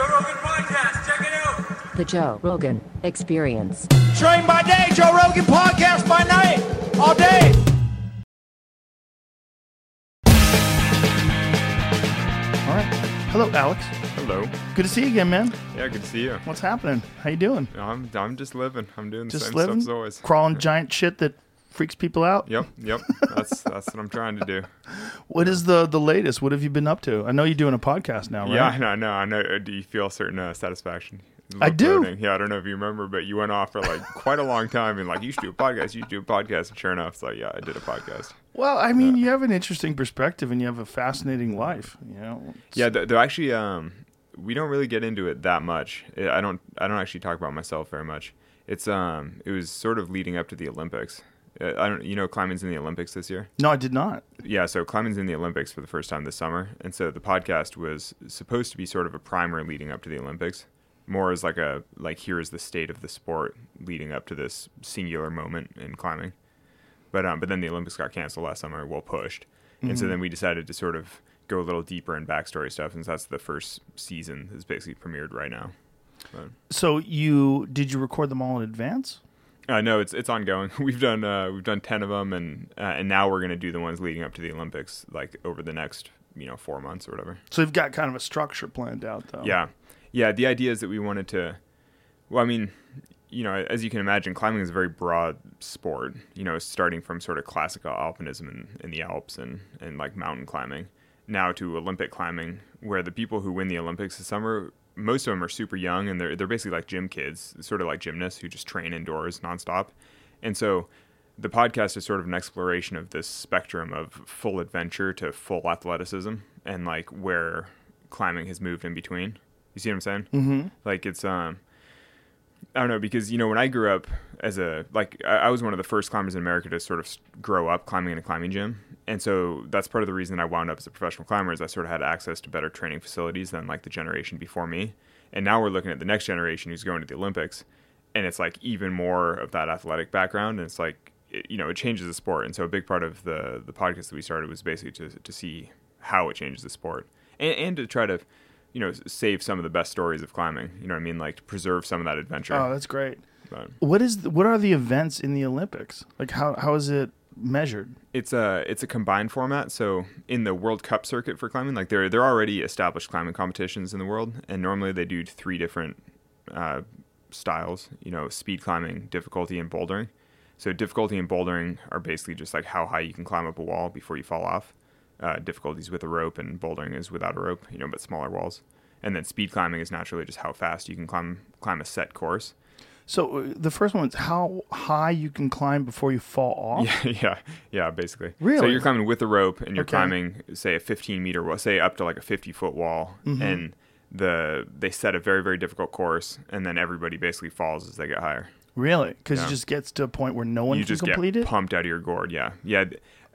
Joe Rogan Podcast. Check it out. The Joe Rogan Experience. Train by day, Joe Rogan podcast by night, all day. All right. Hello, Alex. Hello. Good to see you again, man. Yeah, good to see you. What's happening? How you doing? I'm I'm just living. I'm doing the Just same living? stuff as always. Crawling giant shit that freaks people out. Yep, yep. That's that's what I'm trying to do. What is the the latest? What have you been up to? I know you're doing a podcast now, right? Yeah, I know, I know, I know. Uh, Do you feel a certain uh, satisfaction? I do. Yeah, I don't know if you remember, but you went off for like quite a long time and like you should do a podcast. You should do a podcast. And sure enough, it's like yeah, I did a podcast. Well, I mean, you have an interesting perspective and you have a fascinating life. You know. Yeah, they're actually, um, we don't really get into it that much. I I don't I don't actually talk about myself very much. It's um, it was sort of leading up to the Olympics. Uh, I don't, you know, climbing's in the Olympics this year. No, I did not. yeah, so climbing's in the Olympics for the first time this summer, and so the podcast was supposed to be sort of a primer leading up to the Olympics, more as like a like here is the state of the sport leading up to this singular moment in climbing. But um, but then the Olympics got canceled last summer, well pushed, and so then we decided to sort of go a little deeper in backstory stuff, since that's the first season that's basically premiered right now. But, So you did you record them all in advance? Uh, no, it's it's ongoing. We've done uh, we've done ten of them, and uh, and now we're gonna do the ones leading up to the Olympics, like over the next you know four months or whatever. So you've got kind of a structure planned out, though. Yeah, yeah. The idea is that we wanted to. Well, I mean, you know, as you can imagine, climbing is a very broad sport. You know, starting from sort of classical alpinism in, in the Alps and and like mountain climbing, now to Olympic climbing, where the people who win the Olympics this summer, most of them are super young and they're they're basically like gym kids, sort of like gymnasts who just train indoors nonstop, and so. The podcast is sort of an exploration of this spectrum of full adventure to full athleticism, and like where climbing has moved in between. You see what I'm saying? Mm-hmm. Like it's um, I don't know because you know when I grew up as a like I, was one of the first climbers in America to sort of grow up climbing in a climbing gym, and so that's part of the reason I wound up as a professional climber is I sort of had access to better training facilities than like the generation before me, and now we're looking at the next generation who's going to the Olympics, and it's like even more of that athletic background, and it's like it, you know it changes the sport, and so a big part of the the podcast that we started was basically to to see how it changes the sport, and, and to try to you know, save some of the best stories of climbing. You know what I mean? Like to preserve some of that adventure. Oh, that's great. But What is the, what are the events in the Olympics? Like how how is it measured? it's a it's a combined format. So in the World Cup circuit for climbing, like there there are already established climbing competitions in the world, and normally they do three different uh, styles. You know, speed climbing, difficulty, and bouldering. So difficulty and bouldering are basically just like how high you can climb up a wall before you fall off. Uh, difficulties with a rope, and bouldering is without a rope. You know, but smaller walls. And then speed climbing is naturally just how fast you can climb climb a set course. So uh, the first one is how high you can climb before you fall off. Yeah, yeah, yeah, basically. So you're climbing with a rope and you're Okay. climbing, say, a 15 meter wall, say up to like a 50 foot wall, Mm-hmm. and the they set a very very difficult course, and then everybody basically falls as they get higher. Really? Because Yeah. it just gets to a point where no one you can just complete get it. pumped out of your gourd. Yeah, yeah.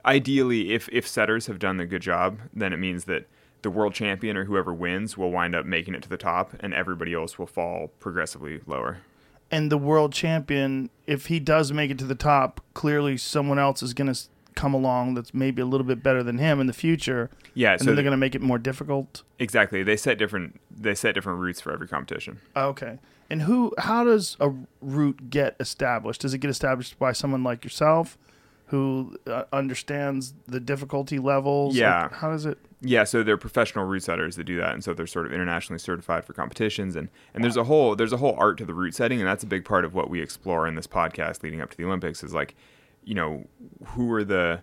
Ideally, if if setters have done the good job, then it means that the world champion or whoever wins will wind up making it to the top, and everybody else will fall progressively lower. And the world champion, if he does make it to the top, clearly someone else is going to come along that's maybe a little bit better than him in the future. Yeah, and so then they're going to make it more difficult. exactly. They set different they set different routes for every competition. Oh, okay. And who? How does a route get established? Does it get established by someone like yourself, who uh, understands the difficulty levels? Like, Yeah. how does it? Yeah, so they're professional route setters that do that, and so they're sort of internationally certified for competitions, and and there's a whole there's a whole art to the route setting, and that's a big part of what we explore in this podcast leading up to the Olympics is like, you know, who are the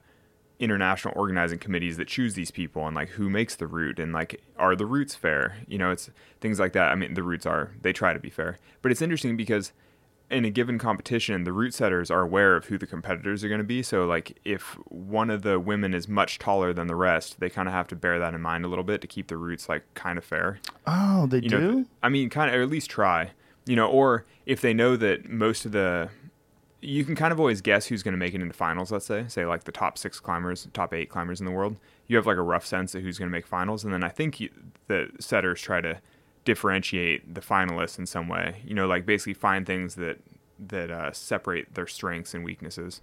international organizing committees that choose these people, and like who makes the route, and like are the routes fair? You know, it's things like that. I mean, the routes are they try to be fair, but it's interesting because in a given competition, the route setters are aware of who the competitors are going to be. So, like, if one of the women is much taller than the rest, they kind of have to bear that in mind a little bit to keep the routes like kind of fair. Oh, they You do. know, I mean, kind of, or at least try. You know, or if they know that most of the, you can kind of always guess who's going to make it into finals. Let's say, say like the top six climbers, top eight climbers in the world. You have like a rough sense of who's going to make finals, and then I think you, the setters try to differentiate the finalists in some way. You know, like basically find things that that uh, separate their strengths and weaknesses.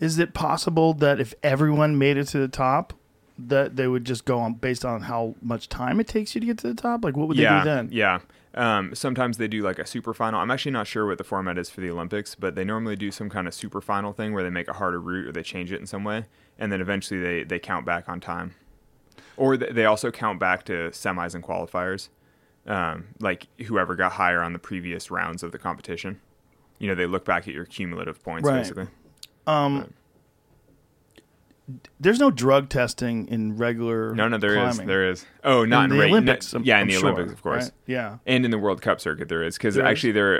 Is it possible that if everyone made it to the top, that they would just go on based on how much time it takes you to get to the top? Like, what would yeah, they do then? Yeah. Um, sometimes they do like a super final. I'm actually not sure what the format is for the Olympics, but they normally do some kind of super final thing where they make a harder route or they change it in some way, and then eventually they, they count back on time. Or they also count back to semis and qualifiers, um, like whoever got higher on the previous rounds of the competition. You know, they look back at your cumulative points Right. basically. Um, there's no drug testing in regular. No, no, there is, climbing. there is. Oh, not in in, the Olympics. no- I'm- yeah, in the sure, Olympics, of course. right? Yeah. And in the World Cup circuit, there is because There is? actually there are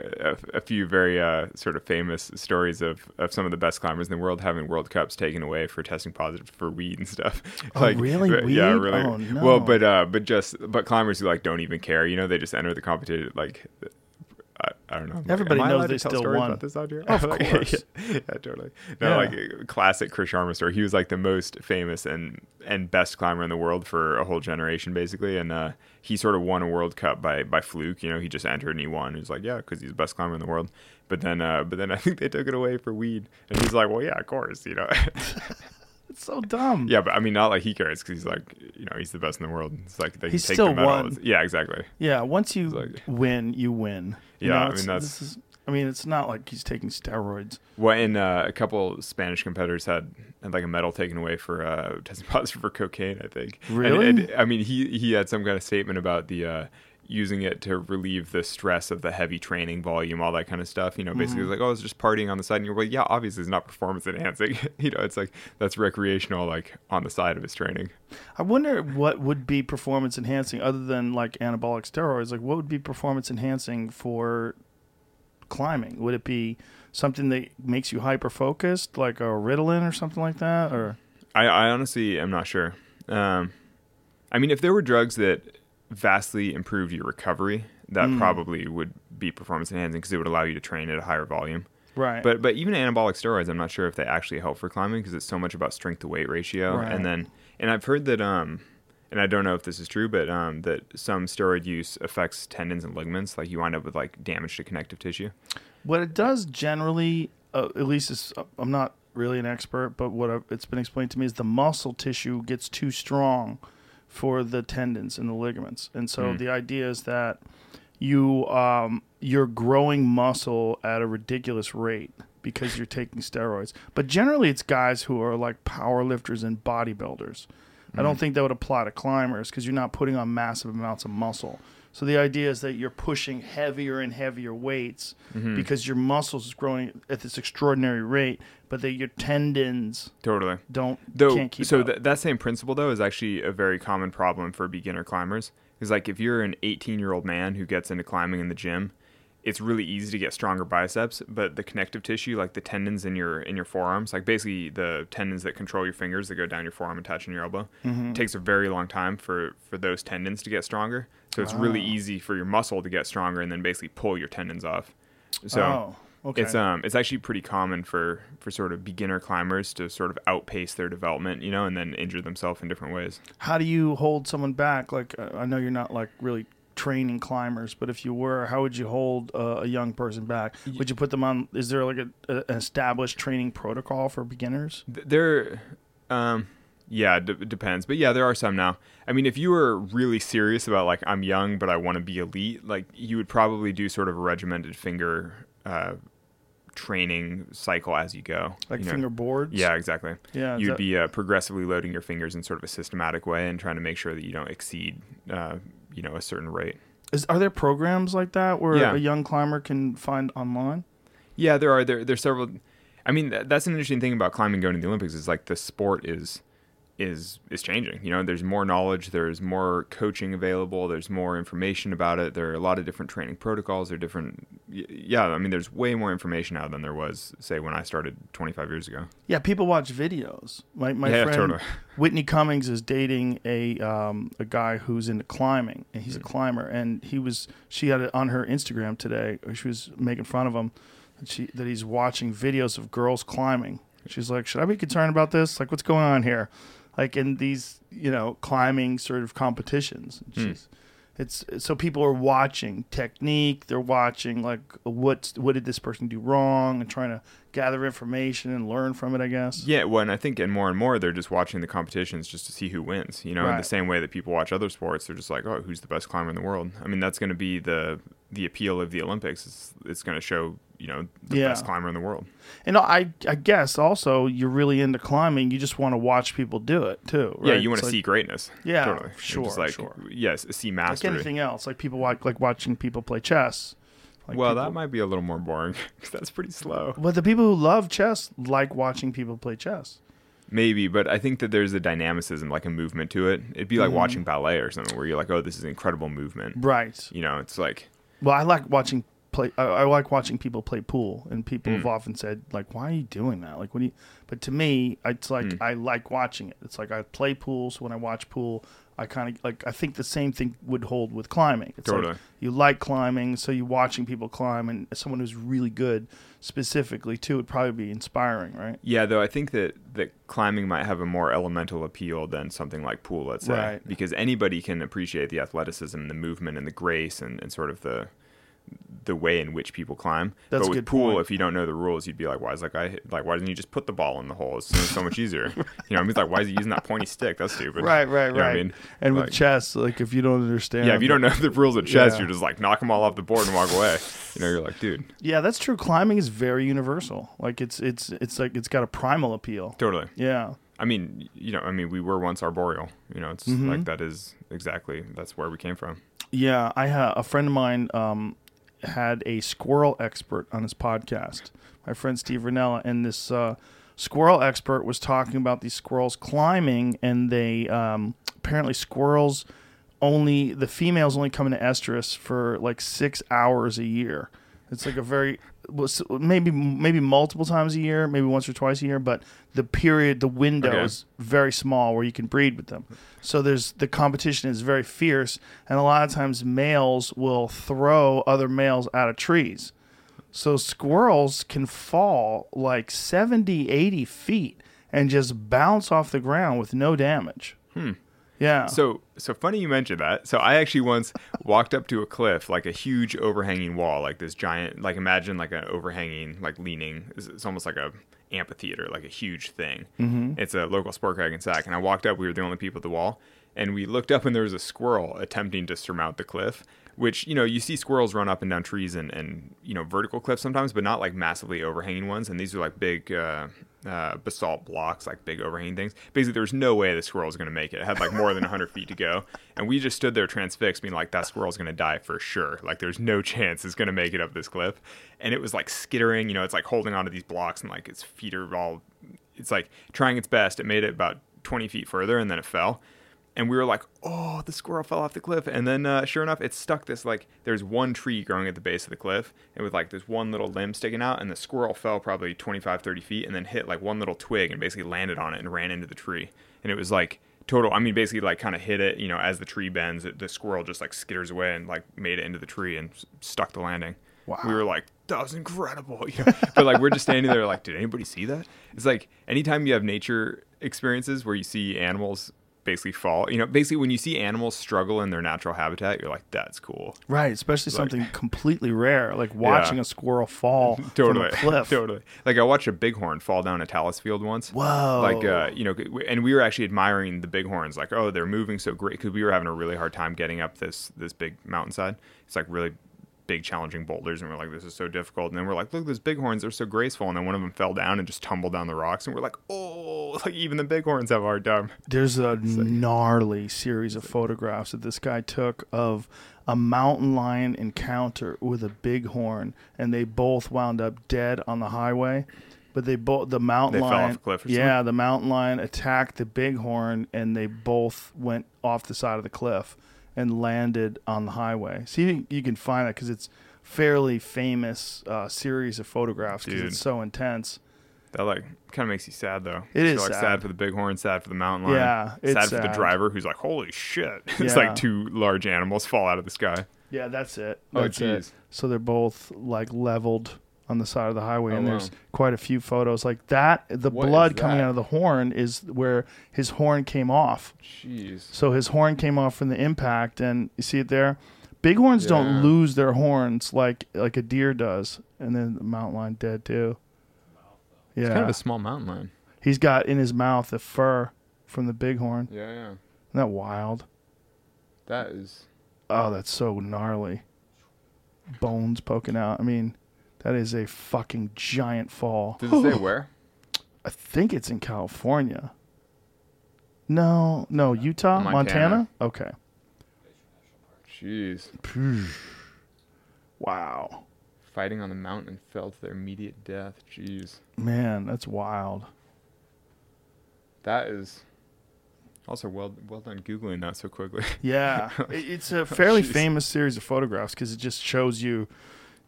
a, a few very uh, sort of famous stories of, of some of the best climbers in the world having World Cups taken away for testing positive for weed and stuff. Oh, really? but- Yeah, really. Oh, no. Well, but uh, but just but climbers who like don't even care. You know, they just enter the competition like. I, I don't know. Everybody Am I knows allowed they to tell still stories won. About this out here? Of course. yeah, totally. No, Yeah. like classic Chris Sharma story. He was like the most famous and and best climber in the world for a whole generation, basically. And uh, he sort of won a World Cup by by fluke. You know, he just entered and he won. He was like, yeah, because he's the best climber in the world. But then, uh, but then I think they took it away for weed, and he's like, well, yeah, of course, you know. It's so dumb. yeah, but I mean, not like he cares because he's like, you know, he's the best in the world. It's like they He take still the medal. won. Yeah, exactly. Yeah, once you like- win, you win. You Yeah, know, I mean, that's- this is. I mean, it's not like he's taking steroids. Well, and uh, a couple Spanish competitors had, had like a medal taken away for uh, testing positive for cocaine. I think. And- Really? and, I mean, he he had some kind of statement about the uh, using it to relieve the stress of the heavy training volume, all that kind of stuff. You know, basically, it was like, oh, it's just partying on the side. And you're like, yeah, obviously, it's not performance enhancing. you know, it's like that's recreational, like on the side of his training. I wonder what would be performance enhancing other than like anabolic steroids. Like, what would be performance enhancing for climbing? Would it be something that makes you hyper focused, like a Ritalin or something like that? Or I, I honestly am not sure. Um, I mean, if there were drugs that vastly improved your recovery, that Hmm. probably would be performance enhancing because it would allow you to train at a higher volume. right? But but even anabolic steroids, I'm not sure if they actually help for climbing because it's so much about strength to weight ratio. Right. And then and I've heard that um and I don't know if this is true, but um that some steroid use affects tendons and ligaments. Like you wind up with like damage to connective tissue. What it does generally, uh, at least it's, I'm not really an expert, but what I've, it's been explained to me is the muscle tissue gets too strong for the tendons and the ligaments, and so Hmm. the idea is that you um, you're growing muscle at a ridiculous rate because you're taking steroids. But generally, it's guys who are like power lifters and bodybuilders. I Hmm. don't think that would apply to climbers because you're not putting on massive amounts of muscle. So the idea is that you're pushing heavier and heavier weights Mm-hmm. because your muscles is growing at this extraordinary rate, but that your tendons Totally. don't Though, can't keep so up. th- that same principle though is actually a very common problem for beginner climbers. Is like if you're an 18 year old man who gets into climbing in the gym, it's really easy to get stronger biceps, but the connective tissue, like the tendons in your in your forearms, like basically the tendons that control your fingers that go down your forearm and touch on your elbow, Mm-hmm. takes a very long time for for those tendons to get stronger. So it's really easy for your muscle to get stronger and then basically pull your tendons off. So oh, okay. it's um it's actually pretty common for for sort of beginner climbers to sort of outpace their development, you know, and then injure themselves in different ways. How do you hold someone back? Like uh, I know you're not like really training climbers, but if you were, how would you hold uh, a young person back? Would you put them on? Is there like a, a, an established training protocol for beginners? There, um, yeah, d- it depends, but yeah, there are some now. I mean, if you were really serious about like I'm young but I want to be elite, like you would probably do sort of a regimented finger uh, training cycle as you go, Like you know? finger boards? Yeah, exactly. Yeah, you'd that- be uh, progressively loading your fingers in sort of a systematic way and trying to make sure that you don't exceed, uh, you know, a certain rate. Is, are there programs like that where Yeah. a young climber can find online? Yeah, there are there there's several. I mean, th- that's an interesting thing about climbing going to the Olympics is like the sport is is is changing. You know, there's more knowledge, there's more coaching available, there's more information about it. There are a lot of different training protocols. There are different. Yeah, I mean, there's way more information now than there was say when I started 25 years ago. Yeah, people watch videos. My my Yeah, friend totally. Whitney Cummings is dating a um, a guy who's into climbing, and he's a climber. And he was she had it on her Instagram today. She was making fun of him that she that he's watching videos of girls climbing. She's like, should I be concerned about this? Like, what's going on here? Like in these you know climbing sort of competitions. Hmm. She's It's so people are watching technique. They're watching like what's what did this person do wrong, and trying to gather information and learn from it. I guess. Yeah, well, and I think, and more and more, they're just watching the competitions just to see who wins. You know, in the same way that people watch other sports, they're just like, oh, who's the best climber in the world? I mean, that's going to be the the appeal of the Olympics. It's, it's going to show, you know, the Yeah. best climber in the world. And I I guess also you're really into climbing. You just want to watch people do it too. Yeah, right? you want It's to like- see greatness. Yeah, totally. Sure, like, sure. yes, see like mastery. anything else. Like people watch like watching people play chess. Like well, people- that might be a little more boring because that's pretty slow. But the people who love chess like watching people play chess. Maybe, but I think that there's a dynamicism, like a movement to it. It'd be like Mm-hmm. watching ballet or something, where you're like, oh, this is incredible movement. Right. You know, it's like, Well, I like watching play. I, I like watching people play pool, and people have often said like, "Why are you doing that?" Like, what do you? But to me, it's like Hmm. I like watching it. It's like I play pool, so when I watch pool, I kind of like. I think the same thing would hold with climbing. It's Totally. like you like climbing, so you're watching people climb, and someone who's really good specifically too would probably be inspiring, right? Yeah, though I think that that climbing might have a more elemental appeal than something like pool, let's say, Right. because anybody can appreciate the athleticism, the movement, and the grace, and, and sort of the the way in which people climb. That's but with pool, point. if you don't know the rules, you'd be like, "Why is that guy like? Why doesn't he just put the ball in the hole? It's so, much easier." you know, I mean, like, why is he using that pointy stick? That's stupid. Right, right, You know what right. I mean, and Like- with chess, like if you don't understand, yeah, if you don't know the rules of chess, Yeah. you're just like knock them all off the board and walk away. You know, you're like, dude, yeah, that's true. Climbing is very universal. Like it's it's it's like it's got a primal appeal. totally. Yeah. I mean, you know, I mean, we were once arboreal. You know, it's Mm-hmm. like that is exactly that's where we came from. Yeah, I ha- a friend of mine um, had a squirrel expert on his podcast. My friend Steve Rinella, and this uh, squirrel expert was talking about these squirrels climbing, and they um, apparently squirrels only the females only come into estrus for like six hours a year. It's like a very maybe maybe multiple times a year, maybe once or twice a year, but the period, the window Okay. is very small where you can breed with them. So there's the competition is very fierce, and a lot of times males will throw other males out of trees. So squirrels can fall like 70, 80 feet and just bounce off the ground with no damage. Hmm. Yeah. So, so funny you mentioned that. So, I actually once walked up to a cliff, like a huge overhanging wall, like this giant, like imagine like an overhanging, like leaning. It's, it's almost like a amphitheater, like a huge thing. Mm-hmm. It's a local sport crag in Sac, and I walked up. We were the only people at the wall, and we looked up, and there was a squirrel attempting to surmount the cliff. Which you know you see squirrels run up and down trees and, and you know vertical cliffs sometimes, but not like massively overhanging ones. And these are like big uh, uh, basalt blocks, like big overhanging things. Basically, there was no way the squirrel was going to make it. It had like more than 100 feet to go. And we just stood there transfixed, being like, that squirrel's going to die for sure. Like, there's no chance it's going to make it up this cliff. And it was like skittering, you know, it's like holding onto these blocks and like its feet are all, it's like trying its best. It made it about 20 feet further and then it fell. And we were like, oh, the squirrel fell off the cliff. And then, uh, sure enough, it stuck this like there's one tree growing at the base of the cliff, and with like this one little limb sticking out, and the squirrel fell probably 25, 30 feet, and then hit like one little twig and basically landed on it and ran into the tree. And it was like total. I mean, basically like kind of hit it. You know, as the tree bends, it, the squirrel just like skitters away and like made it into the tree and s- stuck the landing. Wow. We were like, that was incredible. You know? but like we're just standing there like, did anybody see that? It's like anytime you have nature experiences where you see animals basically fall, you know, basically when you see animals struggle in their natural habitat, you're like, that's cool. right, especially something completely rare, like watching a squirrel fall Totally. from a cliff. totally. Like I watched a bighorn fall down a talus field once. Whoa. Like uh, you know, and we were actually admiring the bighorns. Like, oh, they're moving so great because we were having a really hard time getting up this this big mountainside. It's like really big, challenging boulders, and we're like, this is so difficult. And then we're like, look, those bighorns, they're so graceful. And then one of them fell down and just tumbled down the rocks, and we're like, oh, like even the bighorns have a hard time. There's a gnarly series of photographs that this guy took of a mountain lion encounter with a bighorn, and they both wound up dead on the highway. But they both the mountain They fell lion, off a cliff or yeah, the mountain lion attacked the bighorn, and they both went off the side of the cliff and landed on the highway. See, you, can find that because it's fairly famous uh, series of photographs because it's so intense. That like kind of makes you sad though. It is like sad. sad for the bighorn, sad for the mountain lion. Yeah, it's sad for the driver who's like, holy shit! it's Yeah. like two large animals fall out of the sky. Yeah, that's it. Oh, That's it. jeez. So they're both like leveled on the side of the highway, Oh, and wow. there's quite a few photos like that. The What blood coming out of the horn is where his horn came off. Jeez. So his horn came off from the impact, and you see it there. Bighorns Yeah. don't lose their horns like like a deer does, and then the mountain lion dead too. Yeah, It's kind of a small mountain lion. he's got in his mouth the fur from the bighorn. Yeah, yeah. Isn't that wild? That is. Oh, that's so gnarly. Bones poking out. I mean, that is a fucking giant fall. Does it say where? I think it's in California. No, no, Utah, Montana. Montana. Okay. Jeez. Wow, Fighting on the mountain and fell to their immediate death. Jeez. man, that's wild. That is. Also, well, well done googling that so quickly. Yeah, it- it's a fairly Jeez. famous series of photographs because it just shows you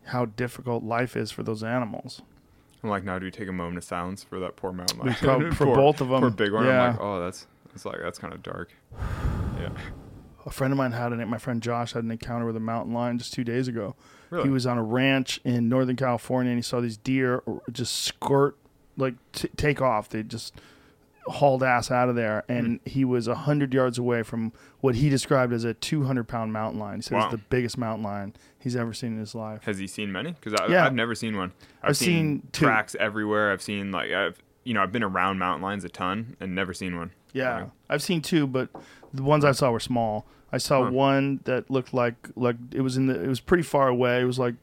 how difficult life is for those animals. I'm like, now do we take a moment of silence for that poor mountain lion? prob- for both of 'em, Poor big one. yeah. I'm like, oh, that's that's like that's kind of dark. Yeah. A friend of mine had an my friend Josh had an encounter with a mountain lion just two days ago. Really? He was on a ranch in Northern California and he saw these deer uh, just skirt like t- take off. They just hauled ass out of there, and Hmm. he was a hundred yards away from what he described as a two hundred pound mountain lion. He said Wow. it's the biggest mountain lion he's ever seen in his life. Has he seen many? Because Yeah. I've never seen one. I've, I've seen two. tracks everywhere. I've seen like I've you know I've been around mountain lions a ton and never seen one. Yeah, Like, I've seen two, but the ones I saw were small. I saw Huh. one that looked like like it was in the it was pretty far away. It was like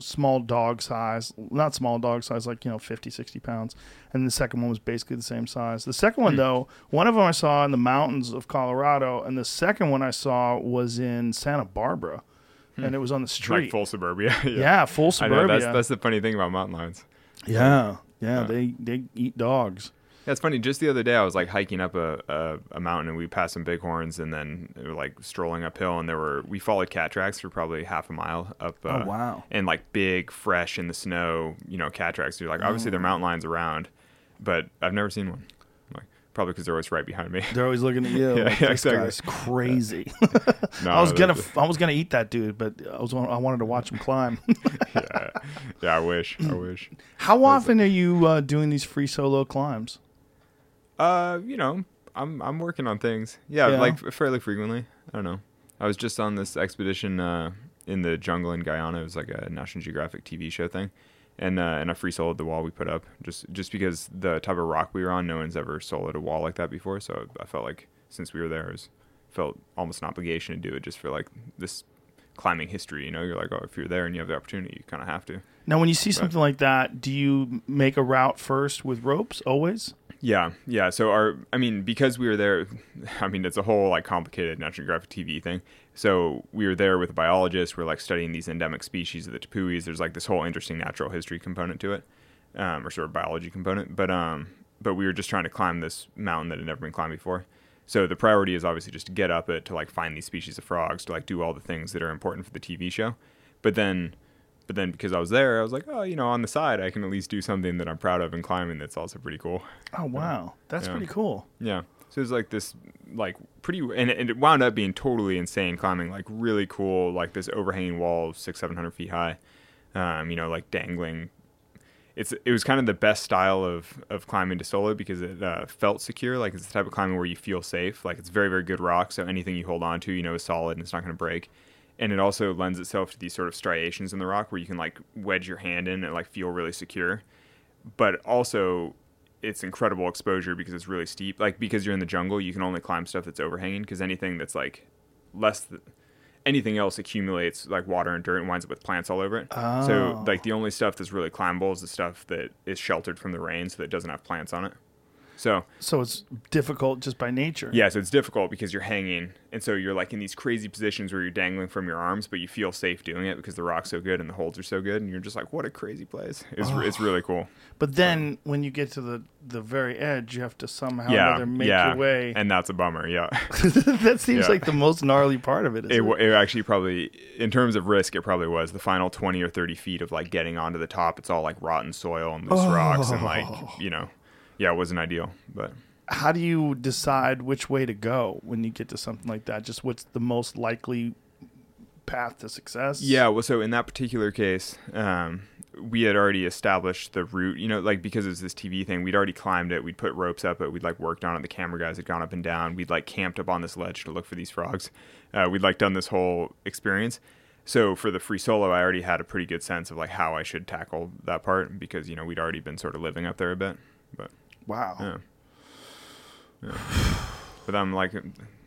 small dog size, not small dog size, like you know 50, 60 pounds. And the second one was basically the same size. The second Hmm. one though, one of them I saw in the mountains of Colorado, and the second one I saw was in Santa Barbara, and it was on the street. Hmm. like full suburbia. yeah. yeah, full I suburbia. know that's that's the funny thing about mountain lions. yeah, yeah, Yeah. They they eat dogs. Yeah, it's funny. Just the other day, I was like hiking up a, a, a mountain, and we passed some bighorns, and then we were like strolling uphill, and there were we followed cat tracks for probably half a mile up. Uh, Oh, wow. And like big, fresh in the snow, you know, cat tracks. You're like, obviously, Oh. there are mountain lions around, but I've never seen one. Like probably because they're always right behind me. They're always looking at you. Yeah, like, yeah, this exactly. guy's crazy. No, I was gonna, I was gonna eat that dude, but I was, I wanted to watch him climb. yeah, yeah. I wish. I wish. How often are you uh, doing these free solo climbs? Uh, you know, I'm I'm working on things. Yeah, Yeah. like fairly frequently. I don't know. I was just on this expedition uh, in the jungle in Guyana. It was like a National Geographic TV show thing, and uh, and I free soloed the wall we put up just just because the type of rock we were on, no one's ever soloed a wall like that before. So I felt like since we were there, it was felt almost an obligation to do it just for like this climbing history. You know, you're like, oh, if you're there and you have the opportunity, you kind of have to. Now, when you see something like that, do you make a route first with ropes always? Yeah, yeah. So our, I mean, because we were there, I mean, it's a whole like complicated National Geographic TV thing. So we were there with a biologist. We're like studying these endemic species of the tepuis. There's like this whole interesting natural history component to it, um, or sort of biology component. But um, but we were just trying to climb this mountain that had never been climbed before. So the priority is obviously just to get up it to like find these species of frogs to like do all the things that are important for the TV show. But then but then because I was there, I was like, oh, you know, on the side, I can at least do something that I'm proud of in climbing that's also pretty cool. Oh wow, that's Yeah. pretty cool. Yeah. So it was like this, like pretty, and it, and it wound up being totally insane climbing, like really cool, like this overhanging wall, six, seven hundred feet high. Um, you know, like dangling. It's it was kind of the best style of of climbing to solo because it uh, felt secure. Like it's the type of climbing where you feel safe. Like it's very very good rock, so anything you hold on to, you know, is solid and it's not going to break. And it also lends itself to these sort of striations in the rock where you can like wedge your hand in and like feel really secure but also it's incredible exposure because it's really steep. Like because you're in the jungle, you can only climb stuff that's overhanging because anything that's like less th- anything else accumulates like water and dirt and winds up with plants all over it. So Oh. like the only stuff that's really climbable is the stuff that is sheltered from the rain so that it doesn't have plants on it. So So it's difficult just by nature. yeah, so it's difficult because you're hanging, and so you're like in these crazy positions where you're dangling from your arms, but you feel safe doing it because the rock's so good and the holds are so good, and you're just like, what a crazy place! It's it's really cool. But then when you get to the the very edge, you have to somehow yeah, another make yeah, your way. and that's a bummer. Yeah, that seems Yeah. like the most gnarly part of it. it, wa- it actually probably, in terms of risk, it probably was the final twenty or thirty feet of like getting onto the top. It's all like rotten soil and loose rocks, and like you know, yeah, it wasn't ideal, but How do you decide which way to go when you get to something like that? Just what's the most likely path to success? Yeah, well, so in that particular case, um, we had already established the route, you know, like because it was this TV thing, we'd already climbed it. We'd put ropes up it. We'd like worked on it. The camera guys had gone up and down. We'd like camped up on this ledge to look for these frogs. Uh, we'd like done this whole experience. So for the free solo, I already had a pretty good sense of like how I should tackle that part because you know we'd already been sort of living up there a bit. But Wow. yeah, yeah. But I'm like,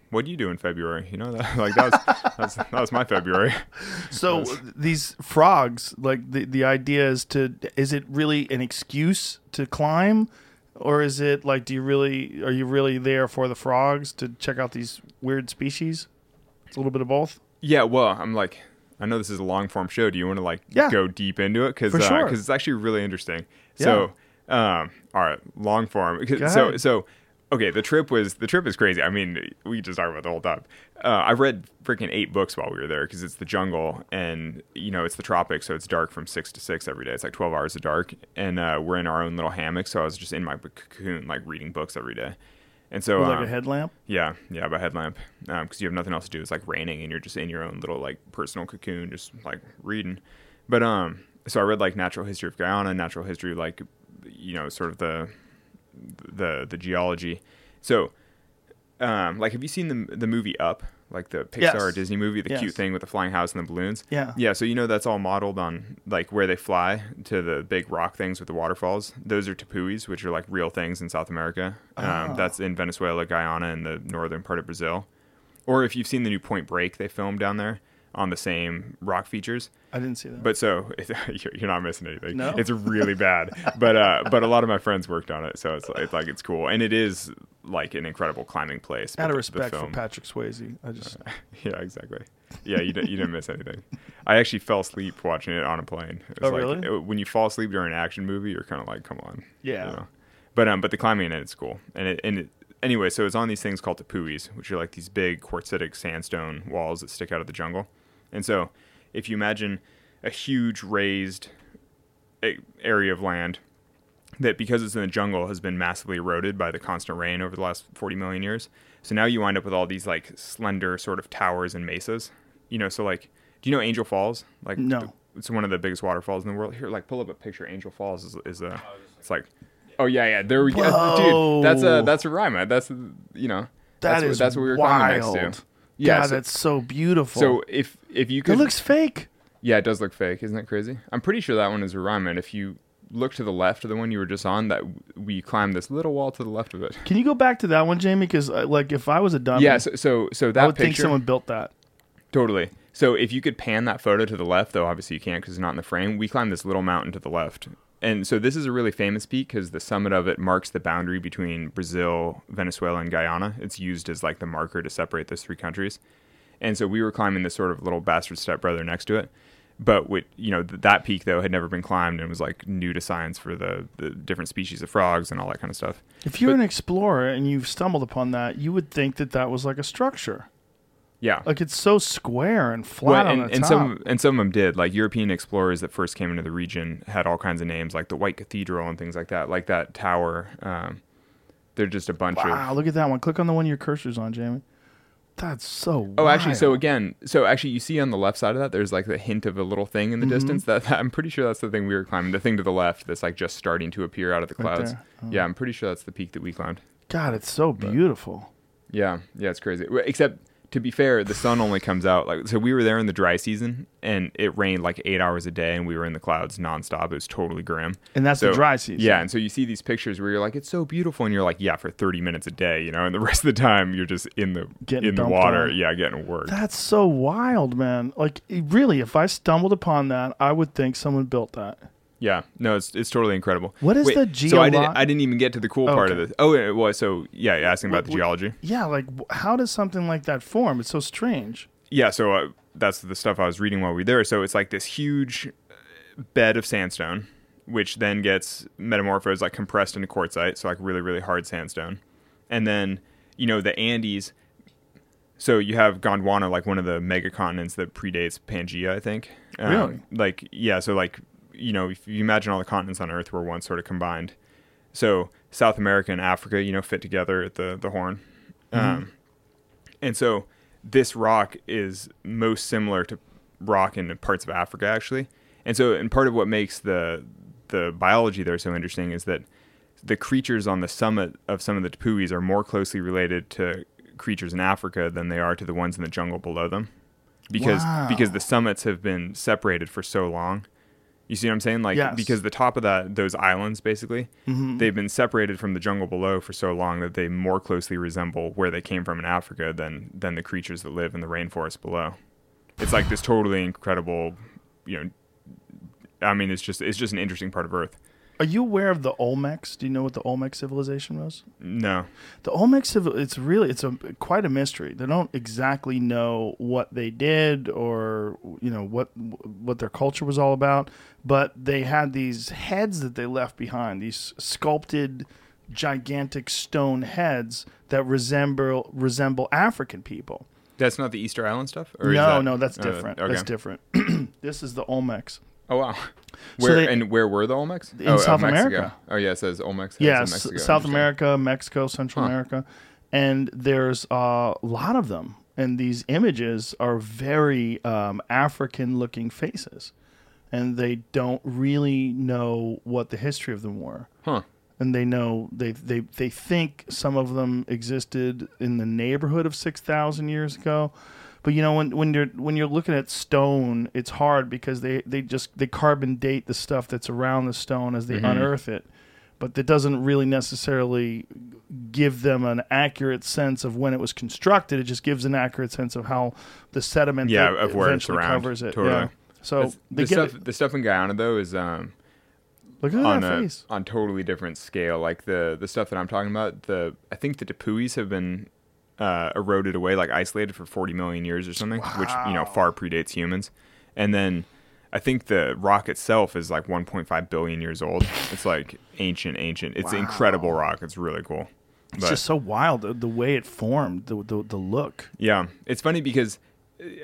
what do you do in February? You know, that, like that was, that was that was my February. So these frogs, like the the idea is to is it really an excuse to climb, or is it like do you really are you really there for the frogs to check out these weird species? It's a little bit of both. Yeah, well, I'm like, I know this is a long form show. Do you want to like Yeah. go deep into it? Because For uh, sure. it's actually really interesting. So, um, all right, long form. So, so okay, the trip was the trip is crazy. I mean, we just talk about the whole time. Uh, I read freaking eight books while we were there because it's the jungle and you know it's the tropics, so it's dark from six to six every day. It's like twelve hours of dark, and uh, we're in our own little hammock. So I was just in my cocoon, like reading books every day. And so, With like um, a headlamp. yeah, yeah, by headlamp, because you have nothing else to do. It's like raining, and you're just in your own little like personal cocoon, just like reading. But um, so I read like natural history of Guyana, natural history, like you know, sort of the the the geology. So, um, like, have you seen the the movie Up, like the Pixar Yes. or Disney movie, the Yes. cute thing with the flying house and the balloons? Yeah. yeah. So you know that's all modeled on like where they fly to the big rock things with the waterfalls. Those are tepuis, which are like real things in South America. Um, Oh. That's in Venezuela, Guyana, and the northern part of Brazil. Or if you've seen the new Point Break, they filmed down there on the same rock features. I didn't see that. But so you're you're not missing anything. No? It's really bad. but uh, but a lot of my friends worked on it, so it's, it's like it's cool, and it is like an incredible climbing place. out of respect for Patrick Swayze, I just yeah, exactly. Yeah, you didn't you didn't miss anything. I actually fell asleep watching it on a plane. It was Oh, like, really? it- when you fall asleep during an action movie, you're kind of like, come on. Yeah. You know? But um, but the climbing in it is cool, and it and it, anyway, so it's on these things called tepuis, which are like these big quartzitic sandstone walls that stick out of the jungle, and so if you imagine a huge raised area of land that because it's in the jungle has been massively eroded by the constant rain over the last 40 million years. So now you wind up with all these like slender sort of towers and mesas. You know, so like do you know Angel Falls? Like No. the- it's one of the biggest waterfalls in the world. Here like pull up a picture Angel Falls is is a oh, it's like Oh yeah, yeah. There we go. Whoa. Dude, that's a that's a rhyme. That's you know. that that's is what, that's what we were wild. climbing next to. Yeah, God, so, that's so beautiful. so if if you could, it looks fake. yeah, it does look fake. Isn't that crazy? I'm pretty sure that one is a Raiman. If you look to the left of the one you were just on, that we climbed this little wall to the left of it. Can you go back to that one, Jamie? Because uh, like, if I was a dummy, Yeah, so so, so that I would think someone built that. totally. So if you could pan that photo to the left, though obviously you can't because it's not in the frame. We climbed this little mountain to the left, and so this is a really famous peak because the summit of it marks the boundary between Brazil, Venezuela, and Guyana. It's used as like the marker to separate those three countries. And so we were climbing this sort of little bastard stepbrother next to it. But with you know th- that peak though had never been climbed and was like new to science for the, the different species of frogs and all that kind of stuff. If you're But- an explorer and you've stumbled upon that, you would think that that was like a structure. Yeah, Like it's so square and flat Well, on and, the and top. some and some of them did. Like European explorers that first came into the region had all kinds of names, like the White Cathedral and things like that. Like that tower. Um, they're just a bunch wow, of. Wow, look at that one. Click on the one your cursor's on, Jamie. That's so. Oh, actually, so again, so actually, you see on the left side of that, there's like the hint of a little thing in the Mm-hmm. distance. That, I'm pretty sure that's the thing we were climbing. The thing to the left that's like just starting to appear out of the clouds. there. Oh. Yeah, I'm pretty sure that's the peak that we climbed. God, it's so beautiful. Yeah, yeah, it's crazy. Except to be fair, the sun only comes out like so. We were there in the dry season, and it rained like eight hours a day, and we were in the clouds nonstop. It was totally grim. And that's the dry season. Yeah, and so you see these pictures where you're like, it's so beautiful, and you're like, yeah, for 30 minutes a day, you know, and the rest of the time you're just in the Getting in the water, on. yeah, getting worked. That's so wild, man. Like really, if I stumbled upon that, I would think someone built that. Yeah, no, it's it's totally incredible. What is Wait, the geology? So I didn't I didn't even get to the cool Oh, part of this. Oh, it was so yeah, you're asking about What- the what- geology. Yeah, like how does something like that form? It's so strange. Yeah, so uh, that's the stuff I was reading while we were there. So it's like this huge uh, bed of sandstone, which then gets metamorphosed, like compressed into quartzite, so like really, really hard sandstone. And then, you know, the Andes. So you have Gondwana, like one of the mega continents that predates Pangea, I think. Um, Really? Like, yeah, so like, you know, if you imagine all the continents on Earth were once sort of combined. So South America and Africa, you know, fit together at the, the horn. Um, and so this rock is most similar to rock in parts of Africa, actually. And so, and part of what makes the the biology there so interesting is that the creatures on the summit of some of the tepuis are more closely related to creatures in Africa than they are to the ones in the jungle below them, because Wow. because the summits have been separated for so long. You see what I'm saying? Like Yes. because the top of that those islands basically mm-hmm. they've been separated from the jungle below for so long that they more closely resemble where they came from in Africa than than the creatures that live in the rainforest below. It's like this totally incredible, you know. I mean, it's just it's just an interesting part of Earth. Are you aware of the Olmecs? Do you know what the Olmec civilization was? No, The Olmec civil it's really it's a quite a mystery. They don't exactly know what they did or you know what what their culture was all about, but they had these heads that they left behind, these sculpted gigantic stone heads that resemble resemble African people. that's not the Easter Island stuff. Or is no, that- no, that's uh, different. okay. That's different. this is the Olmecs. Oh wow. So they- and where were the Olmecs? In oh, uh, South Mexico. America. Oh yeah, it says Olmecs. Yeah, Mexico. South America, Mexico, Central Huh. America, and there's a lot of them. And these images are very um, African-looking faces, and they don't really know what the history of them were. Huh. And they know they they they think some of them existed in the neighborhood of six thousand years ago. But you know when when you're when you're looking at stone, it's hard because they, they just they carbon date the stuff that's around the stone as they Mm-hmm. unearth it. But that doesn't really necessarily give them an accurate sense of when it was constructed. It just gives an accurate sense of how the sediment Yeah, that of where it's around. covers it. Totally. Yeah. So they the stuff it. the stuff in Guyana though is um Look at on that a face. on totally different scale. Like the the stuff that I'm talking about, the I think the Tepuis have been uh, eroded away, like isolated for 40 million years or something, which you know far predates humans. And then I think the rock itself is like 1.5 billion years old. It's like ancient, ancient. It's an incredible rock. It's really cool. It's just so wild the, the way it formed, the, the the look. Yeah, it's funny because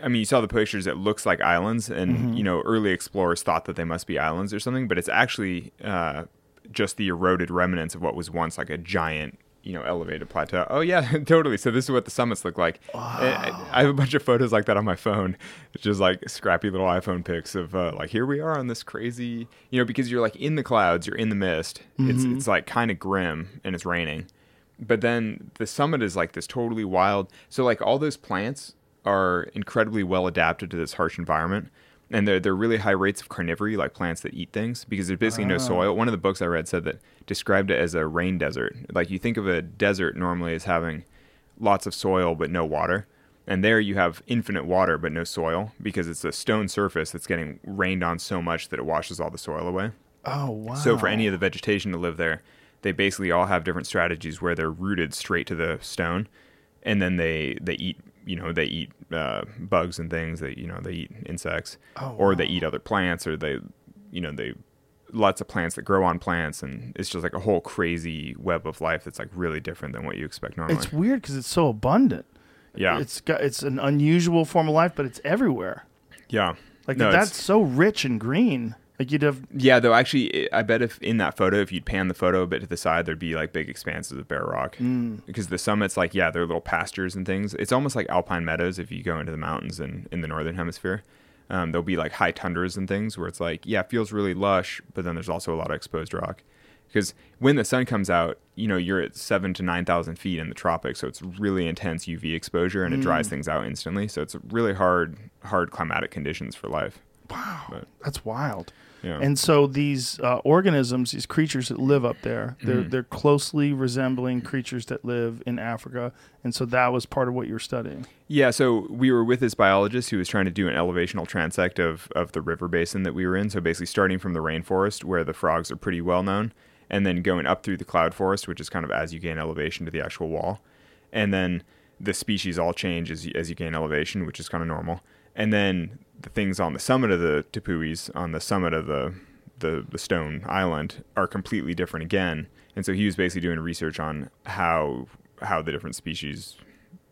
I mean, you saw the pictures. It looks like islands, and Mm-hmm. you know, early explorers thought that they must be islands or something, but it's actually uh, just the eroded remnants of what was once like a giant, you know, elevated plateau. Oh yeah, totally. So this is what the summits look like. I, I have a bunch of photos like that on my phone. It's just like scrappy little iPhone pics of uh, like here we are on this crazy, you know, because you're like in the clouds, you're in the mist. Mm-hmm. it's like kind of grim, and it's raining but then the summit is like this totally wild so like all those plants are incredibly well adapted to this harsh environment and they're, they're really high rates of carnivory like plants that eat things because there's basically no ah. soil. One of the books i read said that described it as a rain desert. Like you think of a desert normally as having lots of soil but no water and there you have infinite water but no soil because it's a stone surface that's getting rained on so much that it washes all the soil away. Oh wow! so for any of the vegetation to live there, they basically all have different strategies where they're rooted straight to the stone, and then they they eat you know they eat uh, bugs and things. They you know they eat insects, Oh, or they eat other plants, or they you know they lots of plants that grow on plants, and it's just like a whole crazy web of life that's like really different than what you expect normally. it's weird because it's so abundant. yeah, It's got it's an unusual form of life, but it's everywhere. yeah. Like No, that's so rich and green. Like you'd have Yeah, though actually, I bet if in that photo, if you'd pan the photo a bit to the side, there'd be like big expanses of bare rock. Mm. Because the summits, like, yeah, they're little pastures and things. It's almost like alpine meadows if you go into the mountains in, in the northern hemisphere. Um, there'll be like high tundras and things where it's like, yeah, it feels really lush, but then there's also a lot of exposed rock. Because when the sun comes out, you know, you're at seven to 9,000 feet in the tropics, so it's really intense UV exposure and it dries Mm. things out instantly. So it's really hard, hard climatic conditions for life. Wow. that's wild. Yeah. And so these uh, organisms, these creatures that live up there, they're Mm-hmm. they're closely resembling creatures that live in Africa, and so that was part of what you were studying. Yeah, so we were with this biologist who was trying to do an elevational transect of, of the river basin that we were in. So basically, starting from the rainforest where the frogs are pretty well known, and then going up through the cloud forest, which is kind of as you gain elevation to the actual wall. And then the species all change as you, as you gain elevation, which is kind of normal. And then the things on the summit of the Tepuis, on the summit of the, the, the stone island, are completely different again. And so he was basically doing research on how how the different species,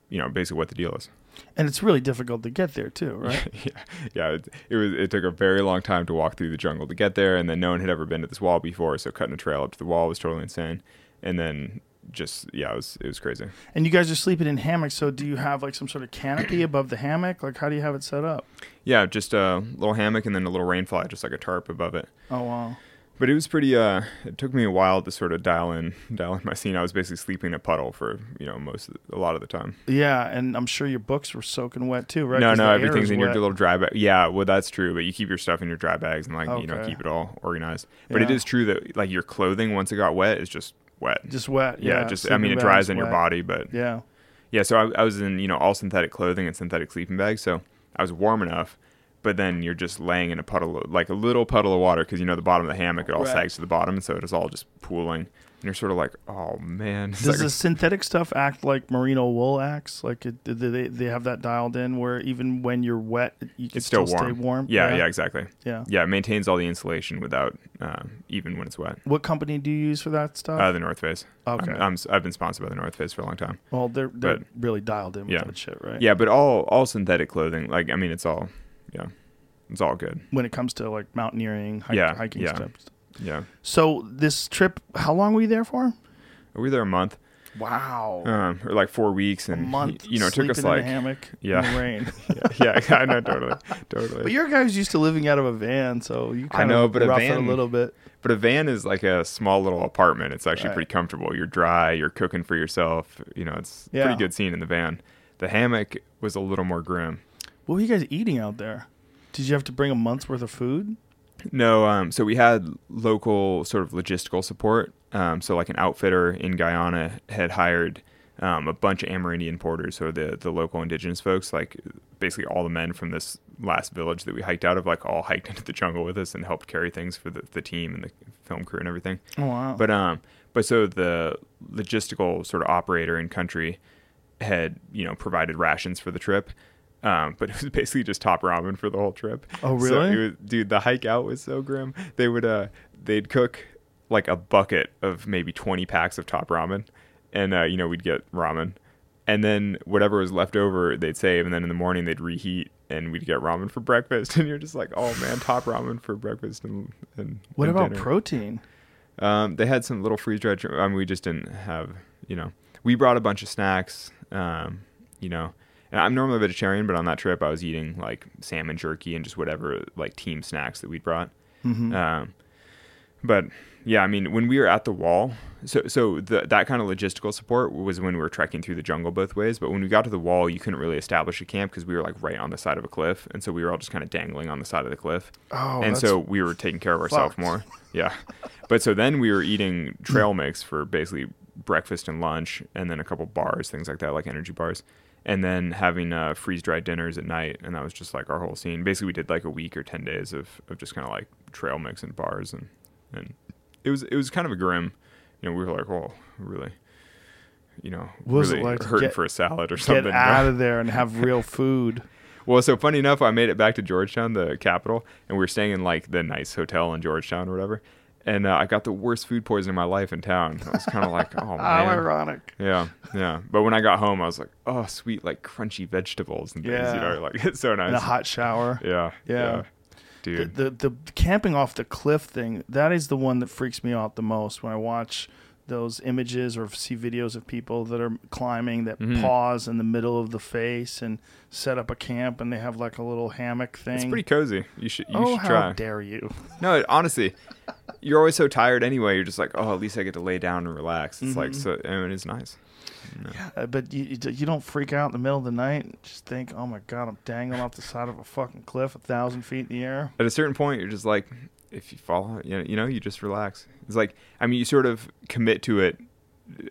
you know, basically what the deal is. And it's really difficult to get there too, right? yeah, yeah. It, it was. It took a very long time to walk through the jungle to get there, and then no one had ever been to this wall before, so cutting a trail up to the wall was totally insane. And then just yeah, it was it was crazy. And you guys are sleeping in hammocks. So do you have like some sort of canopy above the hammock? Like how do you have it set up? Yeah, just a little hammock and then a little rain fly, just like a tarp above it. Oh wow. But it was pretty. Uh, it took me a while to sort of dial in, dial in my scene. I was basically sleeping in a puddle for you know most, of, a lot of the time. Yeah, and I'm sure your books were soaking wet too, right? No, no, everything's in your little dry bag. Yeah, well, that's true. But you keep your stuff in your dry bags and like you know keep it all organized. But it Yeah. is true that like your clothing once it got wet is just wet. Just wet. yeah, Yeah, just I mean it dries on your wet. body, but Yeah. yeah. So I, I was in you know all synthetic clothing and synthetic sleeping bags, so I was warm enough. But then you're just laying in a puddle, of, like a little puddle of water, because you know the bottom of the hammock it all Right. sags to the bottom, so it's all just pooling, and you're sort of like, oh man. It's Does like- the synthetic stuff act like merino wool acts? Like it, do they they have that dialed in where even when you're wet, you can it's still, warm. stay warm. Yeah, yeah, exactly. yeah. Yeah, it maintains all the insulation without uh, even when it's wet. What company do you use for that stuff? Uh, the North Face. Okay. I'm, I'm, I've been sponsored by the North Face for a long time. well, they're they're but- really dialed in with Yeah. that shit, right? Yeah, but all all synthetic clothing, like I mean, it's all, yeah, it's all good. When it comes to like mountaineering, hike, Yeah, hiking yeah. stuff. Yeah, So this trip, how long were you there for? we were there a month, Wow. um, or like four weeks, and a month. you know, it took us in like, a hammock yeah. in the rain. yeah, yeah, I know, totally, totally. but your guys used to living out of a van, so you I kind know, of but a van- a little bit. But a van is like a small little apartment. It's actually Right. pretty comfortable. You're dry. You're cooking for yourself. You know, it's Yeah. pretty good scene in the van. The hammock was a little more grim. What were you guys eating out there? Did you have to bring a month's worth of food? No, um, so we had local sort of logistical support. Um, so like an outfitter in Guyana had hired um, a bunch of Amerindian porters, so the the local indigenous folks, like basically all the men from this last village that we hiked out of, like all hiked into the jungle with us and helped carry things for the, the team and the film crew and everything. Oh wow! But um, but so the logistical sort of operator in country had you know provided rations for the trip. Um, but it was basically just top ramen for the whole trip. Oh, So really? it was, dude, the hike out was so grim. They would uh, they'd cook like a bucket of maybe twenty packs of top ramen, and uh, you know we'd get ramen, and then whatever was left over they'd save, and then in the morning they'd reheat, and we'd get ramen for breakfast. And you're just like, oh man, top ramen for breakfast and and what and about dinner. protein? Um, they had some little freeze dried. I mean, we just didn't have, you know, we brought a bunch of snacks. Um, you know, and I'm normally a vegetarian, but on that trip I was eating like salmon jerky and just whatever like team snacks that we brought. Mm-hmm. Um, but yeah, I mean, when we were at the wall, so so the, that kind of logistical support was when we were trekking through the jungle both ways. But when we got to the wall, you couldn't really establish a camp because we were like right on the side of a cliff, and so we were all just kind of dangling on the side of the cliff Oh, and so we were taking care of ourselves more. Yeah, but so then we were eating trail mix for basically breakfast and lunch, and then a couple bars, things like that, like energy bars, and then having uh, freeze dried dinners at night, and that was just like our whole scene. Basically, we did like a week or ten days of, of just kind of like trail mix and bars, and and it was it was kind of a grim. You know, we were like, oh, really. You know, What really like hurting get- for a salad or something. get out of there and have real food. Well, so funny enough, I made it back to Georgetown, the capital, and we were staying in like the nice hotel in Georgetown or whatever. And uh, I got the worst food poisoning of my life in town. I was kind of like, oh man, How ironic. yeah, yeah. But when I got home, I was like, oh, sweet, like crunchy vegetables and things. Yeah. You know, like it's so nice. In a hot shower. yeah, Yeah. yeah, The, dude. the the camping off the cliff thing that is the one that freaks me out the most when I watch those images or see videos of people that are climbing that Mhm. pause in the middle of the face and set up a camp and they have like a little hammock thing. it's pretty cozy. You should, you oh, should how try. dare you! No, honestly, you're always so tired anyway. You're just like, oh, at least I get to lay down and relax. It's like Mhm. so, I mean, it's nice. Uh, but you, you you don't freak out in the middle of the night. And just think, oh my god, I'm dangling off the side of a fucking cliff, a thousand feet in the air. at a certain point you're just like if you fall you know, you know you just relax it's like i mean you sort of commit to it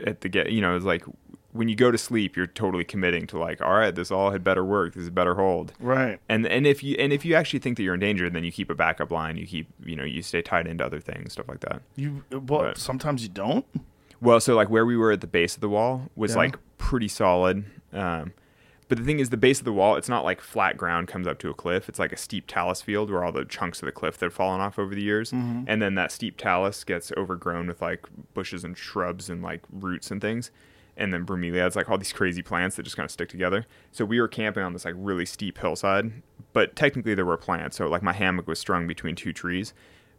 at the get you know it's like when you go to sleep you're totally committing to like all right this all had better work this is better hold Right. and and if you and if you actually think that you're in danger then you keep a backup line you keep you know you stay tied into other things stuff like that You well, Right. sometimes you don't. well so like where we were at the base of the wall was Yeah. like pretty solid um but the thing is the base of the wall it's not like flat ground comes up to a cliff. It's like a steep talus field where all the chunks of the cliff that have fallen off over the years. Mm-hmm. and then that steep talus gets overgrown with like bushes and shrubs and like roots and things. And then bromeliads like all these crazy plants that just kind of stick together. So we were camping on this like really steep hillside. But technically there were plants. So like my hammock was strung between two trees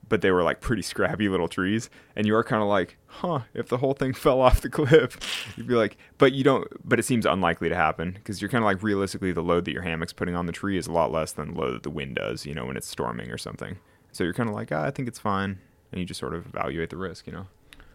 but they were like pretty scrappy little trees, and you are kind of like, huh, if the whole thing fell off the cliff, you'd be like, but you don't, but it seems unlikely to happen because you're kind of like realistically, the load that your hammock's putting on the tree is a lot less than the load that the wind does, you know, when it's storming or something. So you're kind of like, ah, I think it's fine, and you just sort of evaluate the risk, you know.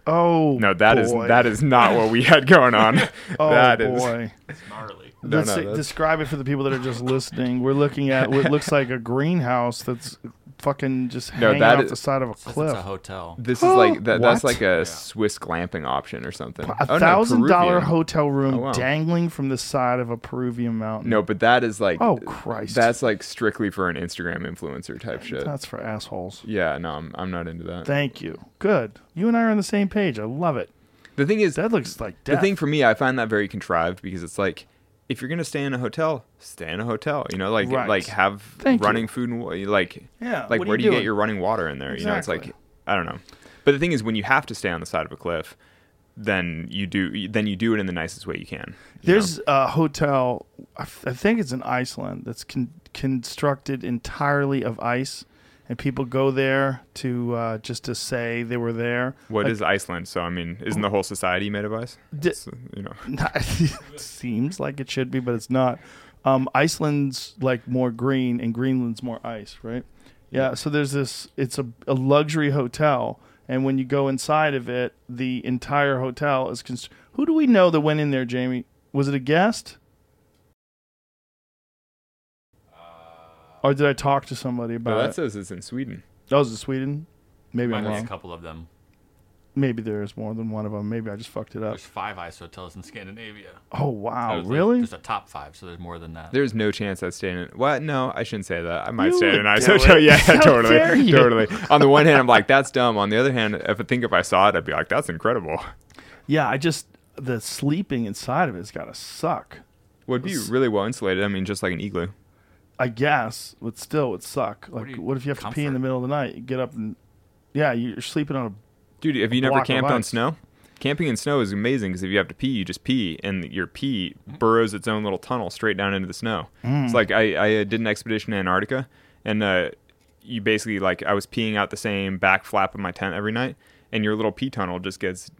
Oh No, that is boy. that is not what we had going on. Oh that is boy. It's gnarly. No, Let's no, say- describe it for the people that are just listening. We're looking at what looks like a greenhouse that's fucking just No, hanging that off is- the side of a Says It's cliff. a hotel. This is like that, that's like a Swiss glamping option or something. A Oh, no, thousand dollar hotel room Oh, wow. dangling from the side of a Peruvian mountain. No, but that is like Oh, Christ. That's like strictly for an Instagram influencer type shit. That's for assholes. Yeah, no, I'm I'm not into that. Thank you. Good. You and I are on the same page. I love it. The thing is, That looks like the thing for me, I find that very contrived because it's like if you're gonna stay in a hotel, stay in a hotel. You know, like Right. like have Thank you. running food and wa- like Yeah, like what where do you doing? get your running water in there? You know, it's like I don't know. But the thing is, when you have to stay on the side of a cliff, then you do then you do it in the nicest way you can. you know? There's a hotel, I f- I think it's in Iceland, that's con- constructed entirely of ice, and people go there to uh, just to say they were there. What Like, is Iceland? So I mean, isn't the whole society made of ice? So, you know, it seems like it should be, but it's not. Um, Iceland's like more green, and Greenland's more ice, right? Yeah. So there's this. It's a, a luxury hotel, and when you go inside of it, the entire hotel is. Const- Who do we know that went in there, Jamie? Was it a guest? Or did I talk to somebody oh, but about that it? says it's in Sweden. Oh, that was in Sweden. Maybe Might I'm be a couple of them. Maybe there's more than one of them. Maybe I just fucked it up. There's five ice hotels in Scandinavia. Oh wow, There's- really? There's a top five, so there's more than that. There's no chance I'd stay in it. What? No, I shouldn't say that. I might You stay in would an ice do hotel. it. Yeah, How totally, dare you. totally. On the one hand, I'm like, that's dumb. On the other hand, if I think if I saw it, I'd be like, that's incredible. Yeah, I just the sleeping inside of it's gotta suck. Would be really well insulated. I mean, just like an igloo. I guess, but still, it would suck. Like, what, you- if you have to pee in the middle of the night? You get up and yeah, you're sleeping on a. Dude, have you never block of camped on snow? Camping in snow is amazing because if you have to pee, you just pee, and your pee burrows its own little tunnel straight down into the snow. Mm. It's like I, I uh, did an expedition in Antarctica, and uh, you basically like I was peeing out the same back flap of my tent every night, and your little pee tunnel just gets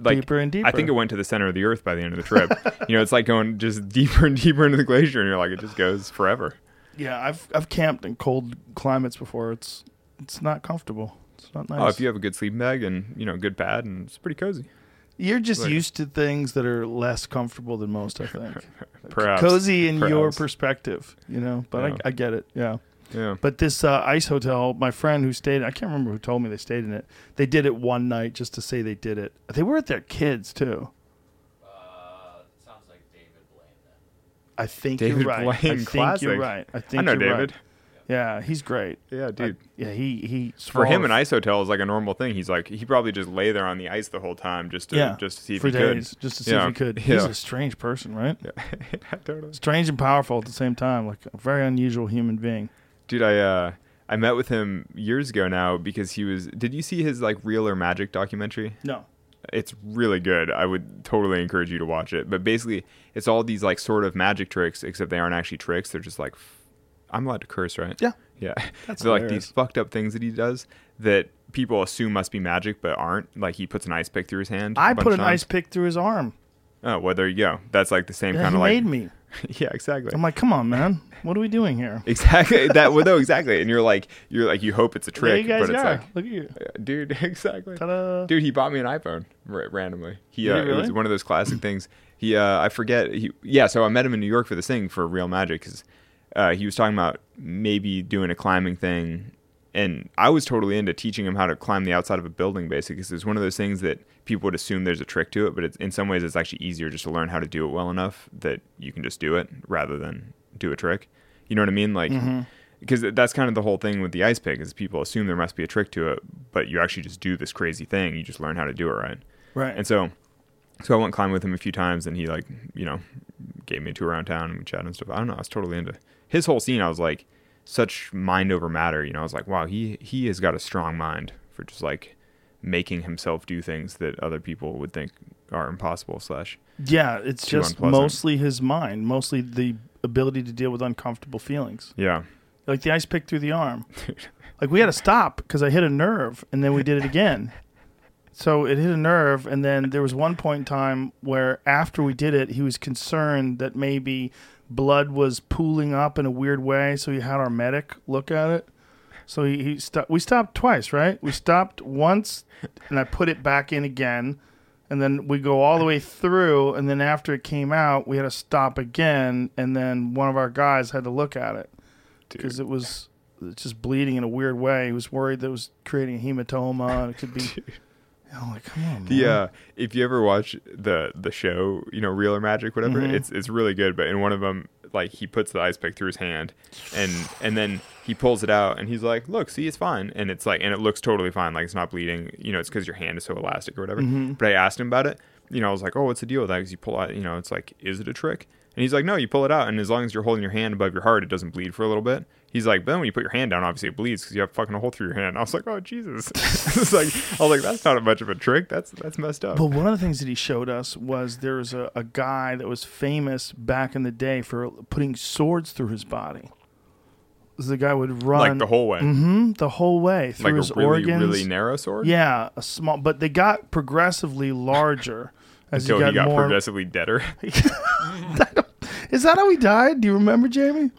like Deeper and deeper. I think it went to the center of the earth by the end of the trip. you know, it's like going just deeper and deeper into the glacier, and you're like, it just goes forever. Yeah, I've I've camped in cold climates before. It's it's not comfortable. It's not nice. Oh, if you have a good sleeping bag and you know good pad, and it's pretty cozy. You're just like- used to things that are less comfortable than most. I think Perhaps cozy in your perspective, you know. But Yeah. I, I get it. Yeah. Yeah. But this uh, ice hotel, my friend who stayed, I can't remember who told me they stayed in it. They did it one night just to say they did it. They were with their kids too. Uh, sounds like David Blaine. I think David you're right. I think classic. you're right. I think I know you're David. right. Yeah, he's great. Yeah, dude. Yeah, he he. For him, an ice hotel is like a normal thing. He's like he probably just lay there on the ice the whole time just to yeah, just to see if for he days, just to see Yeah, if he could. He's yeah. a strange person, right? Yeah, totally. Strange and powerful at the same time, like a very unusual human being. Dude, I uh I met with him years ago now because he was. Did you see his like real or magic documentary? No. It's really good. I would totally encourage you to watch it. But basically, it's all these like sort of magic tricks, except they aren't actually tricks. They're just like, I'm allowed to curse, right? Yeah. Yeah. That's They're like these fucked up things that he does that people assume must be magic, but aren't. Like he puts an ice pick through his hand. I put an times. ice pick through his arm. Oh, well, there you go. That's like the same Yeah, kind of like. made me. yeah, exactly. I'm like, come on, man. What are we doing here? exactly that. Well, no, exactly. And you're like, you're like, you hope it's a trick, guys but it's are. like, Look at you. dude, exactly. Ta-da. Dude, he bought me an iPhone ra- randomly. He, uh, he it was one of those classic things. He, uh, I forget. He, yeah. So I met him in New York for this thing for Real Magic because uh, he was talking about maybe doing a climbing thing, and I was totally into teaching him how to climb the outside of a building, basically. Because it's one of those things that people would assume there's a trick to it, but it's, in some ways it's actually easier just to learn how to do it well enough that you can just do it rather than do a trick. You know what I mean? Like. Mm-hmm. Because that's kind of the whole thing with the ice pick is people assume there must be a trick to it, but you actually just do this crazy thing. You just learn how to do it right. Right. And so, so I went climbing with him a few times, and he like, you know, gave me a tour around town and we chatted and stuff. I don't know. I was totally into his whole scene. I was like, such mind over matter. You know, I was like, wow, he he has got a strong mind for just like making himself do things that other people would think are impossible. Slash, yeah, it's just unpleasant. mostly his mind, mostly the ability to deal with uncomfortable feelings. yeah, Like the ice pick through the arm. Like we had to stop because I hit a nerve, and then we did it again. So it hit a nerve, and then there was one point in time where after we did it, he was concerned that maybe blood was pooling up in a weird way. So he had our medic look at it. So he, he stopped. We stopped twice, right? We stopped once, and I put it back in again, and then we go all the way through, and then after it came out, we had to stop again, and then one of our guys had to look at it because it was just bleeding in a weird way. He was worried that it was creating a hematoma, and it could be. I'm like, come on. The uh, if you ever watch the the show, you know, Real or Magic, whatever, Mm-hmm. it's it's really good. But in one of them, like he puts the ice pick through his hand, and and then he pulls it out, and he's like, "Look, see, it's fine." And it's like, and it looks totally fine, like it's not bleeding. You know, it's because your hand is so elastic or whatever. Mm-hmm. But I asked him about it. You know, I was like, "Oh, what's the deal with that?" Because you pull out, you know, it's like, is it a trick? And he's like, "No, you pull it out, and as long as you're holding your hand above your heart, it doesn't bleed for a little bit." He's like, but then when you put your hand down, obviously it bleeds because you have fucking a hole through your hand. I was like, oh Jesus! it's like I was like, that's not much of a trick. That's that's messed up. But one of the things that he showed us was there was a, a guy that was famous back in the day for putting swords through his body. The guy would run like the whole way, Mhm, the whole way through like his a really organs. really narrow sword. Yeah, a small, but they got progressively larger as until he got, he got more. progressively deader. Is that how he died? Do you remember, Jamie?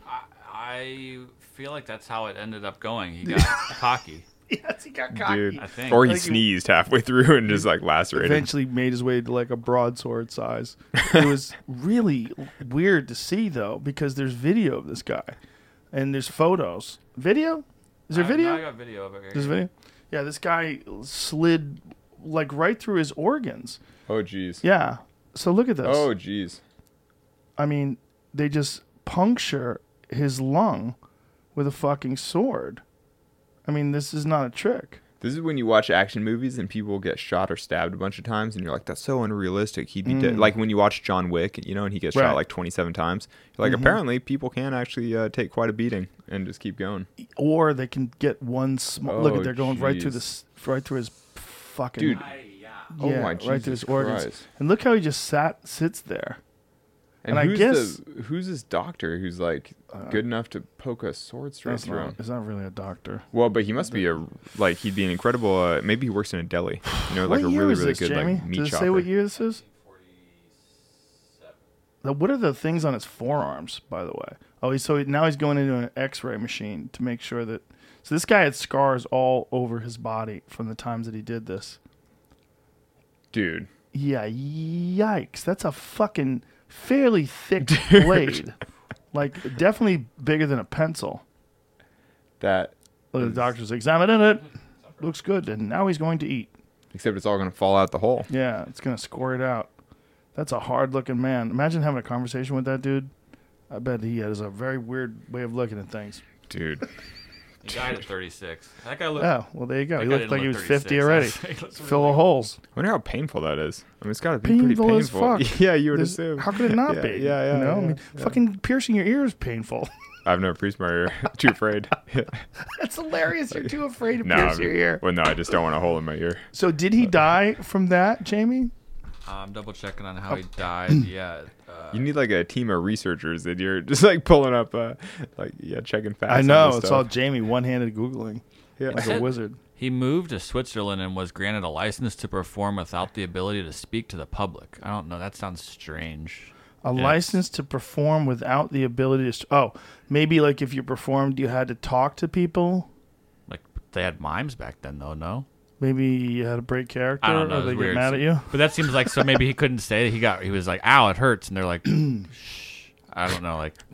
I feel like that's how it ended up going. He got cocky. Yes, he got Dude. I think. Or he Like you- sneezed halfway through and just like lacerated. Eventually made his way to like a broadsword size. it was really weird to see though because there's video of this guy, and there's photos. Video? Is there I- video? I got video of it. There's video. Yeah, this guy slid like right through his organs. Oh jeez. Yeah. So look at this. Oh jeez. I mean, they just puncture his lung with a fucking sword. I mean, this is not a trick. This is when you watch action movies and people get shot or stabbed a bunch of times, and you're like, "That's so unrealistic." He'd be dead. Like when you watch John Wick, you know, and he gets Mm. Right. Mm-hmm. shot like 27 times. You're like, apparently, people can actually uh, take quite a beating and just keep going. Or they can get one small. look Oh, at they're going right through this, right through his fucking. Dude. yeah. Oh yeah, my right through Jesus his organs. And look how he just sat, sits there. And, And I who's guess- the, who's this doctor who's like good enough to poke a sword straight through not, him? it's not really a doctor. Well, but he must be a like he'd be an incredible. Uh, maybe he works in a deli. You know, like a really really this, good Jamie? like meat Does it chopper. say what year this is? The- What are the things on his forearms, by the way? Oh, he's, so he, now he's going into an X-ray machine to make sure that. So this guy had scars all over his body from the times that he did this. Dude, Yeah, yikes! That's a fucking fairly thick blade, like definitely bigger than a pencil. that Look the doctor's examining it. Looks good, and now he's going to eat. except it's all gonna fall out the hole. Yeah, it's gonna score it out. That's a hard looking man. Imagine having a conversation with that dude. I bet he has a very weird way of looking at things. Dude, He died at 36. That guy looked. Oh, well, there you go. He looked didn't like he was 50 already. He looks Full really- holes. I wonder how painful that is. I mean, it's got to be pretty Painful as fuck. yeah, you would There's- assume. How could it not Yeah, be? Yeah, yeah. You know, I mean, yeah. fucking piercing your ear is painful. I've never pierced my ear. Too afraid. That's hilarious. You're too afraid to no, pierce I'm- your ear. well, no, I just don't want a hole in my ear. So, did he die from that, Jamie? I'm double checking on Oh. how he died. Yeah. Uh, You need like a team of researchers that you're just like pulling up, uh, like yeah, checking facts. I know. this It's stuff. all Jamie one handed Googling Yeah. like a wizard. he moved to Switzerland and was granted a license to perform without the ability to speak to the public. I don't know. That sounds strange. A Yes. license to perform without the ability to. Oh, maybe like if you performed, you had to talk to people. Like they had mimes back then, though. No. Maybe you had a break character, I don't know. or it was they get weird. mad at you. But that seems like so. Maybe he couldn't say. He got. He was like, "Ow, it hurts," and they're like, "Shh." I don't know. Like,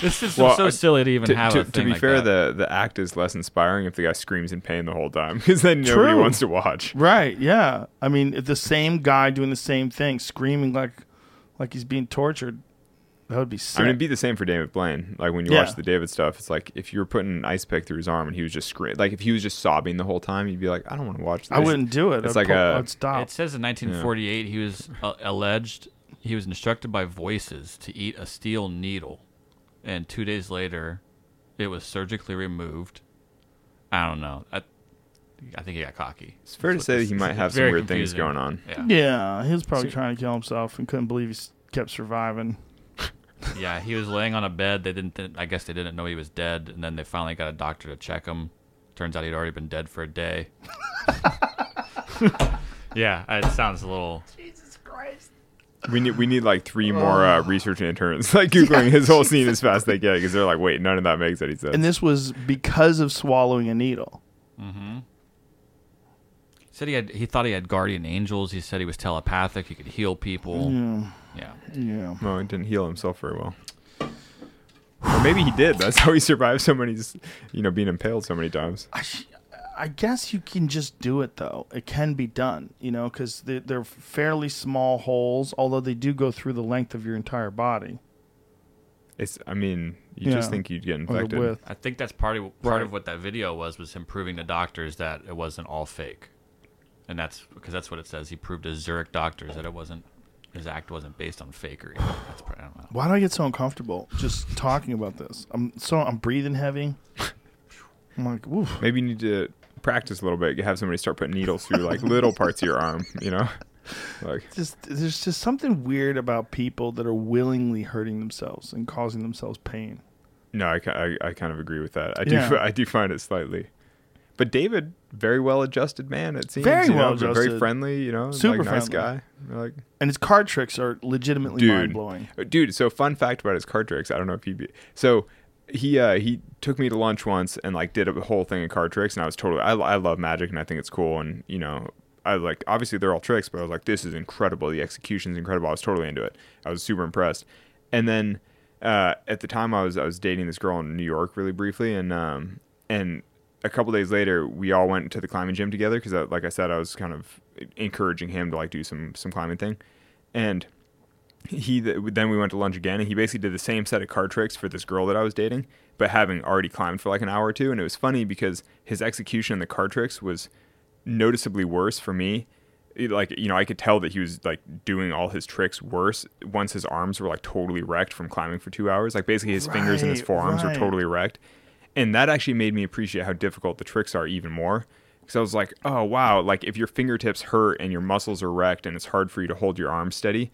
this is Well, so uh, silly to even to, have to- a to thing be like fair, that. the the act is less inspiring if the guy screams in pain the whole time, because then nobody True. wants to watch. Right? Yeah. I mean, if the same guy doing the same thing, screaming like like he's being tortured, that would be sick. I mean, it'd be the same for David Blaine. Like when you Yeah. watch the David stuff, it's like if you were putting an ice pick through his arm and he was just screaming, like if he was just sobbing the whole time, you'd be like, I don't want to watch this. I wouldn't do it. It's I'd like pull- a- I'd stop. It says in 1948 he was uh, alleged he was instructed by voices to eat a steel needle, and two days later, it was surgically removed. I don't know. I, I think he got cocky. It's fair to say that this- he might have some very weird things going on. Yeah. yeah, he was probably trying to kill himself and couldn't believe he kept surviving. Yeah, he was laying on a bed. They didn't. Th- I guess they didn't know he was dead, and then they finally got a doctor to check him. Turns out he'd already been dead for a day. yeah, it sounds a little. Jesus Christ. We need we need like three more uh, research interns like googling his whole scene as fast as they can because they're like, wait, none of that makes any sense. And this was because of swallowing a needle. He said he had. He thought he had guardian angels. He said he was telepathic. He could heal people. Yeah. Yeah. Yeah. no, he didn't heal himself very well. Or maybe he did. That's how he survived so many, you know, being impaled so many times. I, I guess you can just do it though. It can be done, you know, because they're, they're fairly small holes, although they do go through the length of your entire body. It's. I mean, you Yeah. just think you'd get infected. width. I think that's part of part Right. of what that video was was him proving to doctors that it wasn't all fake, and that's because that's what it says. He proved to Zurich doctors that it wasn't his act wasn't based on fakery. That's part, I don't know. Why do I get so uncomfortable just talking about this? I'm so I'm breathing heavy. I'm like, oof. Maybe you need to practice a little bit. You have somebody start putting needles through like little parts of your arm. You know, like Just there's just something weird about people that are willingly hurting themselves and causing themselves pain. No, I, I, I kind of agree with that. I do Yeah. I do find it slightly, but David, very well adjusted man. It seems Very you know, well but very friendly. You know, Super like, nice friendly. guy. Like And his card tricks are legitimately mind blowing. dude. So fun fact about his card tricks. I don't know if he be so. He uh, he took me to lunch once and like did a whole thing of card tricks and I was totally I, I love magic and I think it's cool and you know I like obviously they're all tricks but I was like this is incredible the execution's incredible I was totally into it I was super impressed and then uh, at the time I was I was dating this girl in New York really briefly and um and a couple days later we all went to the climbing gym together because uh, like I said I was kind of encouraging him to like do some some climbing thing. And he then we went to lunch again and he basically did the same set of card tricks for this girl that I was dating but having already climbed for like an hour or two. And it was funny because his execution of the card tricks was noticeably worse for me. It, like you know I could tell that he was like doing all his tricks worse once his arms were like totally wrecked from climbing for 2 hours. Like basically his fingers and his forearms right. were totally wrecked and that actually made me appreciate how difficult the tricks are even more because I was like, oh wow, like if your fingertips hurt and your muscles are wrecked and it's hard for you to hold your arm steady,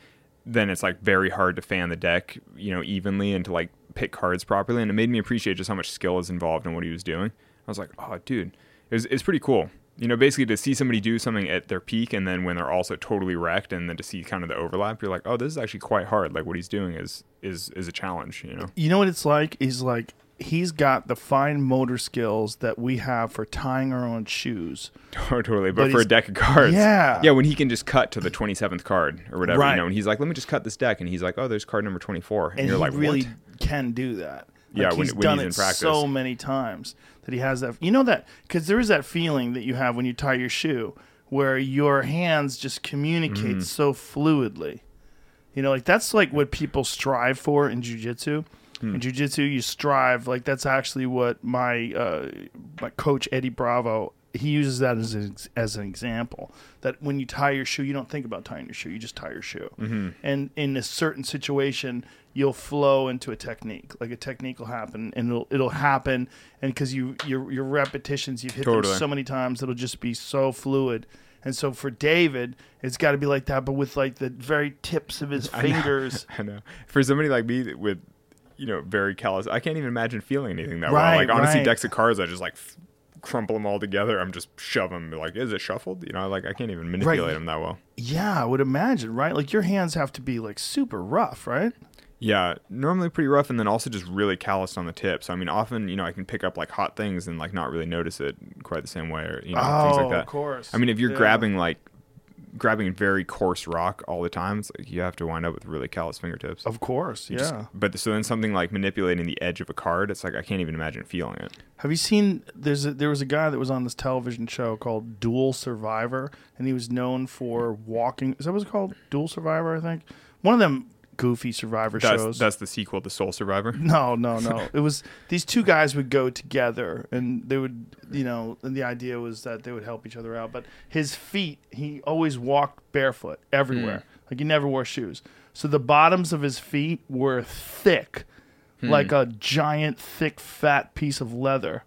then it's like very hard to fan the deck, you know, evenly and to like pick cards properly. And it made me appreciate just how much skill is involved in what he was doing. I was like, oh dude, it it's pretty cool. You know, basically to see somebody do something at their peak and then when they're also totally wrecked and then to see kind of the overlap, you're like, oh, this is actually quite hard. Like what he's doing is is is a challenge, you know. You know what it's like? He's like he's got the fine motor skills that we have for tying our own shoes. totally, but, But for a deck of cards, Yeah. yeah. When he can just cut to the twenty seventh card or whatever, Right. you know, and he's like, "Let me just cut this deck," and he's like, "Oh, there's card number twenty four. And and you're he like, really "What?" can do that. Yeah, Like when- he's when done he's it in practice. so many times that he has that. You know that because there is that feeling that you have when you tie your shoe, where your hands just communicate Mm. so fluidly. You know, like that's like what people strive for in jujitsu. Hmm. In jujitsu, you strive like that's actually what my uh, my coach Eddie Bravo he uses that as an, as an example. That when you tie your shoe, you don't think about tying your shoe; you just tie your shoe. Mm-hmm. And in a certain situation, you'll flow into a technique. Like a technique will happen, and it'll it'll happen, and because you your your repetitions, you've hit Totally. them so many times, it'll just be so fluid. And so for David, it's got to be like that, but with like the very tips of his fingers. I know. For somebody like me with, you know, very callous, I can't even imagine feeling anything that Right, well. Like honestly, right. decks of cards, I just like f- crumple them all together. I'm just shove them. Like, is it shuffled? You know, like I can't even manipulate them that well. Yeah, I would imagine, right? Like your hands have to be like super rough, right? Yeah, normally pretty rough, and then also just really calloused on the tip. So I mean, often you know I can pick up like hot things and like not really notice it quite the same way, or you know things Oh, like that. of course. I mean, if you're Yeah. grabbing like grabbing very coarse rock all the time, it's like you have to wind up with really callous fingertips. Of course, yeah. just- but so then something like manipulating the edge of a card, it's like I can't even imagine feeling it. Have you seen? There's a, there was a guy that was on this television show called Dual Survivor, and he was known for walking. Is that what it's called? Dual Survivor, I think. One of them goofy Survivor That's shows. that's the sequel to Soul Survivor. no, no, no. it was these two guys would go together, and they would, you know, and the idea was that they would help each other out. But his feet, he always walked barefoot everywhere. Like he never wore shoes. So the bottoms of his feet were thick, like a giant, thick, fat piece of leather.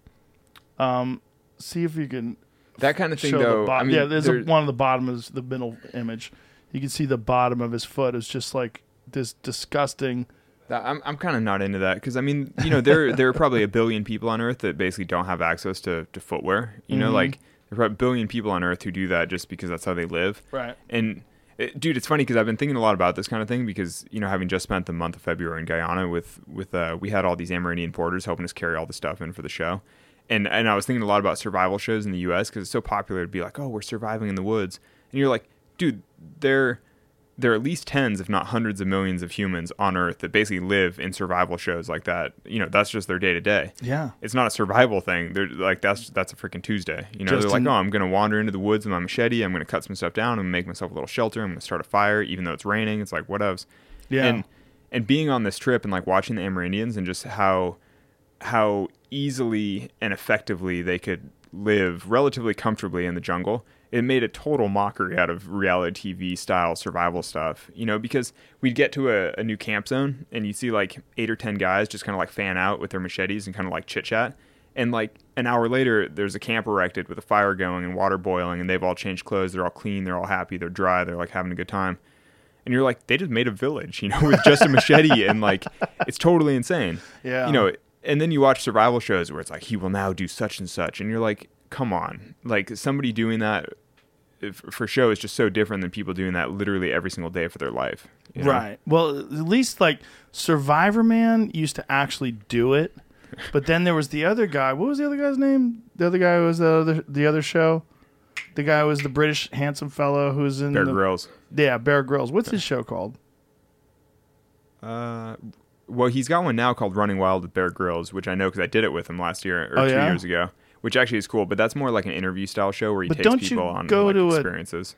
Um, see if you can That kind of thing, show though. the I bottom. mean, yeah, there's a, one of the bottom is the middle image. You can see the bottom of his foot is just like this disgusting I'm I'm kind of not into that because I mean, you know, there there are probably a billion people on Earth that basically don't have access to, to footwear. You know, like there are a billion people on Earth who do that just because that's how they live. Right. And it, dude, it's funny because I've been thinking a lot about this kind of thing because you know, having just spent the month of February in Guyana with with uh, we had all these Amerindian porters helping us carry all the stuff in for the show. And, and I was thinking a lot about survival shows in the U.S. because it's so popular to be like, oh, we're surviving in the woods, and you're like, dude, they're there are at least tens, if not hundreds of millions of humans on Earth that basically live in survival shows like that. You know, that's just their day to day. Yeah. It's not a survival thing. They're like that's that's a freaking Tuesday. You know, Just they're like, in- oh, I'm gonna wander into the woods with my machete. I'm gonna cut some stuff down and make myself a little shelter. I'm gonna start a fire, even though it's raining. It's like whatevs. Yeah. And and being on this trip and like watching the Amerindians and just how how easily and effectively they could live relatively comfortably in the jungle. It made a total mockery out of reality TV style survival stuff, you know, because we'd get to a, a new camp zone and you see like eight or 10 guys just kind of like fan out with their machetes and kind of like chit chat. And like an hour later, there's a camp erected with a fire going and water boiling, and they've all changed clothes. They're all clean. They're all happy. They're dry. They're like having a good time and you're like they just made a village you know with just a machete and like it's totally insane Yeah. you know and then you watch survival shows where it's like he will now do such and such and you're like come on like somebody doing that for show is just so different than people doing that literally every single day for their life you know? Right. Well, at least like Survivor Man used to actually do it, but then there was the other guy. What was the other guy's name? The other guy who was the other the other show. The guy was the British handsome fellow who was in bear the, Grylls Yeah, Bear Grylls. What's his show called? uh well he's got one now called running wild with Bear Grylls which i know because i did it with him last year or Oh, two yeah? years ago which actually is cool but that's more like an interview style show where he But takes people on go like, to a- experiences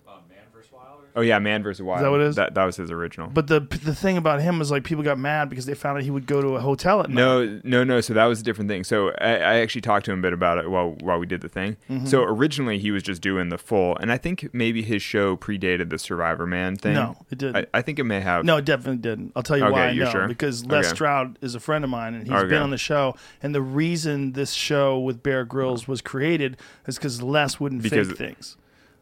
oh yeah man versus wild that what it is? that, that was his original But the the thing about him was like people got mad because they found out he would go to a hotel at night. No, no, no. So that was a different thing. So I, I actually talked to him a bit about it while while we did the thing. Mm-hmm. So originally he was just doing the full, and I think maybe his show predated the Survivor Man thing. No, it didn't. I, I think it may have. No, it definitely didn't. I'll tell you Okay, why you know. sure? Because Les Okay. Stroud is a friend of mine, and he's Okay. been on the show. And the reason this show with Bear Grylls was created is because Les wouldn't Because- fake things.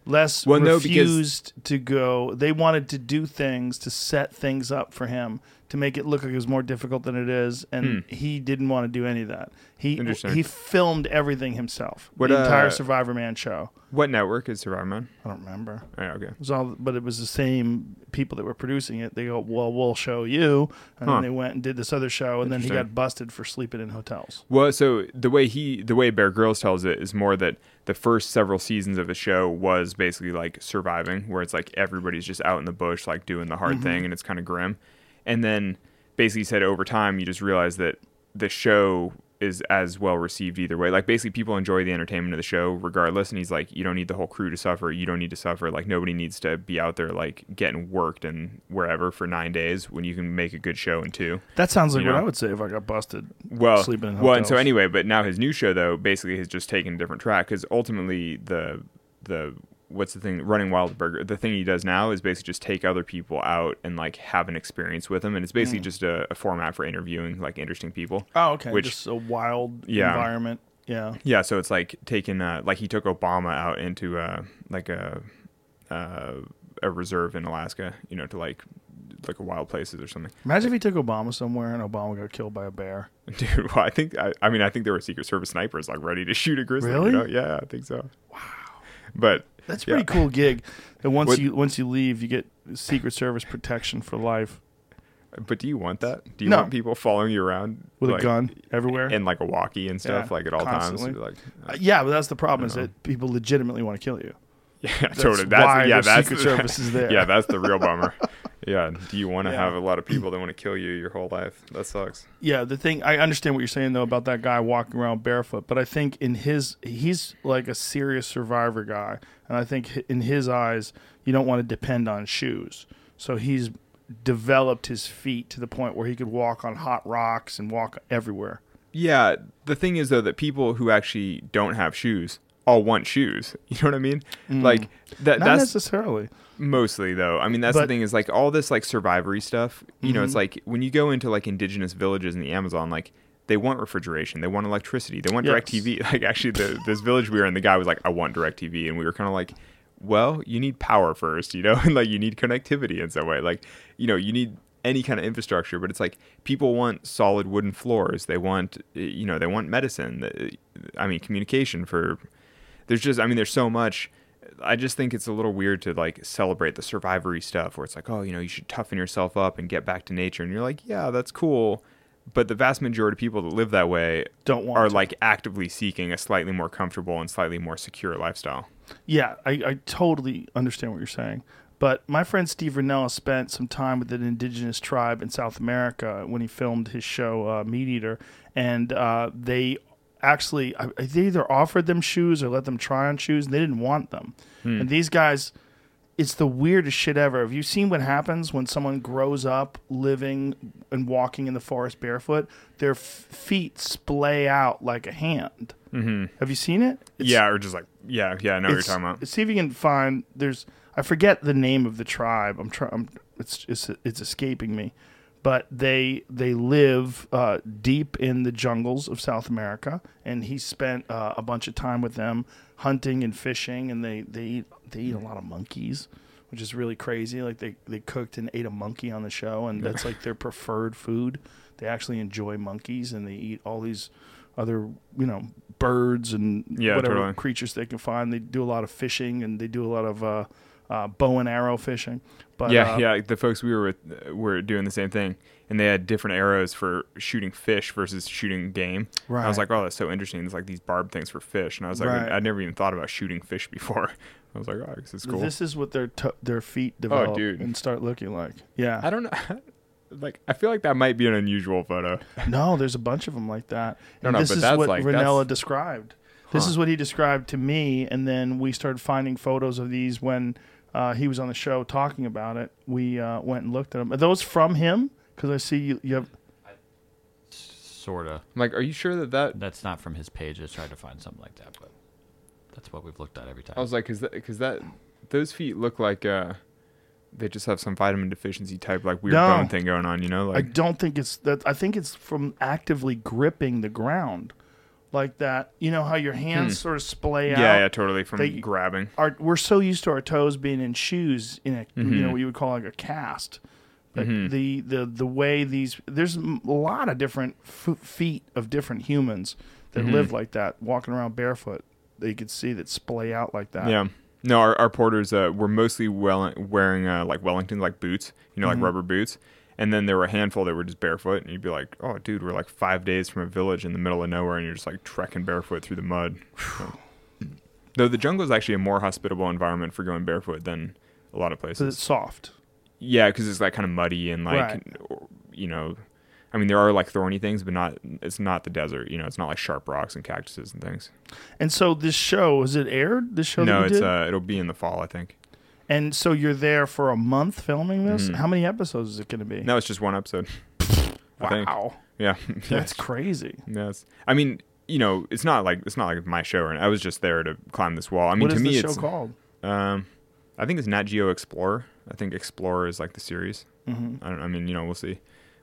Les Well, no, refused to go. They wanted to do things to set things up for him to make it look like it was more difficult than it is, and he didn't want to do any of that. He Hmm. He filmed everything himself. What, the entire uh, Survivor Man show. What network is Survivor Man? I don't remember. Oh, yeah, okay. It was all, but it was the same people that were producing it. They go, "Well, we'll show you," and Huh. then they went and did this other show, and then he got busted for sleeping in hotels. Well, so the way he, the way Bear Grylls tells it is more that the first several seasons of the show was basically like surviving, where it's like everybody's just out in the bush, like doing the hard thing, and it's kind of grim. And then basically said over time, you just realize that the show is as well received either way. Like basically people enjoy the entertainment of the show regardless. And he's like, you don't need the whole crew to suffer. You don't need to suffer. Like nobody needs to be out there like getting worked and wherever for nine days when you can make a good show in two. That sounds like You what know? I would say if I got busted. well, sleeping in well, and so anyway, but now his new show though basically has just taken a different track because ultimately the the what's the thing running wild burger the thing he does now is basically just take other people out and like have an experience with them and it's basically Hmm. just a, a format for interviewing like interesting people Oh, okay. Which- Just a wild Yeah. environment. Yeah. yeah so it's like taking uh like he took obama out into uh like a uh a reserve in alaska you know to like like a wild places or something Imagine if he took Obama somewhere and Obama got killed by a bear. Dude, well, I think I, I mean I think there were Secret Service snipers like ready to shoot a grizzly. you Really? know? Yeah, I think so. Wow. But That's a pretty cool gig. That once What- you once you leave, you get Secret Service protection for life But do you want that? Do you No. want people following you around with like, a gun everywhere. and like a walkie and stuff, Yeah, like at all constantly. times? Like, Uh, yeah, but that's the problem is that people legitimately want to kill you. yeah, totally. That's why yeah, the that's Secret Service is there. Yeah, that's the real bummer. yeah. Do you want to Yeah. have a lot of people that want to kill you your whole life? That sucks. Yeah, the thing I understand what you're saying though about that guy walking around barefoot, but I think in his he's like a serious survivor guy, and I think in his eyes you don't want to depend on shoes. So he's developed his feet to the point where he could walk on hot rocks and walk everywhere. Yeah, the thing is though that people who actually don't have shoes all want shoes. You know what I mean? Like that. Mm. Not that's necessarily. Mostly though. I mean that's the thing is like all this like survivory stuff, you know, Mm-hmm. it's like when you go into like indigenous villages in the Amazon, like they want refrigeration, they want electricity, they want Yes. direct TV. Like actually the this village we were in, the guy was like, I want direct TV and we were kinda like, Well, you need power first, you know, and like you need connectivity in some way. Like, you know, you need any kind of infrastructure, but it's like people want solid wooden floors. They want, you know, they want medicine. I mean, communication for. There's just, I mean, there's so much. I just think it's a little weird to like celebrate the survivory stuff where it's like, oh, you know, you should toughen yourself up and get back to nature. And you're like, yeah, that's cool. But the vast majority of people that live that way Don't want are to. like actively seeking a slightly more comfortable and slightly more secure lifestyle. Yeah, I, I totally understand what you're saying. But my friend Steve Rinella spent some time with an indigenous tribe in South America when he filmed his show uh, Meat Eater, and uh, they actually I- they either offered them shoes or let them try on shoes, and they didn't want them. And these guys, it's the weirdest shit ever. Have you seen what happens when someone grows up living and walking in the forest barefoot? Their f- feet splay out like a hand. Mm-hmm. Have you seen it? It's- yeah, or just like, yeah, yeah, I know what you're talking about. See if you can find. There's. I forget the name of the tribe. I'm trying. It's it's it's escaping me, but they they live uh, deep in the jungles of South America, and he spent uh, a bunch of time with them hunting and fishing, and they they eat they eat a lot of monkeys. Which is really crazy. Like they, they cooked and ate a monkey on the show, and that's like their preferred food. They actually enjoy monkeys, and they eat all these other, you know, birds and Yeah, whatever totally. creatures they can find. They do a lot of fishing and they do a lot of uh, uh, bow and arrow fishing. But yeah, uh, yeah. The folks we were with uh, were doing the same thing, and they had different arrows for shooting fish versus shooting game. And I was like, oh, that's so interesting. It's like these barbed things for fish, and I was like, Right. I'd never even thought about shooting fish before. I was like, oh, this is cool. This is what their t- their feet develop dude. and start looking like. Yeah. I don't know. like, I feel like that might be an unusual photo. No, there's a bunch of them like that. No, And no, this but is that's what like- Rinella that's- described. This Huh. is what he described to me, and then we started finding photos of these when uh, he was on the show talking about it. We uh, went and looked at them. Are those from him? Because I see you, you have. Sorta. I'm like, are you sure that that? That's not from his page. I tried to find something like that, but that's what we've looked at every time. I was like, cause that, cause that, those feet look like uh, they just have some vitamin deficiency type like weird No. bone thing going on. You know, I like don't think it's that. I think it's from actively gripping the ground, like that. You know how your hands sort of splay out. Hmm. yeah, yeah, totally from They- grabbing. Our, we're so used to our toes being in shoes in a you Mm-hmm. know what you would call like a cast. But the, the the way these there's m- a lot of different f- feet of different humans that Mm-hmm. live like that, walking around barefoot. That you could see that splay out like that. Yeah. No, our, our porters uh, were mostly well, wearing uh, like Wellington like boots, you know, like Mm-hmm. rubber boots. And then there were a handful that were just barefoot, and you'd be like, "Oh, dude, we're like five days from a village in the middle of nowhere, and you're just like trekking barefoot through the mud." So- Though the jungle is actually a more hospitable environment for going barefoot than a lot of places. it's soft. Yeah, because it's like kind of muddy and like, Right. you know, I mean, there are like thorny things, but not. It's not the desert. You know, it's not like sharp rocks and cactuses and things. And so this show is it aired? This show no, it's did? uh, it'll be in the fall, I think. And so you're there for a month filming this. Mhm. How many episodes is it going to be? No, it's just one episode. Wow, Yeah, that's crazy. Yes. I mean, you know, it's not like it's not like my show, and I was just there to climb this wall. I mean, what to me, the show it's called? um, I think it's Nat Geo Explorer. I think Explorer is like the series. Mm-hmm. I don't. I mean, you know, we'll see.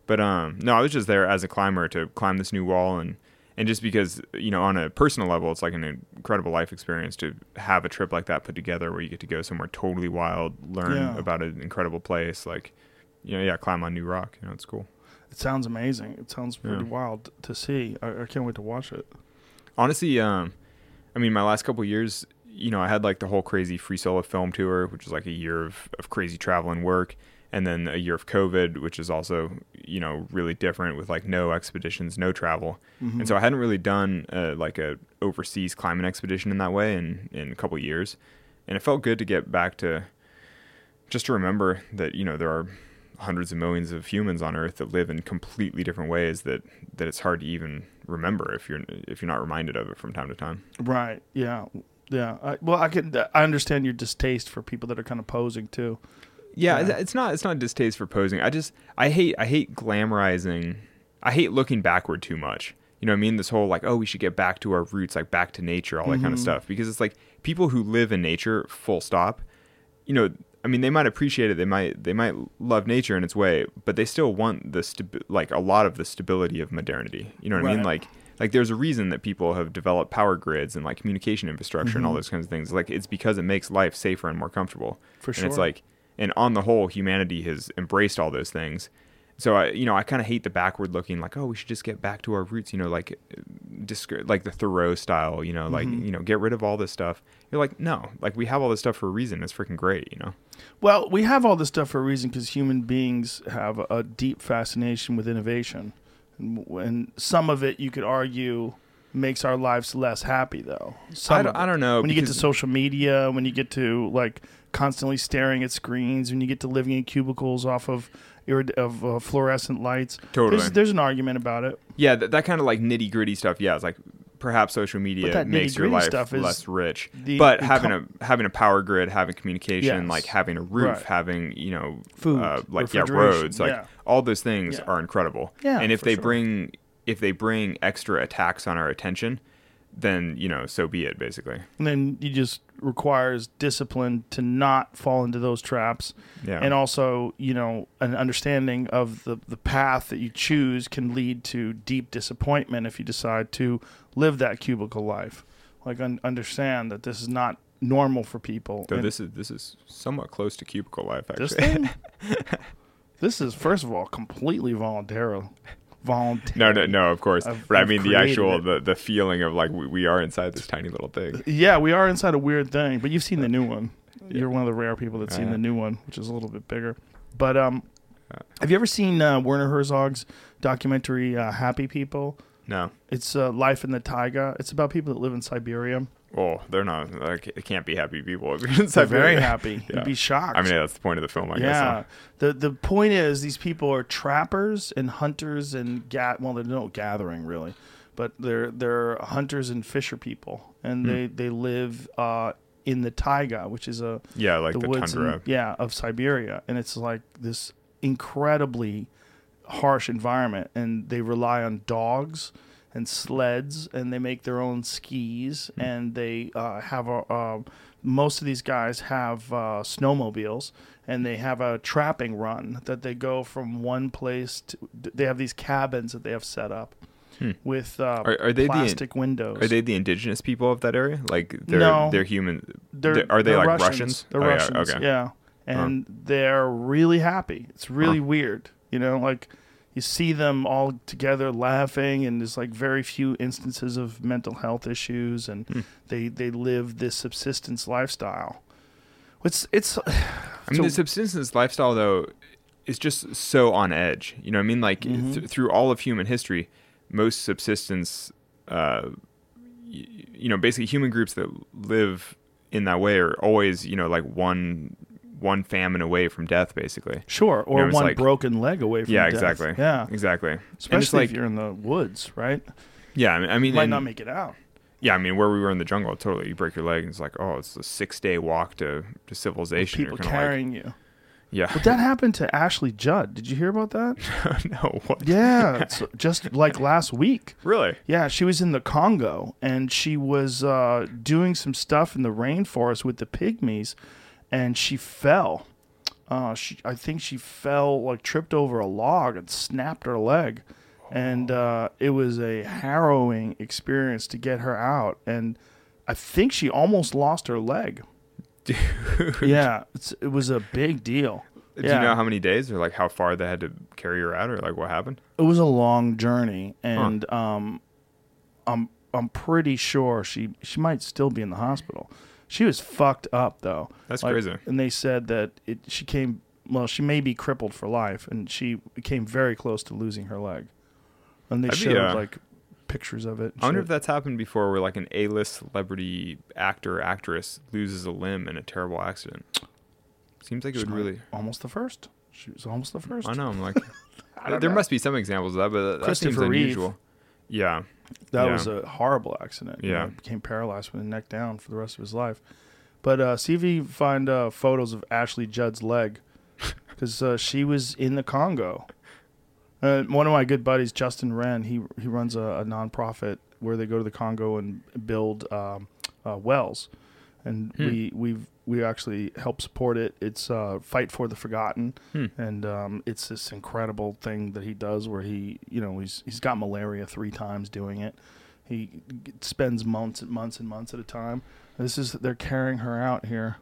But um, no, I was just there as a climber to climb this new wall, and and just because you know, on a personal level, it's like an incredible life experience to have a trip like that put together, where you get to go somewhere totally wild, learn Yeah. about an incredible place, like you know, yeah, climb on new rock. You know, it's cool. It sounds amazing. It sounds pretty Yeah. wild to see. I, I can't wait to watch it. honestly um i mean my last couple years you know i had like the whole crazy free solo film tour which was like a year of, of crazy travel and work and then a year of covid which is also you know really different with like no expeditions no travel and so i hadn't really done uh, like a overseas climbing expedition in that way in in a couple years and it felt good to get back to just to remember that you know there are hundreds of millions of humans on earth that live in completely different ways that that it's hard to even remember if you're if you're not reminded of it from time to time Right. Yeah. Yeah. I, well, I can. I understand your distaste for people that are kind of posing too. Yeah, Yeah. it's- not it's not distaste for posing. I just i hate i hate glamorizing i hate looking backward too much. You know what i mean? This whole like oh we should get back to our roots like back to nature all that kind of mm-hmm. stuff. Because it's like people who live in nature full stop you know i mean they might appreciate it they might they might love nature in its way but they still want the stabi- like a lot of the stability of modernity. You know what i mean? Like like there's a reason that people have developed power grids and like communication infrastructure and all mm-hmm. those kinds of things. Like it's because it makes life safer and more comfortable. For sure. and it's like and on the whole humanity has embraced all those things so I, you know, I kind of hate the backward looking, like, oh, we should just get back to our roots, you know, like, disc- like the Thoreau style, you know, like, Mm-hmm. you know, get rid of all this stuff. You're like, no, like we have all this stuff for a reason. It's freaking great, you know. Well, we have all this stuff for a reason because human beings have a deep fascination with innovation, and, and some of it you could argue makes our lives less happy, though. Some I don't- I don't know, When you get to social media, when you get to like constantly staring at screens, when you get to living in cubicles off of of uh, fluorescent lights, Totally. There's, there's an argument about it. Yeah, that, that kind of like nitty gritty stuff. Yeah, it's like perhaps social media makes your life less rich, the- but the having com- a having a power grid, having communication, Yes. like having a roof, Right. having you know, Food, uh, like yeah, roads, like yeah. all those things Yeah. are incredible. Yeah, and if they sure. bring if they bring extra attacks on our attention, then you know, so be it. Basically, And then you just requires discipline to not fall into those traps. Yeah. And also, you know, an understanding of the, the path that you choose can lead to deep disappointment if you decide to live that cubicle life. Like, un- understand that this is not normal for people. so And this is this is somewhat close to cubicle life. Actually, this thing, this is, first of all, completely voluntary. Voluntary. no, no, no. Of course, I've- but I mean the actual it. the the feeling of like we, we are inside this tiny little thing. Yeah, we are inside a weird thing, but you've seen the new one. You're one of the rare people that's seen the new one, which is a little bit bigger. But um, have you ever seen uh, Werner Herzog's documentary uh, "Happy People"? No. It's uh, life in the taiga. It's about people that live in Siberia. Oh, they're not. Like, it can't be happy people They're very happy. Yeah. You'd be shocked. I mean, that's the point of the film, I guess. yeah. huh? The the point is these people are trappers and hunters and ga- well they're no gathering really, but they're they're hunters and fisher people and Hmm. they they live uh, in the taiga, which is a Yeah, like the, woods tundra. in- yeah of Siberia, and it's like this incredibly harsh environment, and they rely on dogs and sleds, and they make their own skis, Hmm. and they uh, have a. Uh, most of these guys have uh, snowmobiles, and they have a trapping run that they go from one place to. They have these cabins that they have set up. With uh, Hmm. Are- are they the- windows? Are they the indigenous people of that area? Like they're No. they're human. They're, they're- are they they're like Russians. Russians? They're Oh, yeah, Russians. okay. Yeah, and they're really happy. It's really weird. You know, like you see them all together laughing, and there's like very few instances of mental health issues, and Hmm. they they live this subsistence lifestyle. It's it's. I mean, the subsistence lifestyle though is just so on edge. You know what I mean? Like Mm-hmm. th- through all of human history, most subsistence, uh, y- you know, basically human groups that live in that way are always, you know, like one one famine away from death, basically. Sure, or know, one like- broken leg away from death. yeah, death. exactly. Yeah, exactly. especially like, if you're in the woods, right? yeah, I mean, I mean, You might and- not make it out. yeah, I mean, where we were in the jungle, totally, you break your leg, and it's like, oh, it's a six day walk to to civilization. People You're kinda carrying you. yeah, But that happened to Ashley Judd. Did you hear about that? no, what? Yeah, it's just like last week. really? Yeah, she was in the Congo and she was uh, doing some stuff in the rainforest with the pygmies, and she fell. Uh, she, I think she fell, like tripped over a log and snapped her leg, and uh, it was a harrowing experience to get her out. And I think she almost lost her leg. Dude. Yeah, it's, it was a big deal. Do Yeah. you know how many days or like how far they had to carry her out or like what happened? it was a long journey and um i'm i'm pretty sure she she might still be in the hospital she was fucked up though That's Like, crazy. and they said that it she came well she may be crippled for life and she came very close to losing her leg and they be, showed uh, like pictures of it I wonder shit. if that's happened before where like an A-list celebrity actor or actress loses a limb in a terrible accident. Seems like it She would really almost the first she was almost the first I know, I'm like there know. must be some examples of that, but that- that seems Christopher Reeve. unusual. Yeah. That Yeah. was a horrible accident. you Yeah. know, he became paralyzed with the neck down for the rest of his life. But uh, see if you find uh, photos of Ashley Judd's leg, because uh, she was in the Congo. Uh, one of my good buddies, Justin Wren, he he runs a, a nonprofit where they go to the Congo and build um, uh, wells, and Hmm. we we've we actually help support it. It's uh, Fight for the Forgotten, Hmm. and um, it's this incredible thing that he does where he you know he's he's got malaria three times doing it. He spends months and months and months at a time. This is they're carrying her out here.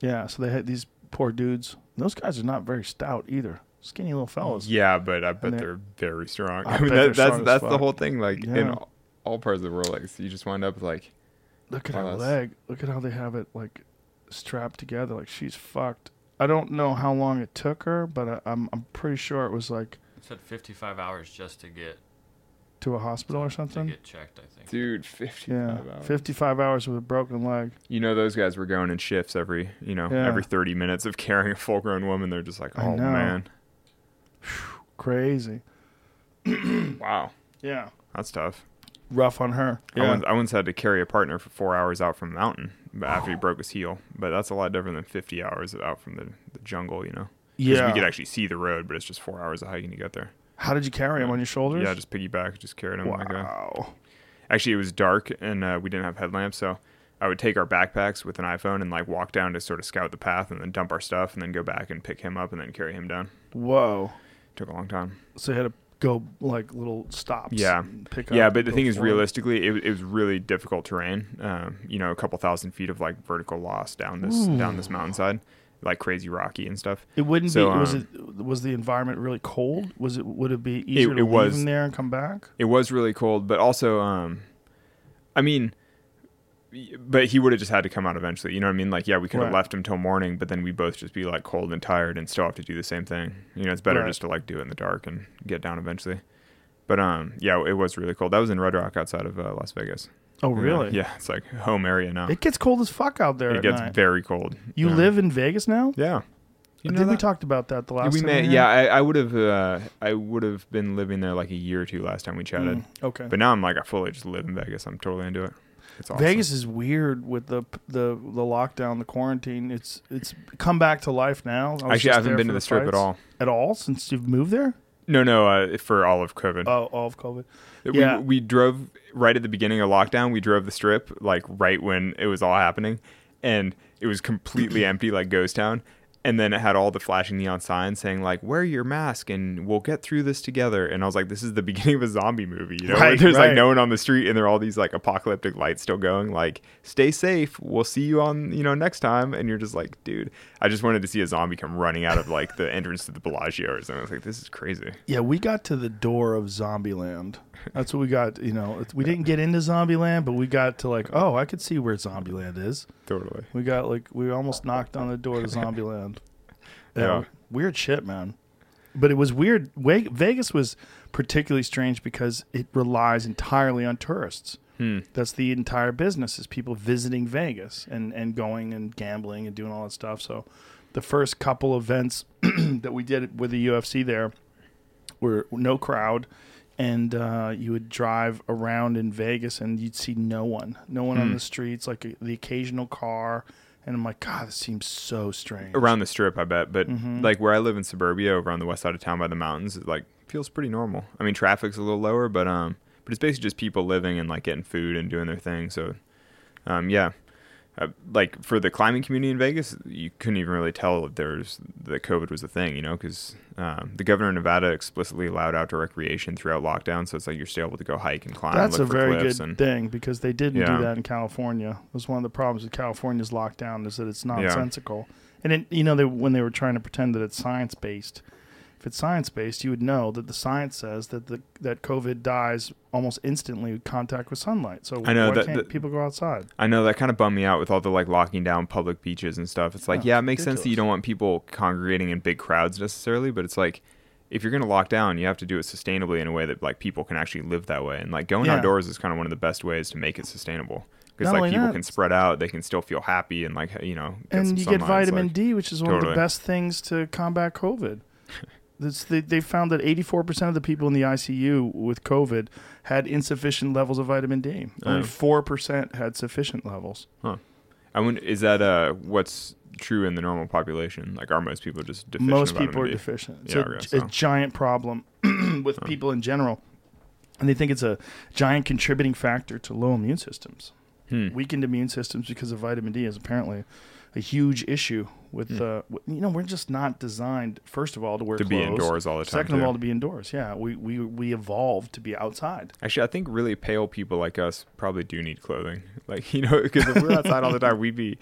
Yeah, so they had these poor dudes. Those guys are not very stout either. Skinny little fellas. Yeah, but I bet they're- they're very strong. I I, mean, that, that's that's the whole thing. Like in all, all parts of the world, like so you just wind up with like Look at her that's- leg. Look at how they have it like strapped together. Like she's fucked. I don't know how long it took her, but I, I'm I'm pretty sure it was like It said 55 hours just to get to a hospital or to something. get checked. I think. dude, fifty. Yeah, 55 hours with a broken leg. You know those guys were going in shifts every you know Yeah. every thirty minutes of carrying a full grown woman. They're just like, I oh know. man, Crazy. wow, Yeah. that's tough. Rough on her. I, once, I once had to carry a partner for four hours out from a mountain after he broke his heel, but that's a lot different than fifty hours out from the, the jungle. You know? yeah. we could actually see the road, but it's just four hours of hiking to get there. How did you carry him on your shoulders? Yeah, just piggyback, just carried him like a wow. actually it was dark and uh, we didn't have headlamps so i would take our backpacks with an iphone and like walk down to sort of scout the path and then dump our stuff and then go back and pick him up and then carry him down Whoa. took a long time So you had to go like little stops. Yeah. Pick yeah but the thing is realistically it, it was really difficult terrain um, you know a couple thousand feet of like vertical loss down this down this mountainside like crazy rocky and stuff It wouldn't So, be. Was um, it? Was the environment really cold? Was it? Would it be easier to it leave was. him there and come back? it was really cold but also um i mean but he would have just had to come out eventually you know what i mean like yeah we could have Right. left him till morning but then we both just be like cold and tired and still have to do the same thing you know it's better Right. just to like do it in the dark and get down eventually but um yeah it was really cold that was in red rock outside of uh, las vegas Oh, really? yeah it's like home area now It gets cold as fuck out there. it gets night. very cold You Yeah. live in Vegas now? yeah you I think we talked about that the last we time. may, yeah. I, I would have uh, i would have been living there like a year or two last time we chatted Mm, okay. but now i'm like i fully just live in vegas i'm totally into it it's awesome. Vegas is weird with the the the lockdown, the quarantine. It's it's come back to life now. I Actually, I haven't been to the strip at all. At all since you've moved there? No, no, uh, for all of COVID. Oh, all of COVID. we, yeah. we drove right at the beginning of lockdown. We drove the strip like right when it was all happening, and it was completely empty, like ghost town. And then it had all the flashing neon signs saying like "Wear your mask and we'll get through this together." And I was like, "This is the beginning of a zombie movie." You know, Right, there's right. like no one on the street, and there are all these like apocalyptic lights still going. Like, stay safe. We'll see you on you know next time. And you're just like, dude, I just wanted to see a zombie come running out of like the entrance to the Bellagio or something. I was like, this is crazy. Yeah, we got to the door of Zombieland. That's what we got. You know, we didn't get into Zombieland, but we got to like, oh, I could see where Zombieland is. Totally. We got like, we almost knocked on the door to Zombieland. Yeah, Yeah. weird shit, man. But it was weird. Vegas was particularly strange because it relies entirely on tourists. Hmm. That's the entire business is people visiting Vegas and, and going and gambling and doing all that stuff. So the first couple events that we did with the UFC there were no crowd and uh, you would drive around in Vegas and you'd see no one, no one on Hmm. the streets, like a, the occasional car. And I'm like, God, this seems so strange. around the strip, I bet. But Mhm. like where I live in suburbia, over on the west side of town by the mountains, it like feels pretty normal. I mean, traffic's a little lower, but um, but it's basically just people living and like getting food and doing their thing. So, um, yeah. Uh, like for the climbing community in Vegas, you couldn't even really tell if there's that COVID was a thing, you know, because um, the governor of Nevada explicitly allowed outdoor recreation throughout lockdown. So it's like you're still able to go hike and climb. That's a very good and, thing because they didn't Yeah. do that in California. It was one of the problems with California's lockdown is that it's Yeah. nonsensical. And it, you know, they, when they were trying to pretend that it's science based, if it's science based, you would know that the science says that the that COVID dies almost instantly with contact with sunlight. So I know why that- can't that- people go outside? I know that kind of bummed me out with all the like locking down public beaches and stuff. It's like, Yeah, yeah, it makes sense that you don't want people congregating in big crowds necessarily, but it's like if you're going to lock down, you have to do it sustainably in a way that like people can actually live that way. And like going Yeah. outdoors is kind of one of the best ways to make it sustainable because like people that- can spread out, they can still feel happy and like you know, get some and you get sunlight. It's vitamin like- D, which is one of the best things to combat COVID. This, they, they found that 84% of the people in the ICU with COVID had insufficient levels of vitamin D. Only Oh. 4% had sufficient levels. Huh. I wonder, is that uh what's true in the normal population? Like, are most people just deficient? Most people vitamin are D? deficient. It's Yeah, a, guess a giant problem with people in general. And they think it's a giant contributing factor to low immune systems. Hmm. Weakened immune systems because of vitamin D is apparently a huge issue with, Hmm. uh, you know, we're just not designed, first of all, to wear to be indoors all the time. Second of all, to be indoors. Yeah, we, we, we evolved to be outside. Actually, I think really pale people like us probably do need clothing. Like, you know, because if we're outside all the time, we'd be,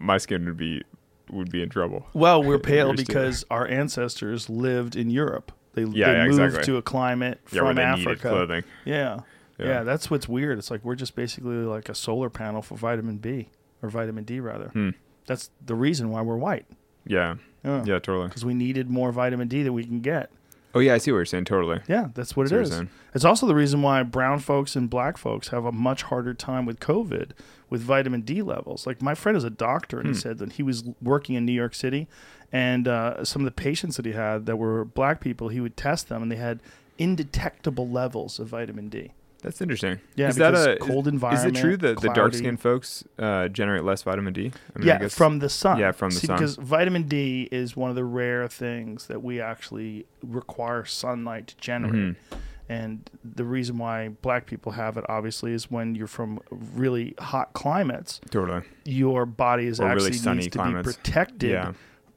my skin would be would be in trouble. Well, we're pale too. because our ancestors lived in Europe. They, Yeah, they yeah, moved exactly. to a climate Yeah, from Africa. clothing. Yeah. Yeah. yeah. that's what's weird. It's like we're just basically like a solar panel for vitamin B or vitamin D rather. Hmm. That's the reason why we're white. Yeah. Yeah. Yeah, totally. Because we needed more vitamin D than we can get. Oh yeah, I see what you're saying. Totally. Yeah, that's what That's it what is. saying. It's also the reason why brown folks and black folks have a much harder time with COVID with vitamin D levels. Like my friend is a doctor, and he said that he was working in New York City, and uh, some of the patients that he had that were black people, he would test them, and they had indetectable levels of vitamin D. That's interesting. Yeah, is that a cold environment, Is it true that the dark cloudy. skinned folks uh, generate less vitamin D? I mean, I yeah, guess- from the sun. Yeah, from the See, sun. Because vitamin D is one of the rare things that we actually require sunlight to generate. Mm-hmm. And the reason why black people have it, obviously, is when you're from really hot climates, totally. your body is Or really actually sunny needs to climates. be protected, Yeah.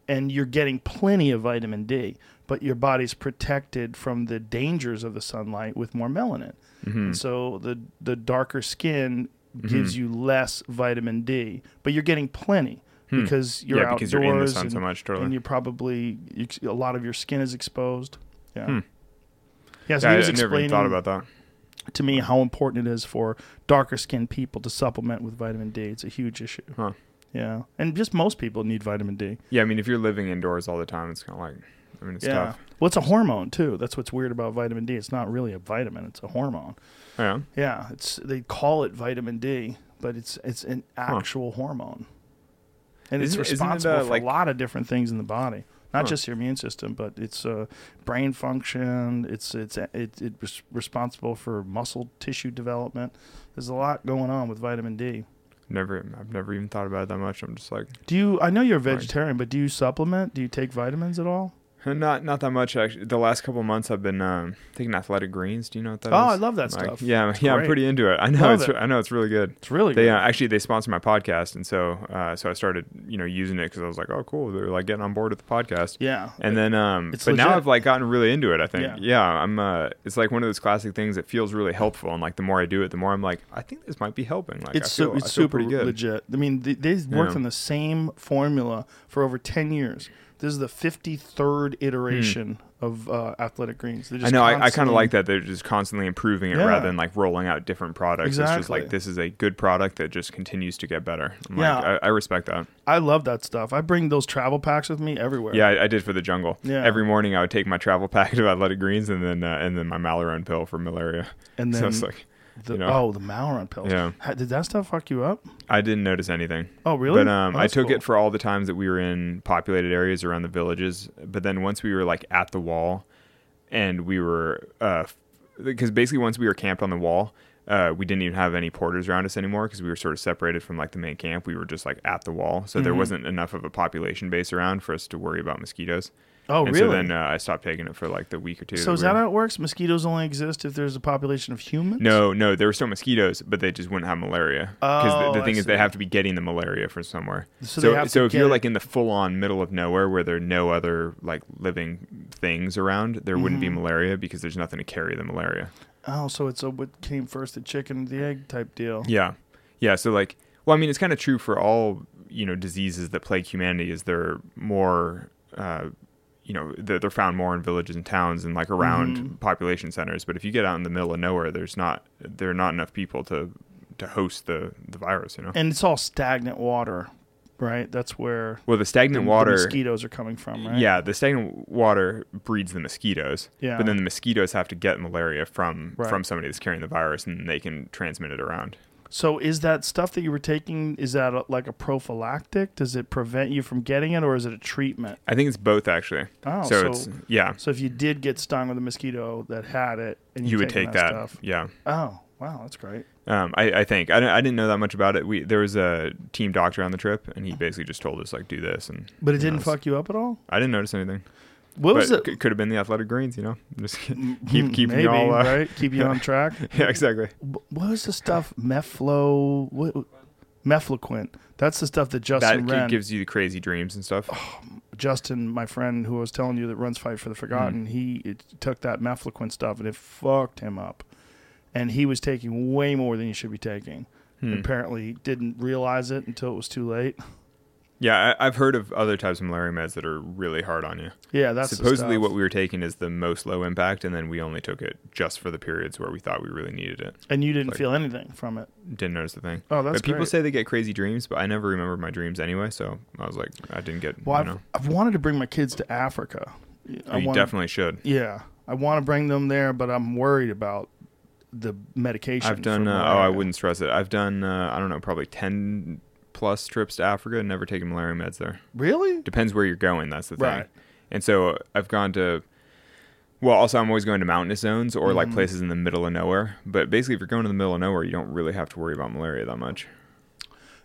and you're getting plenty of vitamin D, but your body's protected from the dangers of the sunlight with more melanin. Mm-hmm. So the the darker skin gives you less vitamin D, but you're getting plenty because you're Hmm. Yeah, outdoors because you're in the sun and, so much, totally. and you probably you, a lot of your skin is exposed. Yeah. Yeah, so Hmm. Yeah, he I, was I never explaining thought about that. to me how important it is for darker skinned people to supplement with vitamin D. It's a huge issue. Huh. Yeah, and just most people need vitamin D. Yeah, I mean, if you're living indoors all the time, it's kind of like, I mean, it's yeah. tough. Well, it's a hormone too. That's what's weird about vitamin D. It's not really a vitamin. It's a hormone. Yeah. Yeah, it's they call it vitamin D, but it's it's an actual hormone, and it's Isn't- isn't it, responsible uh, for like- a lot of different things in the body. Not Huh. just your immune system, but it's uh, brain function. It's it's it, it's responsible for muscle tissue development. There's a lot going on with vitamin D. Never, I've never even thought about it that much. I'm just like, Do you? I know you're a vegetarian, but do you supplement? Do you take vitamins at all? not not that much actually. The last couple of months, I've been um, taking athletic greens. Do you know what that is? Oh, I love that Like, stuff. Yeah, It's yeah, I'm pretty into it. I know Love it's, it. I know it's really good. It's really They good. uh, actually they sponsor my podcast, and so uh, so I started you know using it because I was like, oh cool, they're like getting on board with the podcast. yeah, And then, um, but now. I've like gotten really into it. I think, Yeah. yeah, I'm. Uh, it's like one of those classic things that feels really helpful, and like the more I do it, the more I'm like, I think this might be helping. Like, it's I feel, su- it's super pretty good. legit. I mean, they, they've worked Yeah. on the same formula for over ten years. This is the fifty third iteration of uh, Athletic Greens. I know. I, I kind of like that. They're just constantly improving it Yeah. rather than like rolling out different products. It's just Exactly. like this is a good product that just continues to get better. I'm Yeah. like, I, I respect that. I love that stuff. I bring those travel packs with me everywhere. Yeah, I, I did for the jungle. Yeah. Every morning I would take my travel packet of athletic greens and then uh, and then my Malarone pill for malaria. and so then it's like the, you know. oh, the Malarone pills. Yeah. Ha- Did that stuff fuck you up? I didn't notice anything. Oh, really? But um, Oh, I took cool. it for all the times that we were in populated areas around the villages. But then once we were like at the wall, and we were uh, because basically once we were camped on the wall, uh, we didn't even have any porters around us anymore because we were sort of separated from like the main camp. We were just like at the wall, so Mm-hmm. there wasn't enough of a population base around for us to worry about mosquitoes. Oh, and really? so then uh, I stopped taking it for like the week or two. so is that how it works? Mosquitoes only exist if there's a population of humans. No, no, there were still mosquitoes, but they just wouldn't have malaria. Because Oh, the, the I thing is, see. they have to be getting the malaria from somewhere. So So, so, if you're get like in the full-on middle of nowhere where there are no other like living things around, there wouldn't Mm-hmm. be malaria because there's nothing to carry the malaria. Oh, so it's a what came first, the chicken or the egg type deal. Yeah, yeah. So like, well, I mean, it's kind of true for all you know diseases that plague humanity. Is they're more. Uh, you know, they're, they're found more in villages and towns and like around Mm-hmm. population centers. But if you get out in the middle of nowhere, there's not there are not enough people to to host the the virus. You know. And it's all stagnant water, right? That's where Well, the the, stagnant the water. mosquitoes are coming from, right? Yeah, the stagnant water breeds the mosquitoes. Yeah. But then the mosquitoes have to get malaria from Right. from somebody that's carrying the virus, and they can transmit it around. So is that stuff that you were taking? Is that a, like a prophylactic? Does it prevent you from getting it, or is it a treatment? I think it's both actually. Oh, so, so- it's yeah. So if you did get stung with a mosquito that had it, and You would take that. stuff, Yeah. oh wow, that's great. Um, I, I think I, didn't- I didn't know that much about it. We there was a team doctor on the trip, and he basically just told us like do this, and But it didn't it's- fuck you up at all. I didn't notice anything. What was but it? could have been the athletic greens, you know, just keep keep Maybe you all uh, right. Keep you on track. yeah, exactly. What was the stuff? Meflo. What? Mefloquine. That's the stuff that That Justin gi- Wren, gives you the crazy dreams and stuff. Justin, my friend who I was telling you that runs Fight for the. Forgotten, he it took that Mefloquine stuff and it fucked him up. And he was taking way more than he should be taking. Hmm. Apparently, didn't realize it until it was too late. Yeah, I, I've heard of other types of malaria meds that are really hard on you. Yeah, that's Supposedly, what we were taking is the most low impact, and then we only took it just for the periods where we thought we really needed it. and you didn't like- feel anything from it. Didn't notice the thing. Oh, that's but people great. say they get crazy dreams, but I never remember my dreams anyway. So I was like, I didn't get. Well, you I've, know. I've wanted to bring my kids to Africa. I you wanna- definitely should. Yeah, I want to bring them there, but I'm worried about the medication. I've done. Uh, oh, I wouldn't stress it. I've done. Uh, I don't know, probably ten plus trips to Africa. And never taken malaria meds there. Really? Depends where you're going. That's the thing. Right. And so I've gone to. Well, also I'm always going to mountainous zones or Mm-hmm. like places in the middle of nowhere. But basically, if you're going to the middle of nowhere, you don't really have to worry about malaria that much.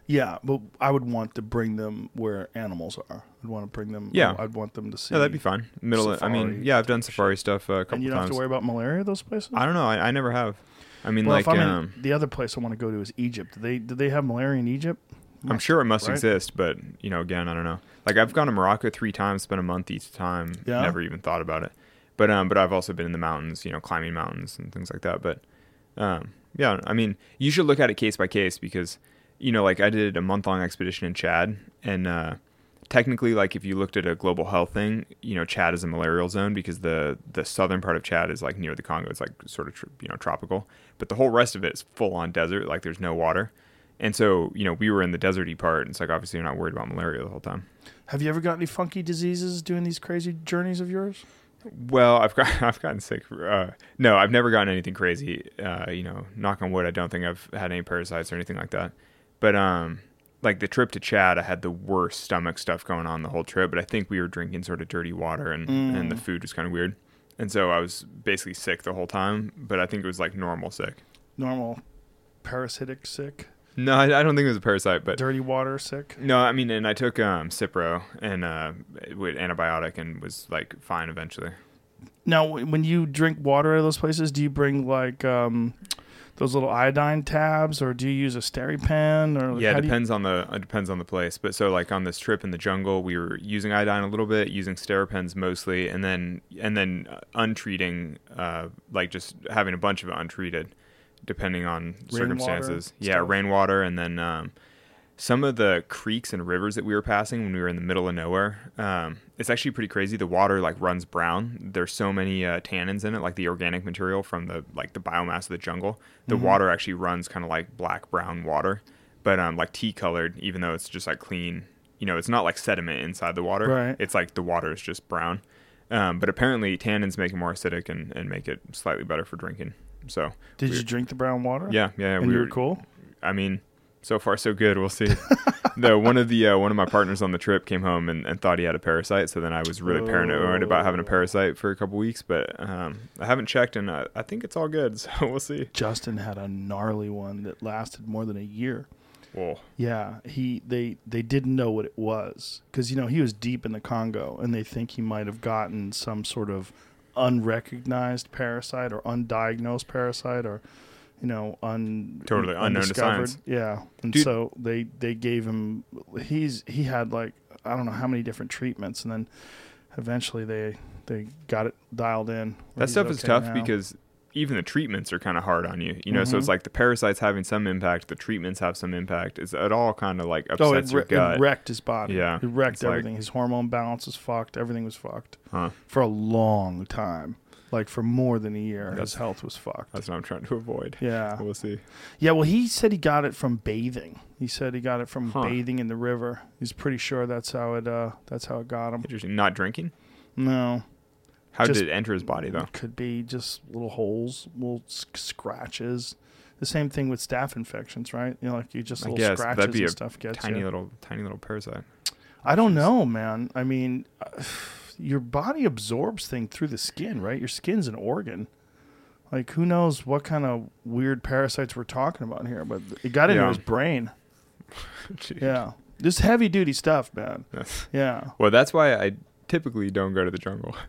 Yeah, but I would want to bring them where animals are. I'd want to bring them. Yeah. I'd want them to see. Yeah, that'd be fine. Middle. Of, I mean, yeah, I've done safari stuff a couple And you don't times. have to worry about malaria those places. I don't know. I, I never have. I mean, well, like, if I'm in- um, the other place I want to go to is Egypt. Do they do they have malaria in Egypt? I'm sure it must right? exist, but you know, again, I don't know. Like I've gone to Morocco three times, spent a month each time, Yeah? never even thought about it. But um, but I've also been in the mountains, you know, climbing mountains and things like that. But um, yeah, I mean, you should look at it case by case because you know, like I did a month long expedition in Chad, and uh, technically, like if you looked at a global health thing, you know, Chad is a malarial zone because the the southern part of Chad is like near the Congo. It's like sort of tr- you know tropical, but the whole rest of it is full on desert. Like there's no water. And so, you know, we were in the deserty part. And it's like, obviously, you're not worried about malaria the whole time. Have you ever got any funky diseases doing these crazy journeys of yours? Well, I've got, I've gotten sick. Uh, no, I've never gotten anything crazy. Uh, you know, knock on wood, I don't think I've had any parasites or anything like that. But, um, like the trip to Chad, I had the worst stomach stuff going on the whole trip. But I think we were drinking sort of dirty water and, and the food was kind of weird. And so I was basically sick the whole time. But I think it was like normal sick. Normal parasitic sick, No, I, I don't think it was a parasite, but dirty water sick. No, I mean, and I took um, Cipro and uh, with antibiotic and was like fine eventually. Now, w- when you drink water at those places, do you bring like um, those little iodine tabs, or do you use a SteriPen? Or Yeah, how it do you- depends on the it depends on the place. But so like on this trip in the jungle, we were using iodine a little bit, using Steripens mostly, and then and then uh, untreating, uh, like just having a bunch of it untreated, depending on circumstances. Yeah, stuff? rainwater, and then um, some of the creeks and rivers that we were passing when we were in the middle of nowhere. Um, it's actually pretty crazy. The water like runs brown. There's so many uh, tannins in it, like the organic material from the like the biomass of the jungle. The Mm-hmm. water actually runs kind of like black brown water, but um, like tea colored, even though it's just like clean. You know, it's not like sediment inside the water. Right. It's like the water is just brown. Um, but apparently tannins make it more acidic and, and make it slightly better for drinking. So Did we- you drink the brown water? Yeah, yeah. and we were were cool. I mean, so far so good. We'll see. no, one of the uh, one of my partners on the trip came home and, and thought he had a parasite. So then I was really paranoid about having a parasite for a couple weeks. But um, I haven't checked, and I, I think it's all good. So we'll see. Justin had a gnarly one that lasted more than a year. Whoa. Yeah, he they they didn't know what it was because you know he was deep in the Congo, and they think he might have gotten some sort of unrecognized parasite or undiagnosed parasite or you know un Totally unknown to science. Yeah, and Dude. so they they gave him he's he had like I don't know how many different treatments, and then eventually they they got it dialed in. That stuff is tough now. because even the treatments are kind of hard on you. You know, so Mm-hmm. it's like the parasites having some impact, the treatments have some impact. It's it all kind of like upsets Oh, it, your gut. it wrecked his body. Yeah, it wrecked it's like- everything. his hormone balance was fucked. Everything was fucked huh. for a long time. Like for more than a year, That's- his health was fucked. That's what I'm trying to avoid. Yeah, We'll see. yeah. Well, he said he got it from bathing. He said he got it from Huh. bathing in the river. He's pretty sure that's how it. Uh, that's how it got him. Interesting. Not drinking. No, How Just- did it enter his body though? could be just little holes, little scratches. The same thing with staph infections, right? You know, like you just I little guess scratches and stuff gets tiny you. little, tiny little parasite. I don't know, man. I mean, your body absorbs things through the skin, right? Your skin's an organ. Like, who knows what kind of weird parasites we're talking about here? But it got into Yeah. his brain. Yeah, this heavy duty stuff, man. That's- Yeah, Well, that's why I typically don't go to the jungle.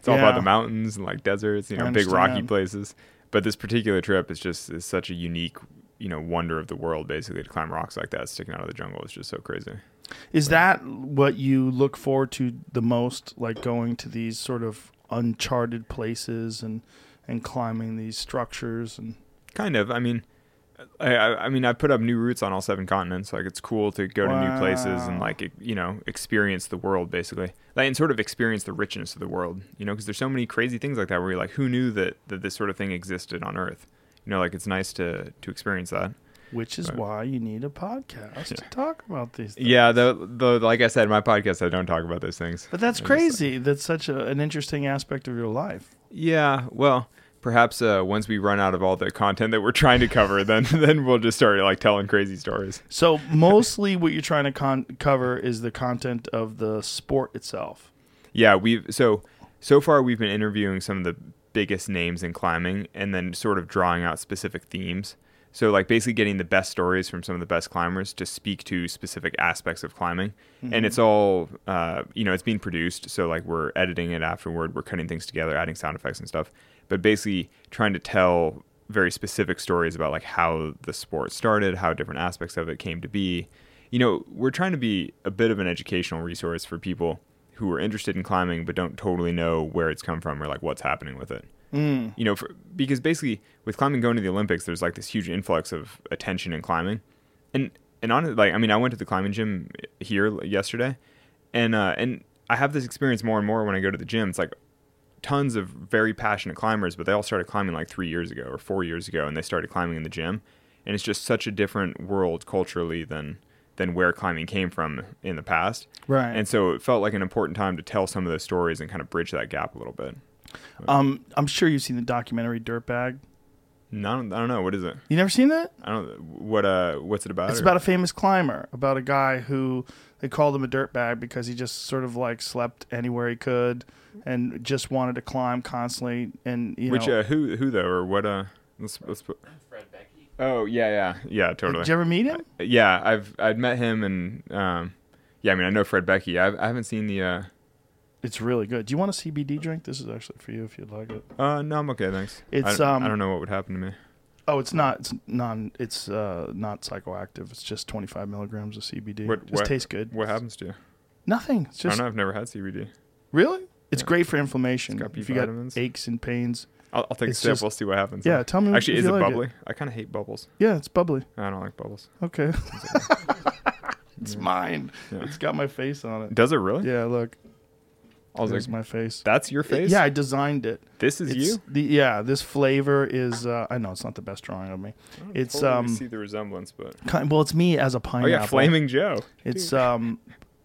It's all Yeah. about the mountains and like deserts, you know, big rocky places. But this particular trip is just is such a unique, you know, wonder of the world. Basically, to climb rocks like that, sticking out of the jungle, is just so crazy. is that what you look forward to the most? Like going to these sort of uncharted places and and climbing these structures and Kind of. I mean, I, I mean, I put up new routes on all seven continents. Like, it's cool to go to new places and like you know experience the world basically, like and sort of experience the richness of the world. You know, because there's so many crazy things like that where you're like, who knew that that this sort of thing existed on Earth? You know, like it's nice to to experience that. Which is Right. why you need a podcast to talk about these things. Yeah, the the like I said, my podcast I don't talk about those things. But that's I crazy. That's such a, an interesting aspect of your life. Yeah, well, perhaps uh, once we run out of all the content that we're trying to cover, then then we'll just start like telling crazy stories. So mostly what you're trying to con- cover is the content of the sport itself. Yeah, we've so so far we've been interviewing some of the biggest names in climbing, and then sort of drawing out specific themes. So like basically getting the best stories from some of the best climbers to speak to specific aspects of climbing, and it's all uh, you know it's being produced. So like we're editing it afterward, we're cutting things together, adding sound effects and stuff, but basically trying to tell very specific stories about like how the sport started, how different aspects of it came to be. You know, we're trying to be a bit of an educational resource for people who are interested in climbing but don't totally know where it's come from or like what's happening with it. Mm. You know, for, because basically with climbing going to the Olympics, there's like this huge influx of attention in climbing, and and on like I mean, I went to the climbing gym here yesterday, and uh, and I have this experience more and more when I go to the gym. It's like tons of very passionate climbers, but they all started climbing like three years ago or four years ago, and they started climbing in the gym, and it's just such a different world culturally than than where climbing came from in the past. Right. And so it felt like an important time to tell some of those stories and kind of bridge that gap a little bit. Um, I'm sure you've seen the documentary Dirtbag. No, I don't, I don't know what is it. You never seen that? I don't. What uh? What's it about? It's or- about a famous climber, about a guy who they called him a dirtbag because he just sort of like slept anywhere he could and just wanted to climb constantly. And you which know, uh who who though or what uh? Let's let's put. Fred Beckey. Oh yeah yeah yeah totally. did you ever meet him? Yeah, I've I'd met him and um, yeah I mean I know Fred Beckey. I've, I haven't seen the uh. It's really good. Do you want a CBD drink? This is actually for you if you'd like it. Uh no I'm okay thanks. It's, I, um, I don't know what would happen to me. Oh, it's not. It's non. It's uh, not psychoactive. It's just 25 milligrams of CBD. What- just what- tastes good. What happens to you? Nothing. It's I just don't know. I've never had CBD. really. It's Yeah. great for inflammation. It's got B if you got aches and pains. I'll, I'll take a sip. just- we'll see what happens. Yeah, tell me. Actually, if is you it like bubbly? I kind of hate bubbles. Yeah, it's bubbly. I don't like bubbles. Okay. it's mine. Yeah. It's got my face on it. Does it really? Yeah, look. I was There's like, my face. that's your face. Yeah, I designed it. This is It's you. The, yeah, this flavor is. Uh, I know it's not the best drawing of me. I don't It's, totally um, see the resemblance, but Kind, well, it's me as a pineapple. oh yeah, Flaming Joe. It's um,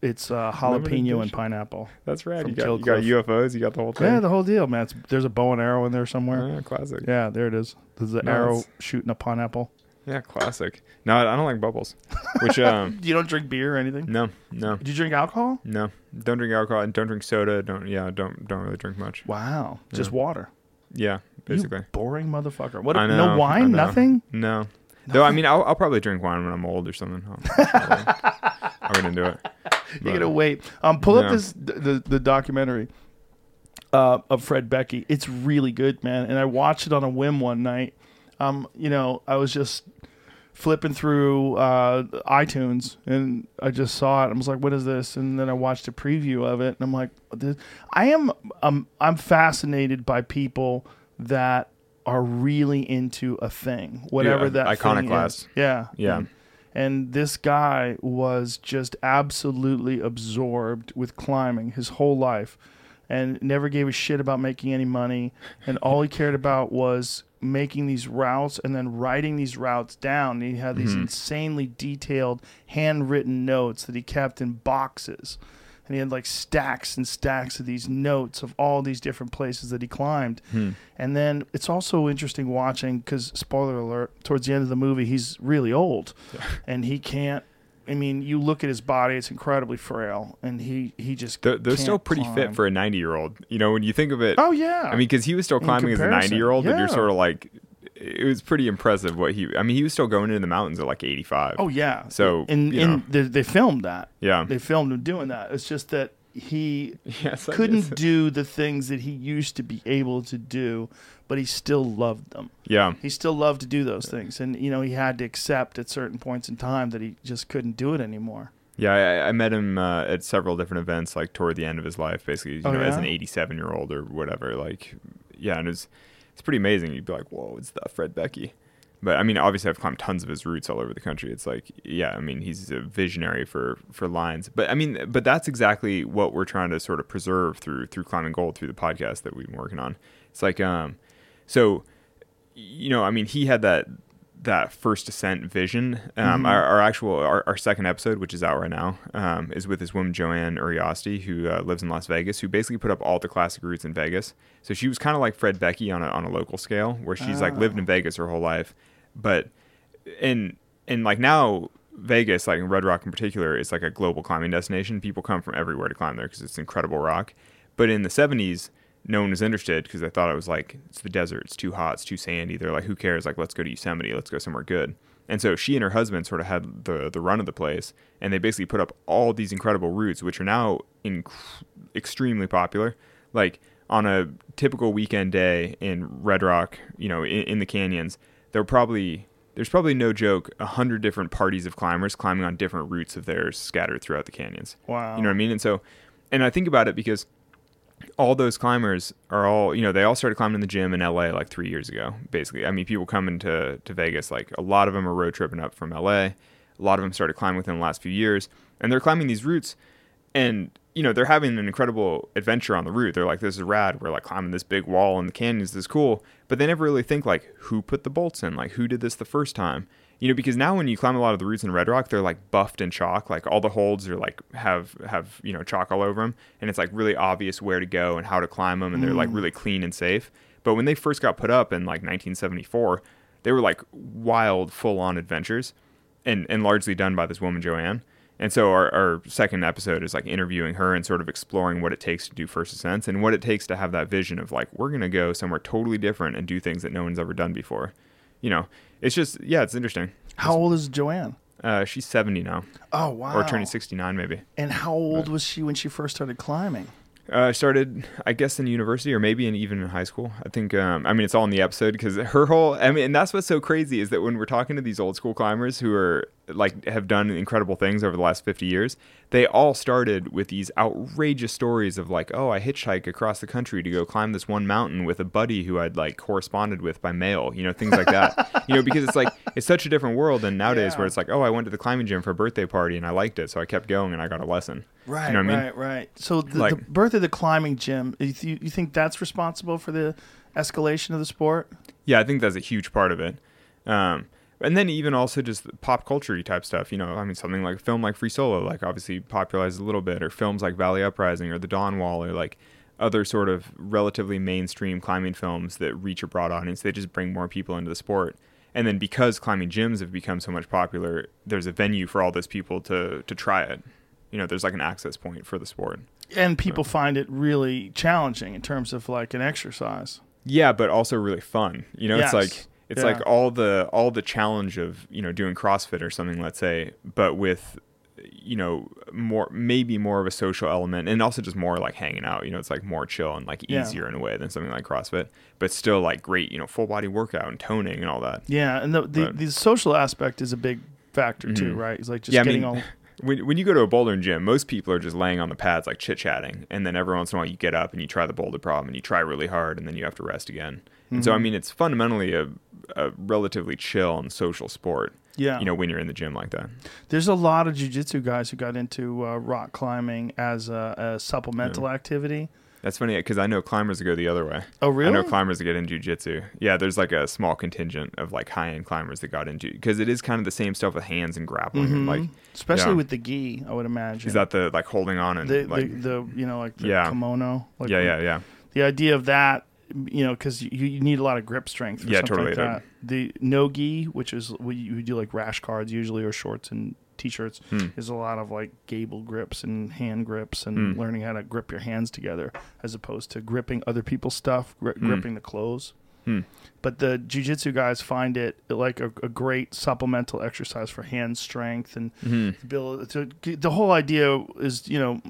it's uh, jalapeno and pineapple. That's rad. You got, you got UFOs. You got the whole thing. Yeah, the whole deal, man. It's, there's a bow and arrow in there somewhere. Yeah, classic. Yeah, there it is. There's an No, arrow shooting a pineapple. Yeah, classic. No, I don't like bubbles. Which um, You don't drink beer or anything? no, no, Do you drink alcohol? no. Don't drink alcohol and don't drink soda. Don't yeah, don't don't really drink much. Wow, just water. Yeah, basically. You boring motherfucker. What? Know. no wine? Nothing? No. Though I mean, I'll, I'll probably drink wine when I'm old or something. I'll get into it. You're gonna wait. Um, pull up this the the documentary uh, of Fred Beckey. It's really good, man. And I watched it on a whim one night. Um, you know, I was just flipping through uh, iTunes and I just saw it. I was like, "What is this?" And then I watched a preview of it, and I'm like, this, "I am um, I'm fascinated by people that." Are really into a thing, whatever Yeah, that thing iconoclast. is. Yeah, Yeah. And- and this guy was just absolutely absorbed with climbing his whole life and never gave a shit about making any money. And all he cared about was making these routes and then writing these routes down. He had these mm-hmm. insanely detailed handwritten notes that he kept in boxes and he had like stacks and stacks of these notes of all these different places that he climbed hmm. and then it's also interesting watching because spoiler alert towards the end of the movie he's really old and he can't i mean you look at his body it's incredibly frail and he he just They're, they're still pretty climb. fit for a 90 year old. You know, when you think of it. oh yeah I mean, because he was still climbing as a 90 year old, yeah. you're sort of like, it was pretty impressive what he. I mean, he was still going into the mountains at like 85. oh yeah So, and, you and they, they filmed that yeah. they filmed him doing that it's just that he yes, couldn't do the things that he used to be able to do but he still loved them Yeah. he still loved to do those things and you know he had to accept at certain points in time that he just couldn't do it anymore Yeah, I, I met him uh, at several different events, like toward the end of his life, basically, you Oh, know, as an 87 year old or whatever. Like, yeah, and it's it's pretty amazing. You'd be like, whoa, it's the Fred Beckey. But I mean, obviously, I've climbed tons of his routes all over the country. It's like, yeah, I mean, he's a visionary for for lines. But I mean, but that's exactly what we're trying to sort of preserve through through climbing gold through the podcast that we've been working on. It's like, um, so, you know, I mean, he had that that first ascent vision. Um, our, our actual our, our second episode, which is out right now, um, is with this woman Joanne Urioste who uh, lives in Las Vegas, who basically put up all the classic routes in Vegas. So she was kind of like Fred Beckey on a on a local scale, where she's like lived in Vegas her whole life, but and and like now Vegas, like Red Rock in particular, is like a global climbing destination. People come from everywhere to climb there because it's incredible rock. But in the 70s, no one was interested because they thought it was like it's the desert, it's too hot, it's too sandy. They're like, who cares? Like, let's go to Yosemite, let's go somewhere good. And so she and her husband sort of had the the run of the place, and they basically put up all these incredible routes, which are now inc- extremely popular. Like on a typical weekend day in Red Rock, you know, in, in the canyons, there were probably there's probably no joke a hundred different parties of climbers climbing on different routes of theirs scattered throughout the canyons. Wow. You know what I mean? And so, and I think about it because all those climbers are all you know they all started climbing in the gym in LA like three years ago basically. I mean people coming to to Vegas like a lot of them are road tripping up from LA a lot of them started climbing within the last few years and they're climbing these routes and you know they're having an incredible adventure on the route. They're like this is rad. We're like climbing this big wall in the canyons. This is cool. But they never really think like who put the bolts in? Like who did this the first time you know because now when you climb a lot of the routes in red rock they're like buffed in chalk. Like all the holds are like have have you know chalk all over them and it's like really obvious where to go and how to climb them and they're like really mm. clean and safe. But when they first got put up in like 1974 they were like wild full on adventures and and largely done by this woman joanne. And so our, our second episode is like interviewing her and sort of exploring what it takes to do first ascents and what it takes to have that vision of like we're gonna go somewhere totally different and do things that no one's ever done before. You know it's just yeah it's interesting How old is Joanne? uh, she's 70 now Oh wow. or turning 69 maybe And how old was she when she first started climbing? uh, started i guess in university or maybe in even in high school i think um, i mean it's all in the episode because her whole i mean and that's what's so crazy is that when we're talking to these old school climbers who are like have done incredible things over the last 50 years they all started with these outrageous stories of like oh i hitchhike across the country to go climb this one mountain with a buddy who i'd like corresponded with by mail you know things like that you know because it's like it's such a different world than nowadays Yeah. where it's like oh i went to the climbing gym for a birthday party and i liked it so i kept going and i got a lesson Right, you know what I mean? right, right. So the, the birth of the climbing gym, you, th- you think that's responsible for the escalation of the sport? Yeah, I think that's a huge part of it. Um, and then even also just pop culture type stuff. You know, I mean, something like a film like Free Solo, like obviously popularized a little bit, or films like Valley Uprising or The Dawn Wall, or like other sort of relatively mainstream climbing films that reach a broad audience. They just bring more people into the sport. And then because climbing gyms have become so much popular, there's a venue for all those people to to try it. You know, there's like an access point for the sport. And people find it really challenging in terms of like an exercise. Yeah, but also really fun. You know, Yes. it's like it's Yeah. like all the all the challenge of you know doing CrossFit or something, let's say, but with you know more maybe more of a social element and also just more like hanging out. You know, it's like more chill and like Yeah. easier in a way than something like CrossFit, but still like great. You know, full body workout and toning and all that. Yeah, and the the, the social aspect is a big factor too, Mhm. right? It's like just yeah, I getting mean, all when when you go to a bouldering gym, most people are just laying on the pads like chit chatting, and then every once in a while you get up and you try the boulder problem and you try really hard, and then you have to rest again. And so I Mhm. mean, it's fundamentally a, a relatively chill and social sport. yeah. You know, when you're in the gym like that. There's a lot of jujitsu guys who got into uh, rock climbing as a, a supplemental activity. That's funny because I know climbers that go the other way. Oh, really? I know climbers that get into jujitsu. Yeah, there's like a small contingent of like high end climbers that got into because it is kind of the same stuff with hands and grappling and like. Especially yeah. with the gi, I would imagine. is that the like holding on and the, like the the you know like the Yeah. kimono? Like yeah yeah yeah The idea of that, you know, because you, you need a lot of grip strength. Yeah, something totally, Like that. The no gi, which is we you do like rash guards usually or shorts and t-shirts, Hmm. is a lot of like gable grips and hand grips and Hmm. learning how to grip your hands together as opposed to gripping other people's stuff, gri- Hmm. gripping the clothes. Hmm. But the jujitsu guys find it like a, a great supplemental exercise for hand strength and Mhm. ability to the whole idea is you know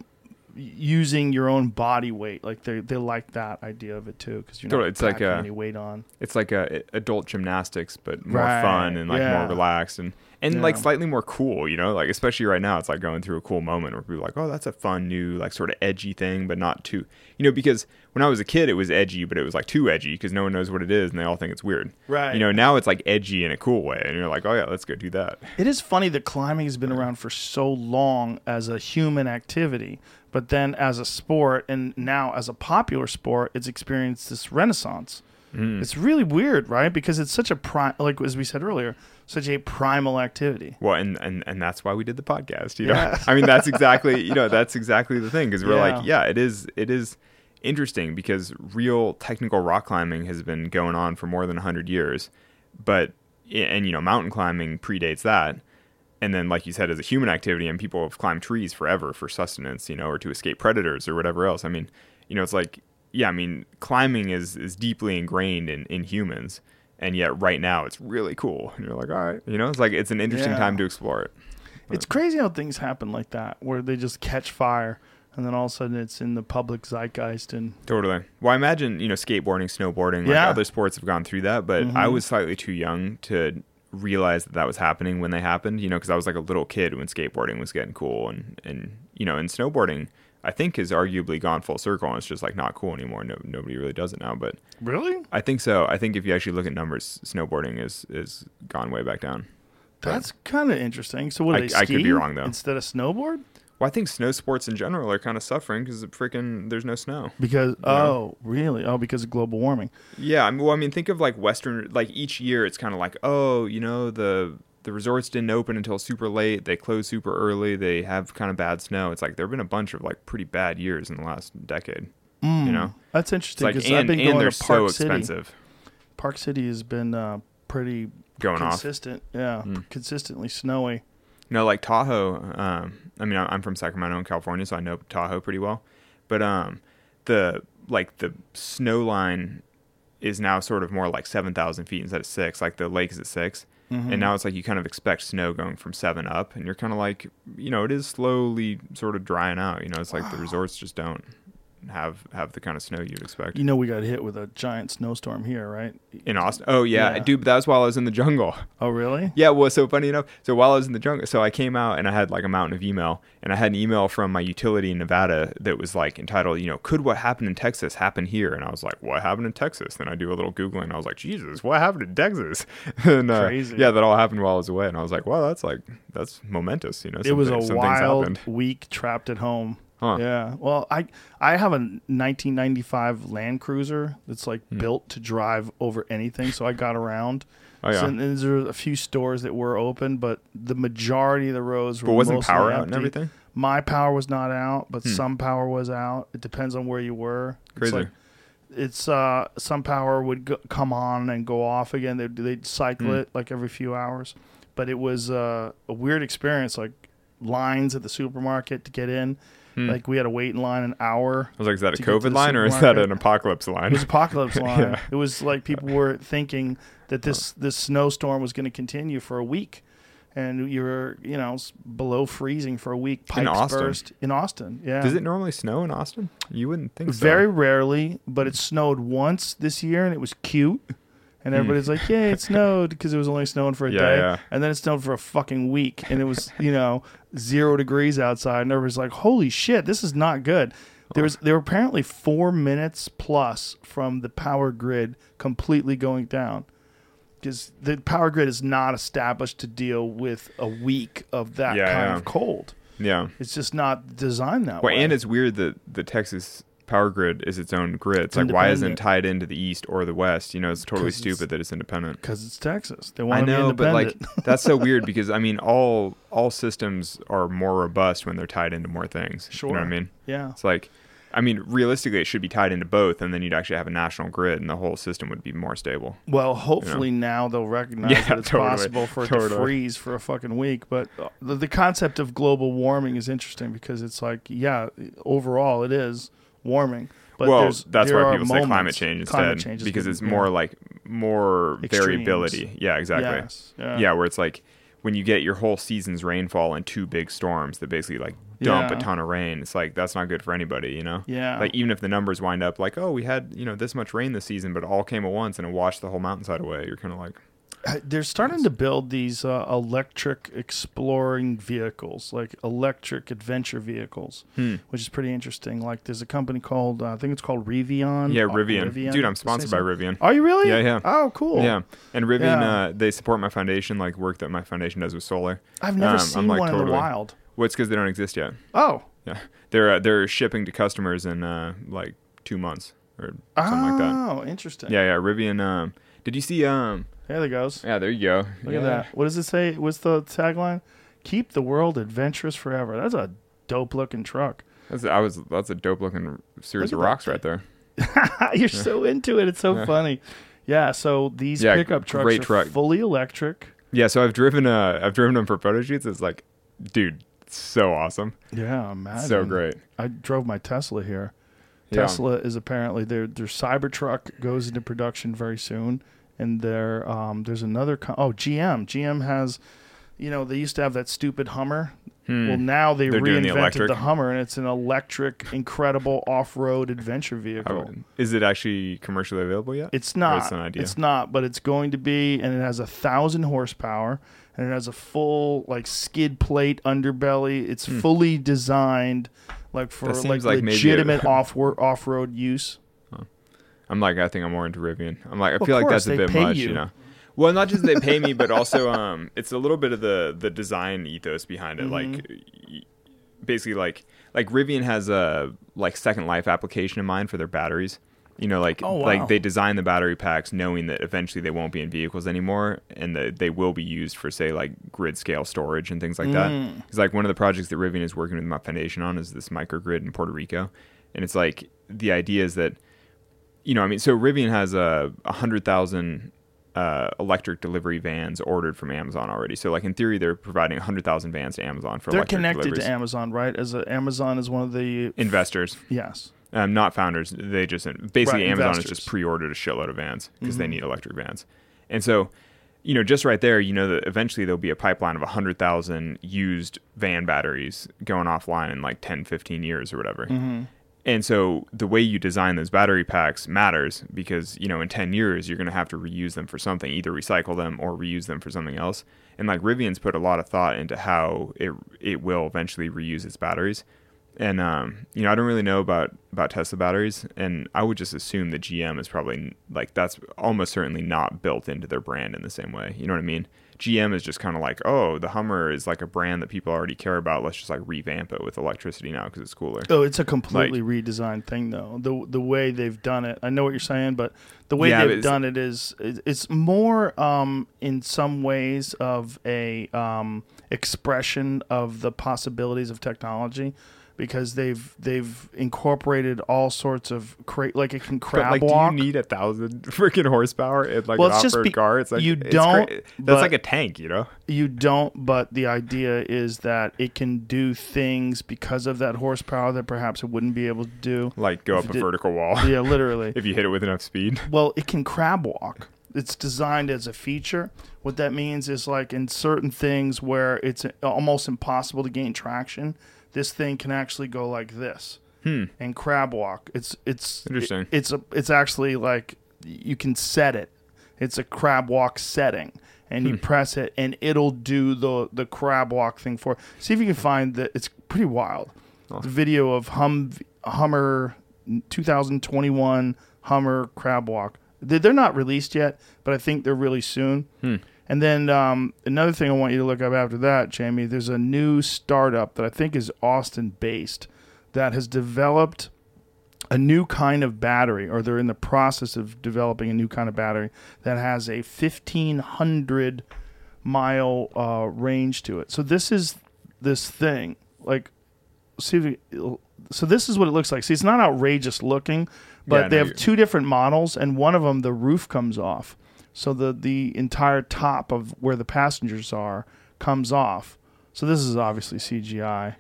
using your own body weight. Like they they like that idea of it too because you're not it's like, packing uh, any weight on. it's like a, adult gymnastics, but more Right, fun and like yeah. more relaxed and and like slightly more cool. You know, like especially right now, it's like going through a cool moment where people are like, oh, that's a fun new like sort of edgy thing, but not too. You know, because when I was a kid, it was edgy, but it was like too edgy because no one knows what it is and they all think it's weird. Right. You know, now it's like edgy in a cool way, and you're like, oh yeah, let's go do that. It is funny that climbing has been around for so long as a human activity, but then as a sport and now as a popular sport, it's experienced this renaissance. Mm. It's really weird, right? Because it's such a prime, like as we said earlier, such a primal activity. Well, and, and and that's why we did the podcast. You know, Yeah. I mean, that's exactly you know that's exactly the thing because we're Yeah. like, yeah, it is it is interesting because real technical rock climbing has been going on for more than hundred years, but and you know mountain climbing predates that. And then, like you said, as a human activity, and people have climbed trees forever for sustenance, you know, or to escape predators or whatever else. I mean, you know, it's like, yeah, I mean, climbing is is deeply ingrained in in humans, and yet right now it's really cool. And you're like, all right, you know, it's like it's an interesting Yeah. time to explore it. It's crazy how things happen like that, where they just catch fire, and then all of a sudden it's in the public zeitgeist, and Totally. Well, I imagine you know skateboarding, snowboarding, like Yeah. other sports have gone through that, but I Mhm. was slightly too young to realize that that was happening when they happened. You know, because I was like a little kid when skateboarding was getting cool, and and you know, and snowboarding I think has arguably gone full circle, and it's just like not cool anymore. No, nobody really does it now, but really, I think so. I think if you actually look at numbers, snowboarding is is gone way back down. that's kind of interesting. So what? do I- I could be wrong, though. Instead of snowboard, Well, I think snow sports in general are kind of suffering because freaking there's no snow. because oh, really? Oh, because of global warming. Yeah, I mean, well, I mean, think of like Western, like each year, it's kind of like, oh, you know, the the resorts didn't open until super late. They closed super early. They have kind of bad snow. It's like there have been a bunch of like pretty bad years in the last decade. You know, That's it's interesting like because I've and been and going they're to Park so City. expensive. Park City has been uh, pretty Going off. consistent. Yeah, Mm. consistently snowy. No, like Tahoe. Um, I mean, I'm from Sacramento in California, so I know Tahoe pretty well. But um, the like the snow line is now sort of more like seven thousand feet instead of six. Like the lake is at 6 Mm-hmm. and now it's like you kind of expect snow going from seven up, and you're kind of like, you know, it is slowly sort of drying out. You know, it's like the resorts just don't have have the kind of snow you'd expect You know, we got hit with a giant snowstorm here, right? in Austin. Oh yeah, Yeah. dude, but that was while I was in the jungle. Oh, really? Yeah, well, so funny enough, so while I was in the jungle, so I came out and I had like a mountain of email, and I had an email from my utility in Nevada that was like entitled, you know, could what happened in Texas happen here? And I was like, what happened in Texas? Then I do a little googling, and I was like, Jesus, what happened in Texas? and uh, Crazy. yeah, that all happened while I was away, and I was like, well, that's like that's momentous, you know. It was a something- some things wild week trapped at home. Huh. Yeah. Well, I I have a 1995 Land Cruiser that's like built to drive over anything, so I got around. Hmm. Oh yeah, So, and there were a few stores that were open, but the majority of the roads were but wasn't power out and empty. everything? My power was not out, but Hmm. some power was out. It depends on where you were. It's Crazy. like it's uh some power would go, come on and go off again. They'd, they'd cycle Hmm. it like every few hours, but it was uh, a weird experience. Like lines at the supermarket to get in. Hmm. Like we had to wait in line an hour. I was like, is that a to get to COVID line or is that an apocalypse line? It was apocalypse line. Yeah. It was like people were thinking that this this snowstorm was going to continue for a week, and you were you know below freezing for a week. Pipes Austin? burst in Austin. Yeah. Does it normally snow in Austin? You wouldn't think so. Very rarely, but it snowed once this year, and it was cute. And everybody's like, "Yeah, it snowed," because it was only snowing for a Hmm. Yeah, day, yeah. and then it snowed for a fucking week, and it was you know zero degrees outside, and everybody's like, "Holy shit, this is not good." There was there were apparently four minutes plus from the power grid completely going down, because the power grid is not established to deal with a week of that Yeah, kind yeah. of cold. Yeah. It's just not designed that Well, way. and it's weird that the Texas power grid is its own grid. It's like why isn't it tied into the east or the west? You know, it's totally 'Cause it's- stupid that it's independent. because it's Texas. They I want to know, but like that's so weird because I mean, all all systems are more robust when they're tied into more things. You know what I mean? yeah. It's like, I mean, realistically, it should be tied into both, and then you'd actually have a national grid, and the whole system would be more stable. Well, hopefully now they'll recognize Yeah, that it's totally. possible for it to freeze for a fucking week. But uh, the, the concept of global warming is interesting because it's like, yeah, overall it is warming. But well, that's why people say climate change instead, Climate change because it's yeah. more like more Extremes. variability. Yeah, exactly. Yes, yeah. yeah, where it's like when you get your whole season's rainfall in two big storms that basically like dump Yeah. a ton of rain, it's like that's not good for anybody, you know? Yeah. Like even if the numbers wind up like, oh, we had you know this much rain this season, but it all came at once and it washed the whole mountainside away, you're kind of like, They're starting to build these uh, electric exploring vehicles, like electric adventure vehicles, Hmm. which is pretty interesting. Like there's a company called uh, I think it's called Rivian. yeah, Uh, Rivian, dude, I'm sponsored by? Rivian. Are you really? Yeah, yeah. Oh, cool. Yeah, and Rivian, Yeah. uh, they support my foundation, like work that my foundation does with solar. I've never Um, seen I'm, like, one in the wild. Well, it's because they don't exist yet. Oh, Yeah, they're uh, they're shipping to customers in uh, like two months or something like that. oh, interesting. Yeah, yeah. Rivian. Um, did you see? Um, there it goes. yeah, there you go. Look yeah. at that. What does it say? What's the tagline? Keep the world adventurous forever. That's a dope looking truck. That's I was that's a dope looking series Look of at that rocks right there. You're so into it. It's so Yeah. funny. Yeah. So these Yeah, pickup trucks great are truck. fully electric. Yeah, so I've driven uh I've driven them for photo shoots. It's like, dude, so awesome, Yeah, imagine. so great. I drove my Tesla here. Yeah. Tesla is apparently their their Cybertruck goes into production very soon, and there um there's another co- oh GM GM has, you know they used to have that stupid Hummer. Well, now they Hmm. They're doing the reinvented the Hummer, and it's an electric, incredible off-road adventure vehicle. Is it actually commercially available yet? It's Or not. it's an idea? It's not, but it's going to be, and it has a thousand horsepower, and it has a full like skid plate underbelly. It's fully designed like for Hmm. Like, like legitimate off off road use. I'm like, I think I'm more into Rivian. I'm like, I Of feel like course, that's a bit much, you. you. know. Well, not just they pay me, but also um, it's a little bit of the the design ethos behind it. Like, Mm-hmm. y- basically, like like Rivian has a like Second Life application in mind for their batteries. You know, like Oh, wow. like they design the battery packs knowing that eventually they won't be in vehicles anymore, and that they will be used for say like grid scale storage and things like that. Mm. Because like one of the projects that Rivian is working with my foundation on is this microgrid in Puerto Rico, and it's like the idea is that you know, I mean, so Rivian has a uh, hundred thousand uh, electric delivery vans ordered from Amazon already. So, like in theory, they're providing hundred thousand vans to Amazon for They're connected deliveries. to Amazon, right? As a, Amazon is one of the Investors, yes. um, not founders. They just basically Right, Amazon has just pre-ordered a shitload of vans because Mm-hmm. they need electric vans, and so. You know, just right there, you know that eventually there'll be a pipeline of 100,000 used van batteries going offline in like 10, 15 years or whatever. Mm-hmm. And so the way you design those battery packs matters because, you know, in 10 years, you're going to have to reuse them for something, either recycle them or reuse them for something else. And like Rivian's put a lot of thought into how it, it will eventually reuse its batteries. And, um, you know, I don't really know about, about Tesla batteries. And I would just assume that GM is probably like, that's almost certainly not built into their brand in the same way. You know what I mean? GM is just kind of like, oh, the Hummer is like a brand that people already care about. Let's just like revamp it with electricity now because it's cooler. Oh, it's a completely redesigned thing, though. The the way they've done it, I know what you're saying, but the way Yeah, they've done it is it's more um, in some ways of a um, expression of the possibilities of technology. Because they've they've incorporated all sorts of cra- like it can But crab like, walk. do you need a thousand freaking horsepower in like Well, an it's just off-road be- car? It's like you it's don't, cra- That's like a tank, you know. You don't, but the idea is that it can do things because of that horsepower that perhaps it wouldn't be able to do. Like go up a did- vertical wall Yeah, literally. if you hit it with enough speed. Well, it can crab walk. It's designed as a feature. What that means is like in certain things where it's uh, almost impossible to gain traction, this thing can actually go like this hmm. and crab walk. It's it's Interesting. it's a, it's actually like you can set it. It's a crab walk setting, and you hmm. press it, and it'll do the the crab walk thing for. See if you can find that. It's pretty wild. The video of hum Hummer 2021 Hummer crab walk. They- They're not released yet, but I think they're really soon. Hmm. And then um, another thing I want you to look up after that, Jamie. There's a new startup that I think is Austin based that has developed a new kind of battery, or they're in the process of developing a new kind of battery that has a 1500 mile uh, range to it. So this is this thing. Like, see, if you, so this is what it looks like. See, it's not outrageous looking, but Yeah, they have two different models, and one of them the roof comes off, so the the entire top of where the passengers are comes off. So this is obviously CGI.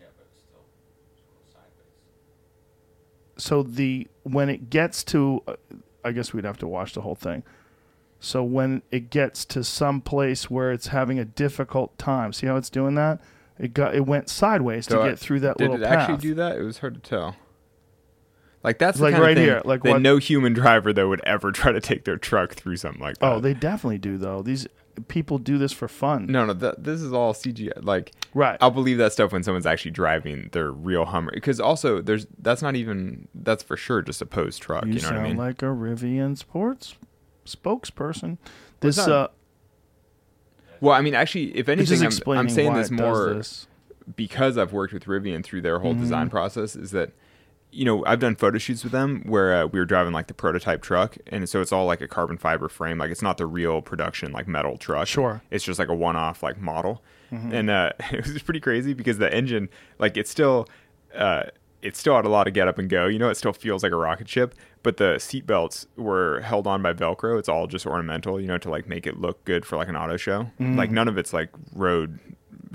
So the when it gets to, uh, I guess we'd have to watch the whole thing. So when it gets to some place where it's having a difficult time, see how it's doing that? It got it went sideways So, to uh, get through that Did little Did it path. actually do that? It was hard to tell. Like that's the Like right thing here, like that what- no human driver though would ever try to take their truck through something like that. oh, they definitely do though. These people do this for fun. no, no, that, this is all CGI. Like, Right. I'll believe that stuff when someone's actually driving their real Hummer. Because also, there's that's not even that's for sure just a posed truck. You, You, know sound what I mean? like a Rivian Sports spokesperson. This not- uh, well, I mean, actually, if anything, I'm, I'm saying this more this. because I've worked with Rivian through their whole Mm-hmm. design process. Is that you know I've done photo shoots with them where uh, we were driving like the prototype truck, and so it's all like a carbon fiber frame, like it's not the real production like metal truck. Sure. Mm-hmm. it's just like a one-off like model, and uh, it was pretty crazy because the engine, like it's still. Uh, it still had a lot of get up and go. You know, it still feels like a rocket ship, but the seat belts were held on by Velcro. It's all just ornamental, you know, to like make it look good for like an auto show. Like none of it's like road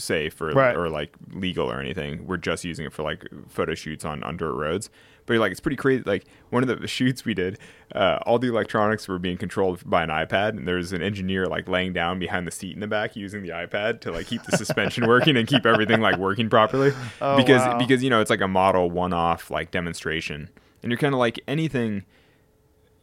safe or. Right. or like legal or anything. We're just using it for like photo shoots on on dirt roads. But you're like, it's pretty crazy. Like one of the shoots we did, uh, all the electronics were being controlled by an iPad, and there's an engineer like laying down behind the seat in the back using the iPad to like keep the suspension working and keep everything like working properly. Oh, because wow. because you know it's like a model one-off like demonstration, and you're kind of like anything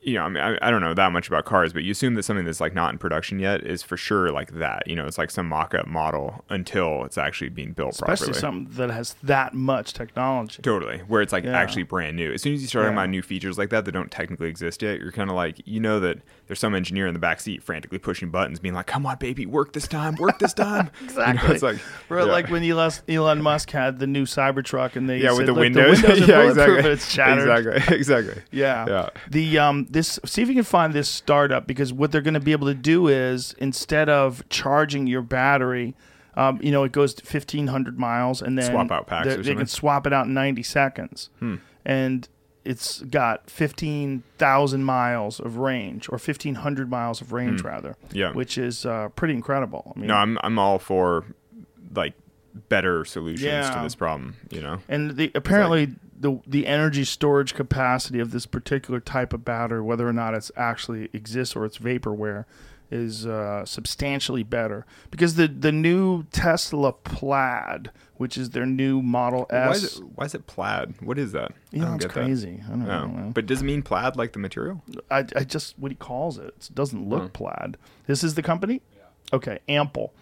you know, I mean, I, I don't know that much about cars, but you assume that something that's like not in production yet is for sure like that. You know, it's like some mock-up model until it's actually being built especially properly. something that has that much technology. Totally, where it's like Yeah. actually brand new. As soon as you start talking about new features like that that don't technically exist yet, you're kind of like, you know, that there's some engineer in the back seat frantically pushing buttons, being like, "Come on, baby, work this time, work this time." Exactly. You know, it's like, yeah. like when Elon, Elon Musk had the new Cybertruck and they yeah, said, with the "Look, windows, the windows are yeah, exactly, it's shattered. exactly, exactly. Yeah. Yeah. The um this see if you can find this startup because what they're going to be able to do is instead of charging your battery, um, you know, it goes to fifteen hundred miles and then Swap out packs they- They can swap it out in ninety seconds, and it's got fifteen thousand miles of range or fifteen hundred miles of range rather. Yeah. which is uh, pretty incredible. I mean, No, I'm I'm all for like better solutions Yeah. to this problem. You know, And the apparently the the energy storage capacity of this particular type of battery, whether or not it's actually exists or it's vaporware, is uh, substantially better because the the new Tesla Plaid, which is their new Model why S, is it why is it plaid? What is that? I you know, don't it's get that. crazy. I don't Oh. know. But does it mean plaid like the material? I, I just what he calls it. It doesn't look Huh. plaid. This is the company. Okay, Ample.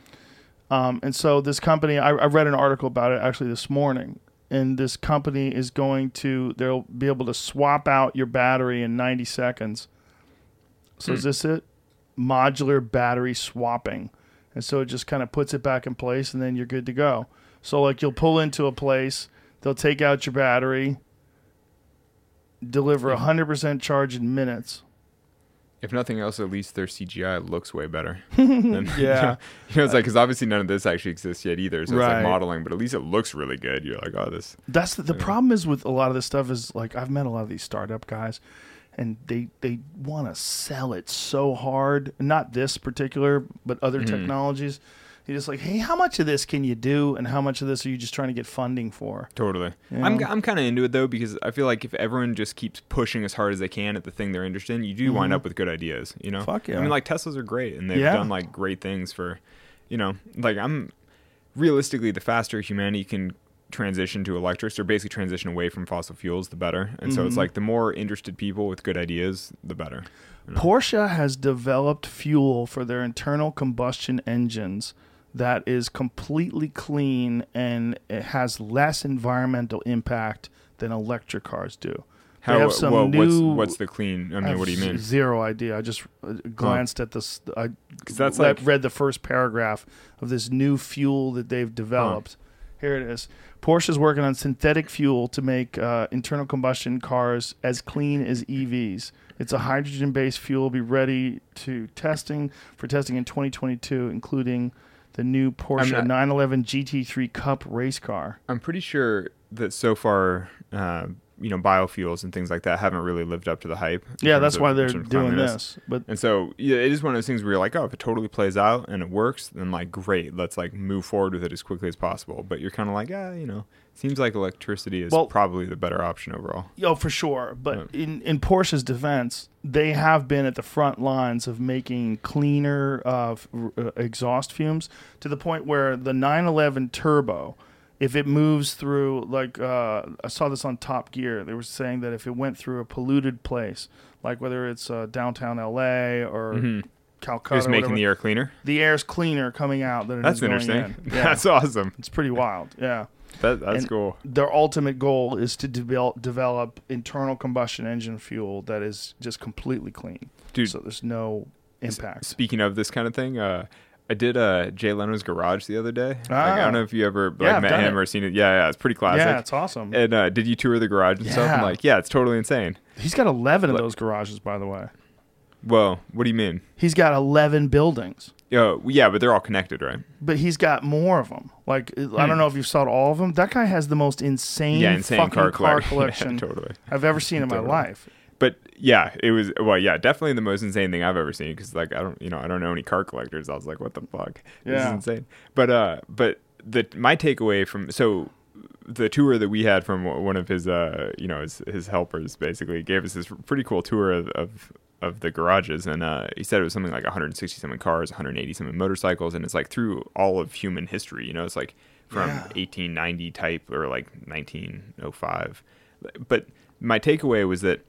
Um, and so this company, I, I read an article about it actually this morning, and this company is going to they'll be able to swap out your battery in 90 seconds. So hmm. is this it? Modular battery swapping, and so it just kind of puts it back in place, and then you're good to go. So like you'll pull into a place, they'll take out your battery, deliver hmm. hundred percent charge in minutes. If nothing else, at least their CGI looks way better. than, Yeah. you know, it's like because obviously none of this actually exists yet either. So it's like modeling, but at least it looks really good. You're like, oh, this. That's the, the problem is with a lot of this stuff is like I've met a lot of these startup guys and they they want to sell it so hard. Not this particular, but other Mm-hmm. technologies. You're just like, hey, how much of this can you do, and how much of this are you just trying to get funding for? Totally. Yeah. I'm, I'm kind of into it though because I feel like if everyone just keeps pushing as hard as they can at the thing they're interested in, you do wind up with good ideas. You know. Mm-hmm. Fuck yeah. I mean, like Teslas are great and they've Yeah. done like great things for, you know, like I'm realistically the faster humanity can transition to electrics or basically transition away from fossil fuels, the better. And so Mm-hmm. it's like the more interested people with good ideas, the better. Porsche has developed fuel for their internal combustion engines that is completely clean and it has less environmental impact than electric cars do. They How? have some well, new- what's what's the clean? I I mean, have what do you mean? Zero idea. I just uh, glanced at this. I that's like- read the first paragraph of this new fuel that they've developed. Here it is. Porsche is working on synthetic fuel to make uh, internal combustion cars as clean as EVs. It's a hydrogen-based fuel. Be ready to testing for testing in 2022, including the new Porsche not- 911 GT3 Cup race car. I'm pretty sure that so far, uh, you know biofuels and things like that haven't really lived up to the hype. Yeah, that's of- why they're doing this. But And so yeah, it is one of those things where you're like, oh, if it totally plays out and it works, then like great, let's like move forward with it as quickly as possible. But you're kind of like, ah, you know, seems like electricity is Well- probably the better option overall. Oh, for sure. But in, in Porsche's defense, they have been at the front lines of making cleaner uh, f- uh, exhaust fumes to the point where the 911 Turbo, if it moves through, like uh, I saw this on Top Gear, they were saying that if it went through a polluted place, like whether it's uh, downtown LA or Calcutta, Just or making whatever, the air cleaner. the air's cleaner coming out than it That's interesting. in. Yeah. That's awesome. it's pretty wild. Yeah. That, that's And cool. Their ultimate goal is to develop, develop internal combustion engine fuel that is just completely clean. Dude. So there's no impact. Speaking of this kind of thing, uh, I did uh, Jay Leno's garage the other day. Like, I Ah. don't know if you ever like, Yeah, met him it. or seen it. Yeah, yeah, it's pretty classic. Yeah, it's awesome. and uh, did you tour the garage and stuff? I'm like, yeah, it's totally insane. He's got 11 of those garages, by the way. Well, what do you mean? He's got 11 buildings, Oh, yeah, but they're all connected, right? but he's got more of them. Like, I don't know if you saw all of them. That guy has the most insane, Hmm. Yeah, insane fucking car, car, collection Yeah, totally. I've ever seen in my life. But yeah, it was well, yeah, definitely the most insane thing I've ever seen because like I don't, you know, I don't know any car collectors. I was like, what the fuck? This is insane. But uh, but the my takeaway from so the tour that we had from one of his uh, you know, his his helpers basically gave us this pretty cool tour of. of of the garages and uh, he said it was something like 160 something cars 180 something motorcycles and it's like through all of human history you know it's like from Yeah. 1890 type or like 1905 but my takeaway was that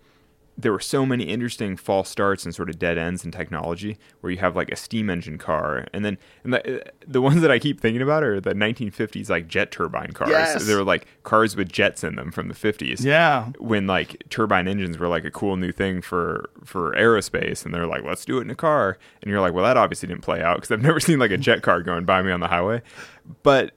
there were so many interesting false starts and sort of dead ends in technology where you have like a steam engine car and then and the, uh, the ones that i keep thinking about are the 1950s like jet turbine cars Yes. they were like cars with jets in them from the 50s Yeah. when like turbine engines were like a cool new thing for for aerospace and they're like let's do it in a car and you're like well that obviously didn't play out because i've never seen like a jet car going by me on the highway but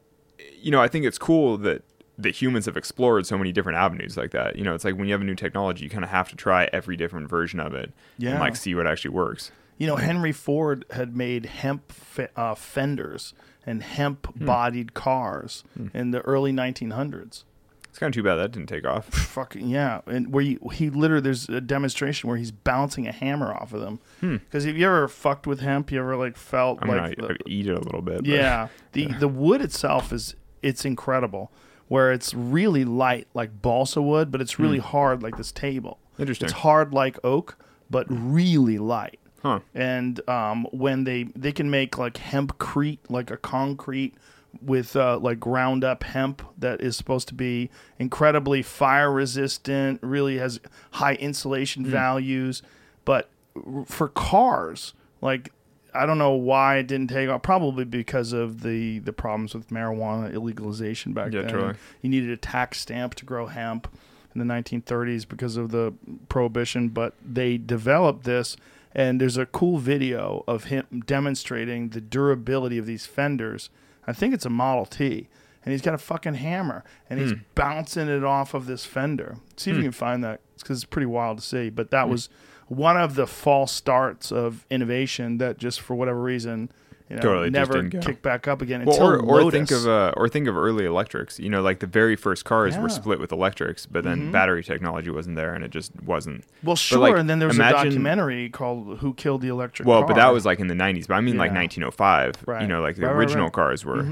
you know i think it's cool that that humans have explored so many different avenues like that you know it's like when you have a new technology you kind of have to try every different version of it Yeah. and like see what actually works You know, Henry Ford had made hemp fe- uh, fenders and hemp hmm. bodied cars hmm. in the early 1900s. it's kind of too bad that didn't take off Fucking yeah, and where you, he literally there's a demonstration where he's bouncing a hammer off of them. Hmm. Because if you ever fucked with hemp, you ever like felt i mean like I, the- eat it a little bit but- yeah, the the wood itself is it's incredible. Where it's really light like balsa wood, but it's really hard like this table. Interesting. It's hard like oak, but really light. huh and um, when they they can make like hempcrete, like a concrete with uh, like ground up hemp that is supposed to be incredibly fire resistant, really has high insulation values, but r- for cars, like I don't know why it didn't take off. Probably because of the the problems with marijuana illegalization back Yeah, then. totally. You needed a tax stamp to grow hemp in the 1930s because of the prohibition, but they developed this. And there's a cool video of him demonstrating the durability of these fenders. I think it's a Model T. And he's got a fucking hammer and he's hmm. bouncing it off of this fender. See if you hmm. can find that because it's pretty wild to see. But that hmm. was one of the false starts of innovation that just for whatever reason, you know, Totally, never kicked back up again Well, until or, or think of uh, or think of early electrics. You know, like the very first cars Yeah. Mm-hmm. were split with electrics, but then battery technology wasn't there, and it just wasn't. Well, sure. like, and then there was imagine- a documentary called "Who Killed the Electric Well, Car." but that was like in the '90s. But I mean, like 1905. Right. You know, like the Right, original right. Mm-hmm. cars were.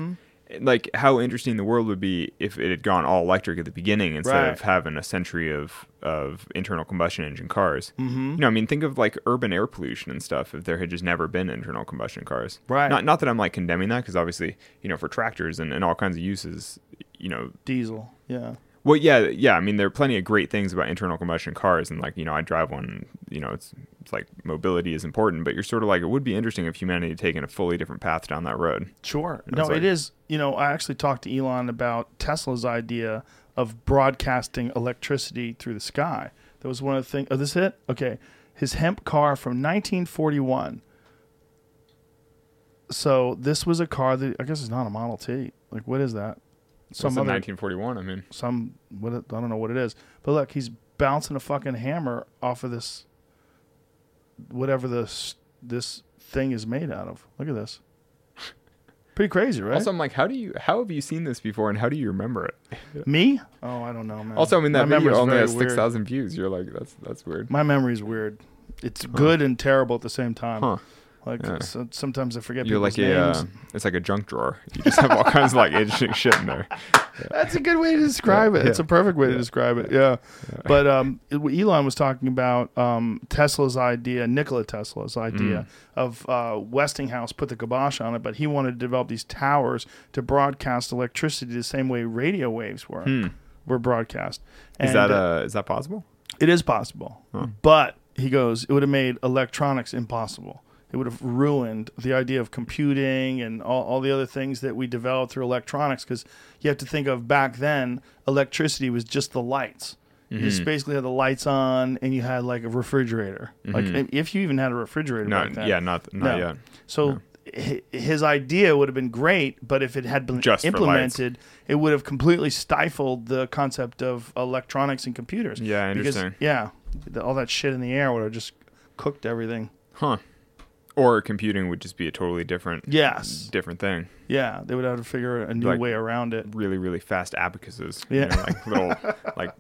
Like how interesting the world would be if it had gone all electric at the beginning instead Right. of having a century of of internal combustion engine cars. Mm-hmm. You know, I mean, think of like urban air pollution and stuff. If there had just never been internal combustion cars, Right. Not not that I'm like condemning that because obviously, you know, for tractors and, and all kinds of uses, you know, diesel. Yeah. Well, yeah, yeah. I mean, there are plenty of great things about internal combustion cars, and like you know, I drive one. You know, it's it's like mobility is important, but you're sort of like it would be interesting if humanity had taken a fully different path down that road. Sure. And No, like- it is. You know, I actually talked to Elon about Tesla's idea of broadcasting electricity through the sky. That was one of the things. Oh, this it? Okay. His hemp car from 1941. So this was a car that I guess is not a Model T. Like, what is that? Some other 1941. I mean, some what it, I don't know what it is. But look, he's bouncing a fucking hammer off of this whatever this this thing is made out of. Look at this. Pretty crazy, right? Also, I'm like, how do you, how have you seen this before, and how do you remember it? Me? Oh, I don't know, man. Also, I mean, that My video only has six thousand views. You're like, that's that's weird. My memory's weird. It's good and terrible at the same time. Huh. Like Yeah. so, sometimes I forget You're like a, names. uh, it's like a junk drawer. You just have all kinds of like interesting shit in there. That's a good way to describe it. It's yeah. a perfect way to describe it. Yeah. But um, Elon was talking about um, Tesla's idea, Nikola Tesla's idea Mm. of uh, Westinghouse put the kibosh on it, but he wanted to develop these towers to broadcast electricity the same way radio waves were were broadcast. Hmm. Is And, that uh, uh, is that possible? It is possible, but he goes, it would have made electronics impossible. It would have ruined the idea of computing and all, all the other things that we developed through electronics. Because you have to think of back then, electricity was just the lights. You Mm-hmm. just basically had the lights on, and you had like a refrigerator. Like if you even had a refrigerator No, back then. yeah, not not No. yet. So hi his idea would have been great, but if it had been Just implemented, it would have completely stifled the concept of electronics and computers. Yeah, I Because, yeah, all that shit in the air would have just cooked everything. Huh? Or computing would just be a totally different Yes. different thing. Yeah, they would have to figure a new Like- way around it. Really, really fast abacuses. Yeah. You know, like little like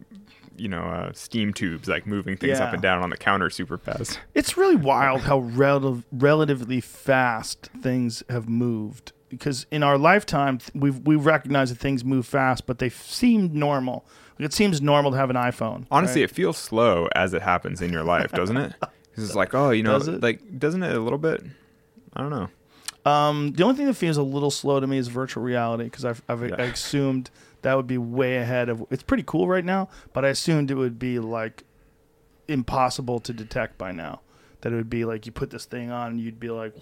you know uh, steam tubes like moving things up and down on the counter super fast. It's really wild how relative, relatively fast things have moved. Because in our lifetime, we've we recognize that things move fast, but they seem normal. It seems normal to have an iPhone. Honestly, right? it feels slow as it happens in your life, doesn't it? it's like, oh, you know, Does it? like doesn't it a little bit? I don't know. Um, the only thing that feels a little slow to me is virtual reality because I've, I've. I assumed that would be way ahead of. It's pretty cool right now, but I assumed it would be like impossible to detect by now. That it would be like you put this thing on and you'd be like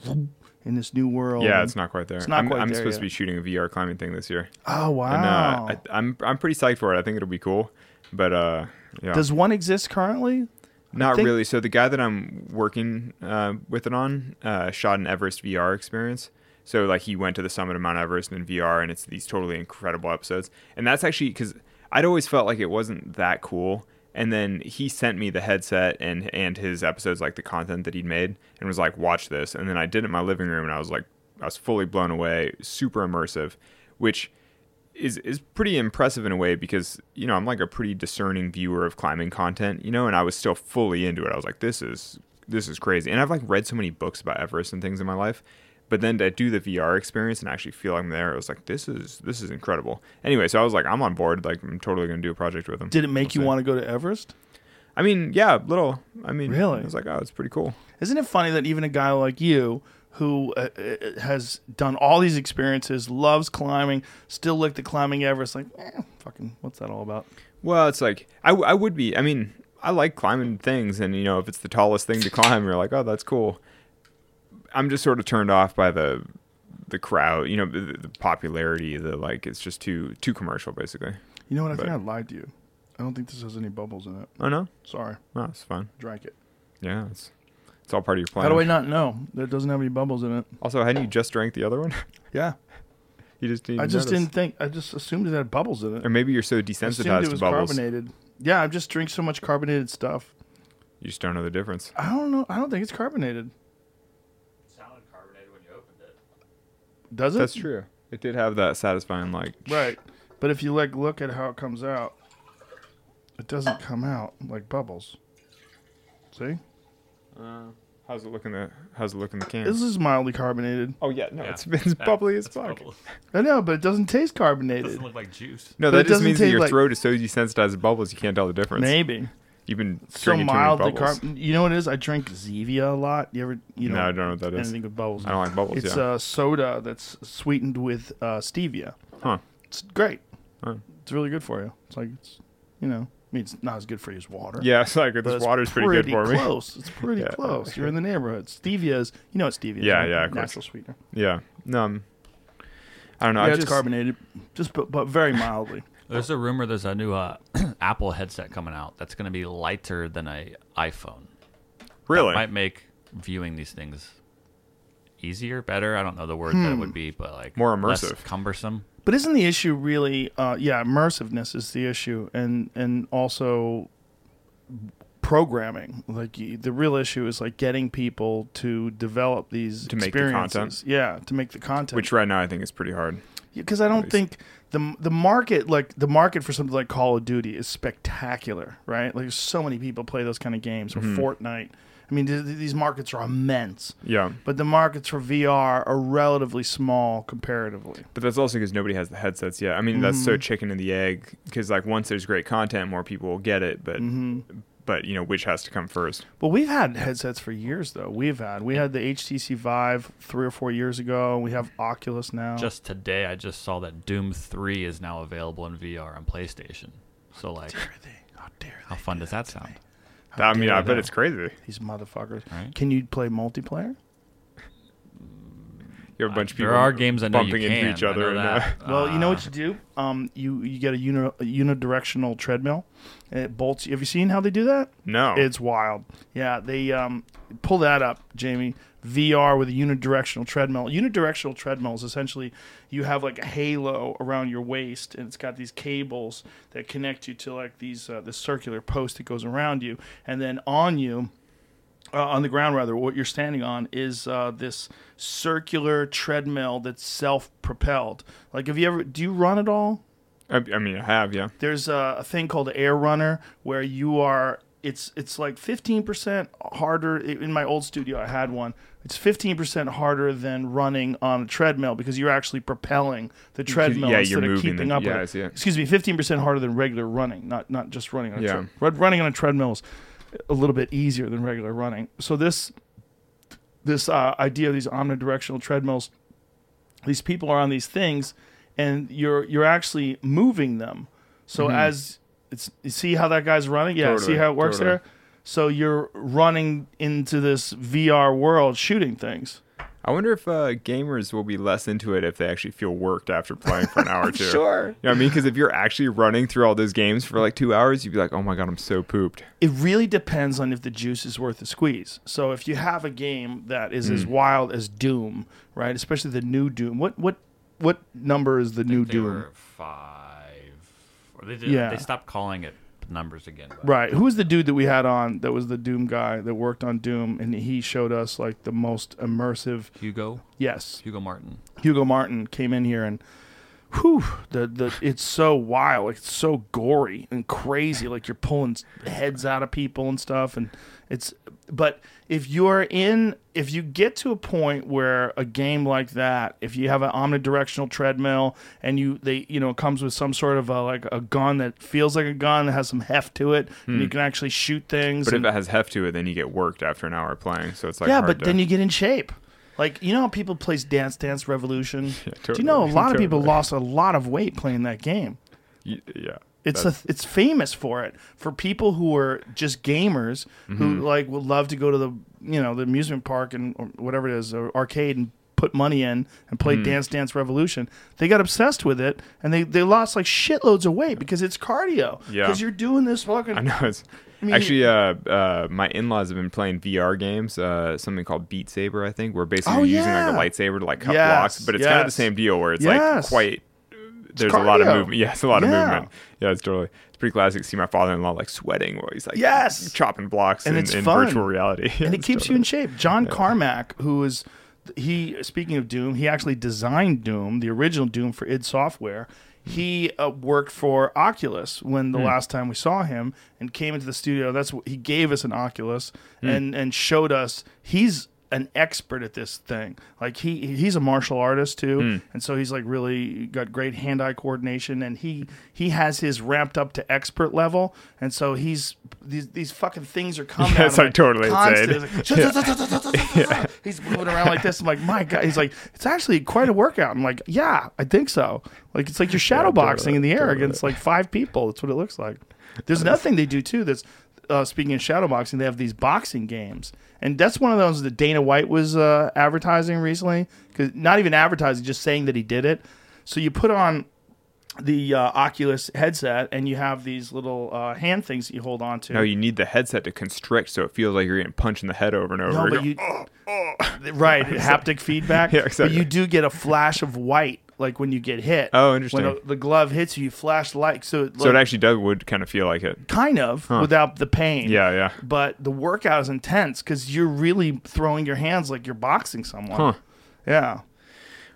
in this new world. Yeah, and- it's not quite there. it's not I'm, quite I'm there supposed to yet. be shooting a VR climbing thing this year. Oh wow! And uh, I, I'm I'm pretty psyched for it. I think it'll be cool. But uh, yeah, Does one exist currently? Not think- really. So the guy that I'm working uh, with it on uh, shot an Everest VR experience. So like he went to the summit of Mount Everest in VR, and it's these totally incredible episodes. And that's actually because I'd always felt like it wasn't that cool. And then he sent me the headset and and his episodes, like the content that he'd made, and was like, "Watch this." And then I did it in my living room, and I was like, I was fully blown away, super immersive, which is is pretty impressive in a way because you know I'm like a pretty discerning viewer of climbing content, you know, and I was still fully into it. I was like, this is this is crazy, and I've like read so many books about Everest and things in my life, but then to do the VR experience and actually feel I'm there, I was like, this is this is incredible. Anyway, so I was like, I'm on board. Like, I'm totally gonna do a project with him. Did it make you want to go to Everest? I mean, yeah, little. I mean, Really? I was like, oh, it's pretty cool. Isn't it funny that even a guy like you, who uh, uh, has done all these experiences, loves climbing, still looked at climbing Everest like, eh, fucking, what's that all about? Well, it's like I, w- I would be. I mean, I like climbing things, and you know, if it's the tallest thing to climb, you're like, oh, that's cool. I'm just sort of turned off by the the crowd, you know, the, the popularity. The like, it's just too too commercial, basically. You know what? I think I lied to you. I don't think this has any bubbles in it. Oh no, Sorry, no, it's fine. drank it. Yeah, it's it's all part of your plan. How do I not know that doesn't have any bubbles in it? Also, hadn't you just drank the other one? Yeah, you just didn't I just notice. didn't think. I just assumed it had bubbles in it. Or maybe you're so I assumed desensitized it to was bubbles, carbonated. Yeah, I just drink so much carbonated stuff. you just don't know the difference. I don't know. I don't think it's carbonated. It sounded carbonated when you opened it. Does it? That's true. It did have that satisfying like. Right. But if you like look at how it comes out, it doesn't come out like bubbles. See? How's it look in the How's it look in the can? This is mildly carbonated. oh yeah, no, Yeah. it's it's bubbly as It's fuck. bubbles. I know, but it doesn't taste It carbonated. doesn't look like juice. No, But that just doesn't means that taste your like- throat is so desensitized to bubbles you can't tell the difference. Maybe. You've been So drinking too mildly many bubbles. carb. You know what it is? I drink Zevia a lot. You ever? You know? No, I don't know what that is. Anything with bubbles? I don't like bubbles. It's yeah. a soda that's sweetened with uh, stevia. huh. It's great. Huh. It's really good for you. It's like it's, you know, I mean, it's not as good for you as water. Yeah, it's like but this it's water's pretty, good for me. It's close. It's pretty Yeah. close. You're in the neighborhood. Stevia is, you know what stevia is? Yeah, right? yeah, of course. Natural sweetener. Yeah. No. Um, I don't know. yeah, I it's just, carbonated, just but, but very mildly. There's a rumor there's a new uh, Apple headset coming out that's going to be lighter than a iPhone. Really? That might make viewing these things easier, better. I don't know the word that it would be, but like More less immersive. cumbersome. But isn't the issue really? Uh, yeah, immersiveness is the issue, and and also programming. Like you, the real issue is like getting people to develop these To make the content? experiences. Yeah, to make the content. Which right now I think is pretty hard. because I don't think the the market like the market for something like Call of Duty is spectacular, right? Like so many people play those kind of games or Mm-hmm. Fortnite. I mean, th- th- these markets are immense, Yeah. but the markets for VR are relatively small comparatively. But that's also because nobody has the headsets yet. I mean, that's Mm-hmm. so chicken and the egg. Because like once there's great content, more people will get it. But Mm-hmm. but you know which has to come first. Well, we've had headsets for years, though. We've had we had the HTC Vive three or four years ago. We have Oculus now. Just today, I just saw that Doom 3 is now available in VR on PlayStation. So, like, how Dare they? How dare they how fun do does that sound? I mean, I bet they. it's crazy. These motherfuckers. Right. Can you play multiplayer? You have a bunch of people. There are games I know bumping you can. into each I other. know and, that. uh, Well, you know Uh, what you do? Um, you you get a, uni, a unidirectional treadmill. And it bolts. Have you seen how they do that? no. It's wild. Yeah, they um, pull that up, Jamie. VR with a unidirectional treadmill. Unidirectional treadmill is essentially you have like a halo around your waist, and it's got these cables that connect you to like these uh, this circular post that goes around you, and then on you. Uh, on the ground, rather, what you're standing on is uh, this circular treadmill that's self-propelled. Like, have you ever? Do you run at all? I, I mean, I have. Yeah. there's a, a thing called Air Runner where you are it's it's like 15% harder in my old studio I had one it's 15% harder than running on a treadmill because you're actually propelling the treadmill yeah, instead of keeping the- up yeah, with it. see excuse me 15% harder than regular running not not just running on a Yeah. treadmill running on a treadmill is a little bit easier than regular running so this this uh, idea of these omnidirectional treadmills these people are on these things and you're you're actually moving them so as it's you see how that guy's running yeah see Mm-hmm. How it works totally. there so you're running into this VR world shooting things I wonder if uh, gamers will be less into it if they actually feel worked after playing for an hour or two. Sure. You know what I mean? Because if you're actually running through all those games for like two hours, you'd be like, oh my God, I'm so pooped. it really depends on if the juice is worth the squeeze. So if you have a game that is Mm. as wild as Doom, right? Especially the new Doom. What what what number is the new they Doom? were five. Or they did. Yeah. They stopped calling it numbers again. but- Right. Who was the dude that we had on that was the Doom guy that worked on Doom and he showed us like the most immersive Hugo. Yes. Hugo Martin. Hugo Martin came in here and whew, the the it's so wild, it's so gory and crazy, like you're pulling heads out of people and stuff and it's but if you're in if you get to a point where a game like that, if you have an omnidirectional treadmill and you they you know it comes with some sort of a like a gun that feels like a gun that has some heft to it and you can actually shoot things Hmm. But if it has heft to it, then you get worked after an hour playing. So it's like yeah, but to- then you get in shape. Like you know how people play Dance Dance Revolution. Do totally. you know a lot of people Totally. lost a lot of weight playing that game? Y- yeah. It's a, it's famous for it for people who are just gamers Mm-hmm. who like would love to go to the you know the amusement park and or whatever it is or arcade and put money in and play Mm-hmm. Dance Dance Revolution. They got obsessed with it and they they lost like shitloads of weight because it's cardio. Yeah. because you're doing this fucking. I know it's mean- actually uh, uh, my in-laws have been playing VR games, uh, something called Beat Saber, I think, where basically Oh, you're using like a lightsaber to like cut Yes, blocks, but it's kind of the same deal where it's Yes. like quite. There's a lot of movement. Yeah, it's a lot of movement. Yeah, it's totally. It's pretty classic. to See my father-in-law like sweating while he's like Yes. chopping blocks And in, it's in fun. virtual reality. and it keeps you in shape. John Carmack, who is he speaking of Doom, he actually designed Doom, the original Doom for id Software. He uh, worked for Oculus when the last time we saw him and came into the studio. That's what he gave us an Oculus Hmm. and and showed us he's an expert at this thing. Like he he's a martial artist too, Hmm. and so he's like really got great hand-eye coordination, and he he has his ramped up to expert level, and so he's these these fucking things are coming. Yeah, at like totally constant. insane. He's moving around like this. I'm like, my God. He's like, it's actually quite a workout. I'm like, yeah, I think so. Like, it's like you're shadow boxing in the air against like five people. That's what it looks like. There's another thing they do too. That's uh, speaking of shadow boxing, they have these boxing games, and that's one of those that Dana White was uh, advertising recently. Because not even advertising, just saying that he did it. So you put on the uh, Oculus headset, and you have these little uh, hand things that you hold on to. No, you need the headset to constrict so it feels like you're getting punched in the head over and over. No, but again. you right haptic feedback. Yeah, exactly. But you do get a flash of white like when you get hit. Oh, interesting. When a, the glove hits you, you flash light. So, so it actually does would kind of feel like it. kind of without the pain. Yeah, yeah. But the workout is intense because you're really throwing your hands like you're boxing someone. Huh. Yeah.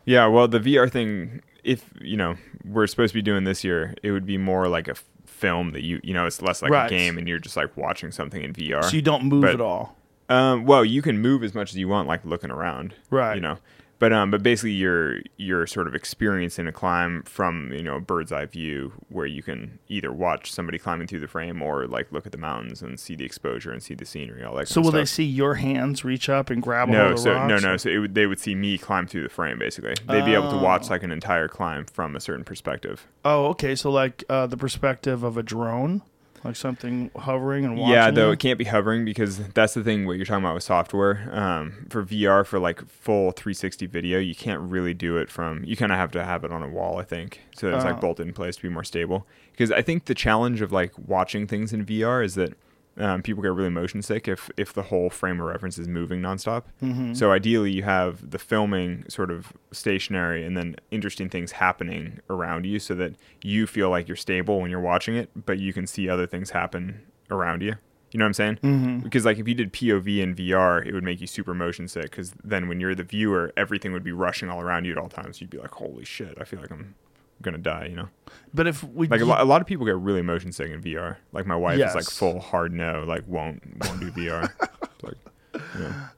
Yeah, well, the VR thing, if you know, we're supposed to be doing this year, it would be more like a film that you, you know, it's less like Right. a game, and you're just like watching something in VR. So you don't move But- at all. Um, well, you can move as much as you want, like looking around, Right. You know, but um, but basically, you're you're sort of experiencing a climb from you know a bird's eye view, where you can either watch somebody climbing through the frame or like look at the mountains and see the exposure and see the scenery, all that. So will they see your hands reach up and grab No, so no, no. So it would, they would see me climb through the frame. Basically, they'd be able to Oh. watch like an entire climb from a certain perspective. Oh, okay. So like uh, the perspective of a drone, like something hovering and watching. Yeah, though it can't be hovering because that's the thing. What you're talking about with software um, for VR for like full 360 video, you can't really do it from. You kind of have to have it on a wall, I think, so that it's Oh. like bolted in place to be more stable. Because I think the challenge of like watching things in VR is that um, people get really motion sick if if the whole frame of reference is moving nonstop. Mm-hmm. So ideally, you have the filming sort of stationary, and then interesting things happening around you, so that you feel like you're stable when you're watching it, but you can see other things happen around you. You know what I'm saying? Mm-hmm. Because like if you did POV in VR, it would make you super motion sick. Because then when you're the viewer, everything would be rushing all around you at all times. You'd be like, "Holy shit! I feel like I'm gonna die." You know? But if we Like a, lo- a lot of people get really motion sick in VR. Like my wife is like full hard no, like won't won't do VR. Like,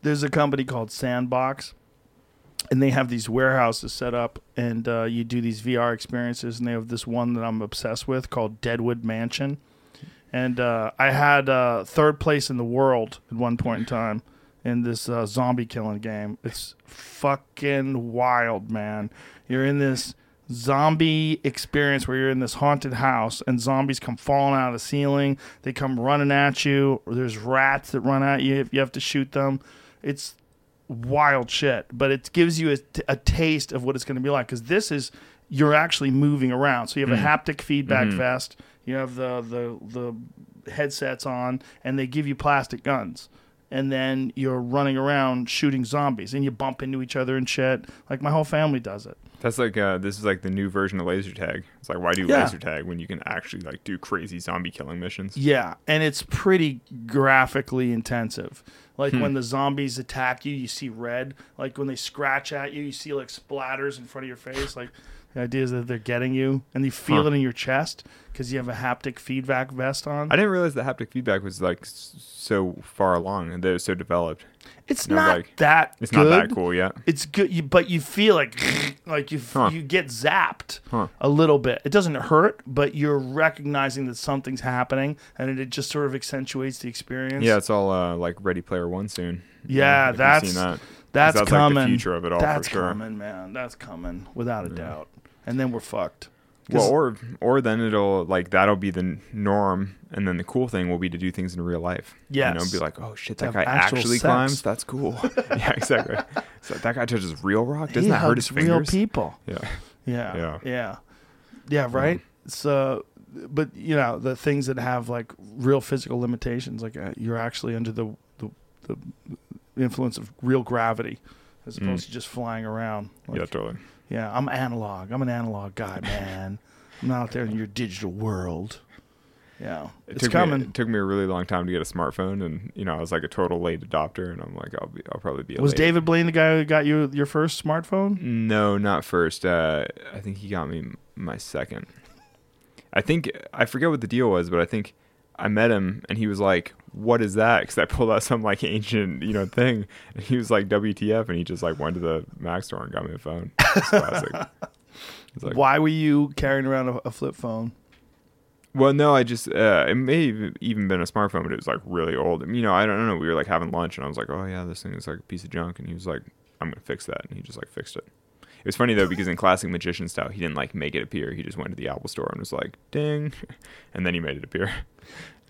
there's a company called Sandbox, and they have these warehouses set up, and uh, you do these VR experiences, and they have this one that I'm obsessed with called Deadwood Mansion, and uh, I had uh, third place in the world at one point in time in this uh, zombie killing game. It's fucking wild, man. You're in this zombie experience where you're in this haunted house and zombies come falling out of the ceiling. They come running at you. Or there's rats that run at you if you have to shoot them. It's wild shit, but it gives you a, t- a taste of what it's going to be like because this is you're actually moving around. So you have a mm-hmm. haptic feedback mm-hmm. vest. You have the the the headsets on, and they give you plastic guns. And then you're running around shooting zombies, and you bump into each other and shit. Like my whole family does it. That's like uh, this is like the new version of laser tag. It's like why do Yeah. laser tag when you can actually like do crazy zombie killing missions? Yeah, and it's pretty graphically intensive. Like Hmm. when the zombies attack you, you see red. Like when they scratch at you, you see like splatters in front of your face. Like the idea is that they're getting you, and you feel Huh. it in your chest because you have a haptic feedback vest on. I didn't realize the haptic feedback was like so far along and that was so developed. It's no, not like, that. It's good. not that cool yet. It's good, but you feel like like you Huh. you get zapped Huh. a little bit. It doesn't hurt, but you're recognizing that something's happening, and it, just sort of accentuates the experience. Yeah, it's all uh, like Ready Player One soon. Yeah, that's that. that's, that's coming. like the future of it all That's for sure. coming, man. That's coming without a doubt. And then we're fucked. Well, or or then it'll like that'll be the norm, and then the cool thing will be to do things in real life. you know, be like, oh shit, that guy actual actually sex. climbs. That's cool. yeah, exactly. So that guy touches real rock. Doesn't he that hurt his hugs real people. Yeah. Yeah, Yeah. yeah, yeah. Right. So, but you know the things that have like real physical limitations, like uh, you're actually under the, the the influence of real gravity, as opposed to just flying around. Like, Mm. yeah, totally. Yeah. I'm analog. I'm an analog guy, man. I'm not out there in your digital world. Yeah, It it's took coming. Me, it took me a really long time to get a smartphone, and you know I was like a total late adopter, and I'm like I'll be I'll probably be. Was late- David Blaine the guy who got you your first smartphone? No, not first. Uh, I think he got me my second. I think I forget what the deal was, but I think I met him and he was like, "What is that?" Because I pulled out some like ancient, you know, thing, and he was like, "WTF?" And he just like went to the Mac store and got me a phone. It's classic. It's like, Why were you carrying around a, a flip phone? well, no, I just uh, it may have even been a smartphone, but it was like really old. You know, I don't know. We were like having lunch, and I was like, "Oh yeah, this thing is like a piece of junk," and he was like, "I'm gonna fix that," and he just like fixed it. It was funny though because in classic magician style, he didn't like make it appear. He just went to the Apple store and was like, "Ding," and then he made it appear.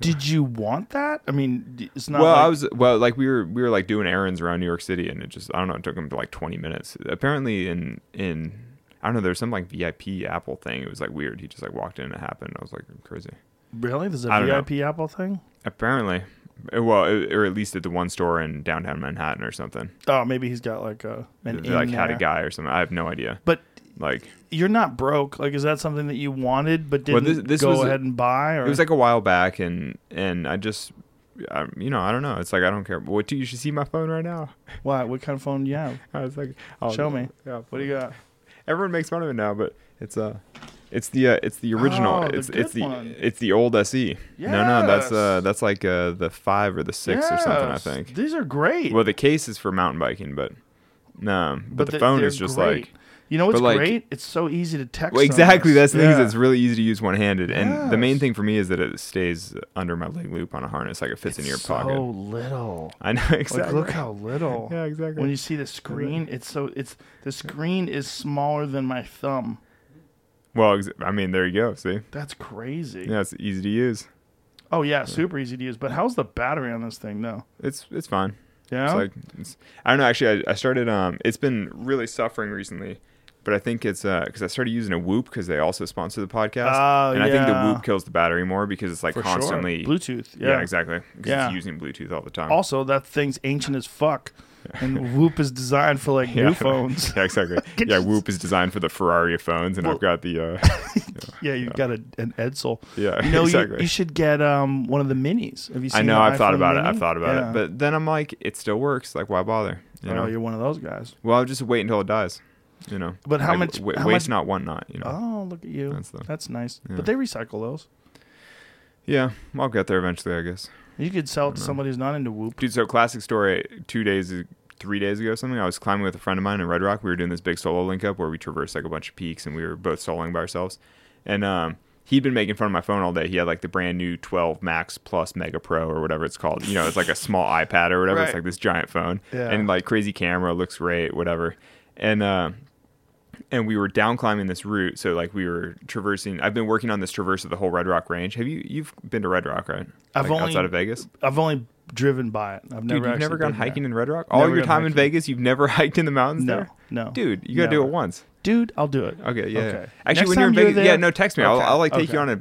Did you want that? I mean, it's not. well, like, I was well, like we were we were like doing errands around New York City, and it just I don't know, it took him like 20 minutes. Apparently, in in I don't know, there's some like VIP Apple thing. It was like weird. He just like walked in and it happened. I was like crazy. really. There's a I don't know. VIP Apple thing. Apparently, well, or at least at the one store in downtown Manhattan or something. Oh, maybe he's got like a an like had a guy or something. I have no idea. But Like You're not broke. Like, is that something that you wanted but didn't this- this go ahead and buy? Or it was like a while back, and and I just. I, you know, I don't know. It's like I don't care. What do you should see my phone right now? what? What kind of phone do you have? I was like, oh, Show me. Yeah, What do you got? Everyone makes fun of it now, but it's uh it's the uh, it's the original. Oh, the it's it's the one. it's the old SE. No, no, that's uh that's like uh the five or the six or something. I think. these are great. Well, the case is for mountain biking, but no, but, the they- phone is just great. like. You know what's like- great? It's so easy to text. Well, exactly. That's the thing. is It's really easy to use one handed, and the main thing for me is that it stays under my leg loop on a harness, like it fits in your so pocket. So little. I know exactly. Like, look how little. Yeah, exactly. When you see the screen, it's so it's the screen is smaller than my thumb. well, ex- I mean, there you go. See, That's crazy. yeah, it's easy to use. Oh yeah, super easy to use. But how's the battery on this thing though? It's it's fine. Yeah. It's like it's, I don't know. Actually, I, I started. Um, it's been really suffering recently, but I think it's because I started using a Whoop because they also sponsor the podcast, Oh, and I think the. Whoop kills the battery more because it's like for constantly sure. Bluetooth. Yeah, Yeah. exactly. Yeah. it's using Bluetooth all the time. Also, that thing's ancient as fuck, and Whoop is designed for like yeah. new phones. yeah, exactly. Yeah, Whoop is designed for the Ferrari of phones, and Well- I've got the. Uh, Yeah, you've got a, an Edsel. Yeah, you know, exactly. you, you should get um one of the minis. Have you seen? I know. I've thought about it. I've thought about Yeah. it, but then I'm like, it still works. Like, why bother? You oh, know. you're one of those guys. well, I'll just wait until it dies. You know. But how Like, much- wa- how waste much- not, want not. You know. Oh, look at you. That's That's, nice. yeah. But they recycle those. Yeah, I'll get there eventually, I guess. You could sell it to somebody who's not into Whoop. Dude, so classic story. Two days, three days ago, something. I was climbing with a friend of mine in Red Rock. We were doing this big solo link up where we traversed like a bunch of peaks, and we were both soloing by ourselves. And um, he'd been making fun of my phone all day. He had like the brand new 12 Max Plus Mega Pro or whatever it's called. You know, it's like a small iPad or whatever. It's like this giant phone, Yeah. and like crazy camera, looks great, whatever. And uh, and we were down climbing this route. So like we were traversing. I've been working on this traverse of the whole Red Rock Range. Have you you've been to Red Rock, right? I've Like, only- outside of Vegas. I've only driven by it. I've never. Dude, never. you've never gone been there. hiking in Red Rock? All Never your time in. Vegas, you've never hiked in the mountains No, there? no, Dude, you gotta do it once. Dude, I'll do it. Okay, yeah. Okay. Actually, Next when you're in you're Vegas, yeah, no, text me. I'll, I'll like take okay. you on a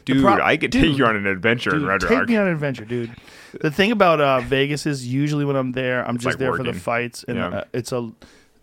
dude. pro- I could take dude, you on an adventure Dude, in Red Rock. take me on an adventure, dude. The thing about uh, Vegas is usually when I'm there, I'm just like there for the fights, and Yeah. uh, it's a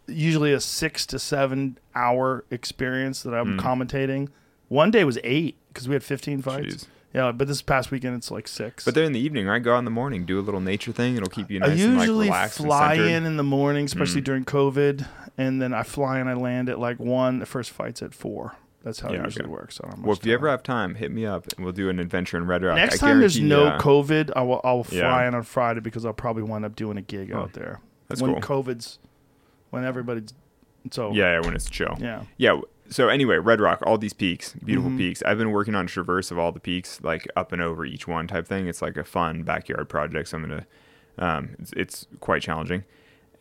usually a six to seven hour experience that I'm commentating. One day was eight because we had 15 fights. Jeez. Yeah, but this past weekend it's like six. But they're in the evening, right? Go out in the morning, do a little nature thing. It'll keep you I nice and like usually fly in in the morning, especially Mm. during COVID, and then I fly and I land at like one. The first fight's at four. That's how Yeah, it usually okay. works. I Well, if you ever have time, hit me up and we'll do an adventure in Red Rock. next I time there's no uh, COVID, I will I will fly Yeah. in on Friday because I'll probably wind up doing a gig Oh, out there. that's when cool. COVID's when everybody's so Yeah, yeah, when it's chill. yeah. Yeah. So anyway, Red Rock, all these peaks, beautiful Mhm. peaks. I've been working on traverse of all the peaks, like up and over each one type thing. It's like a fun backyard project. So I'm gonna, um, it's, it's quite challenging.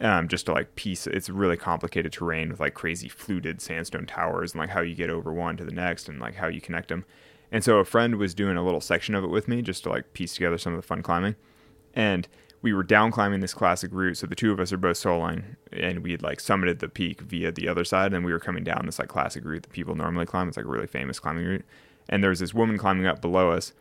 Um, just to like piece, it's really complicated terrain with like crazy fluted sandstone towers and like how you get over one to the next and like how you connect them. And so a friend was doing a little section of it with me just to like piece together some of the fun climbing. And we were down climbing this classic route. So the two of us are both soloing, and we had like summited the peak via the other side, and we were coming down this like classic route that people normally climb. It's like a really famous climbing route. And there was this woman climbing up below us,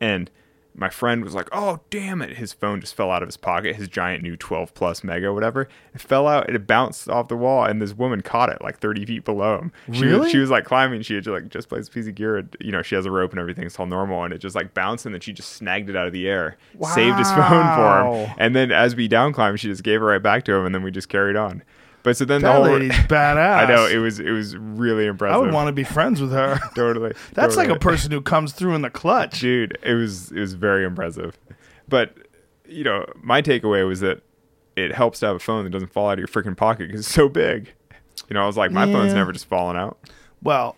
and my friend was like, "Oh, damn it!" His phone just fell out of his pocket. His giant new 12 plus mega, whatever, it fell out it bounced off the wall, and this woman caught it like 30 feet below him. She Really? Was, she was like climbing. She had just, like just placed a piece of gear. And, you know, she has a rope and everything. It's all normal, and it just like bounced, and then she just snagged it out of the air, wow. saved his phone for him, and then as we down climbed, she just gave it right back to him, and then we just carried on. But so then That the whole lady's badass. I know it was it was really impressive. I would want to be friends with her. totally. That's like a person who comes through in the clutch. dude it was it was very impressive but you know my takeaway was that it helps to have a phone that doesn't fall out of your freaking pocket because it's so big you know i was like my phone's never just falling out Well,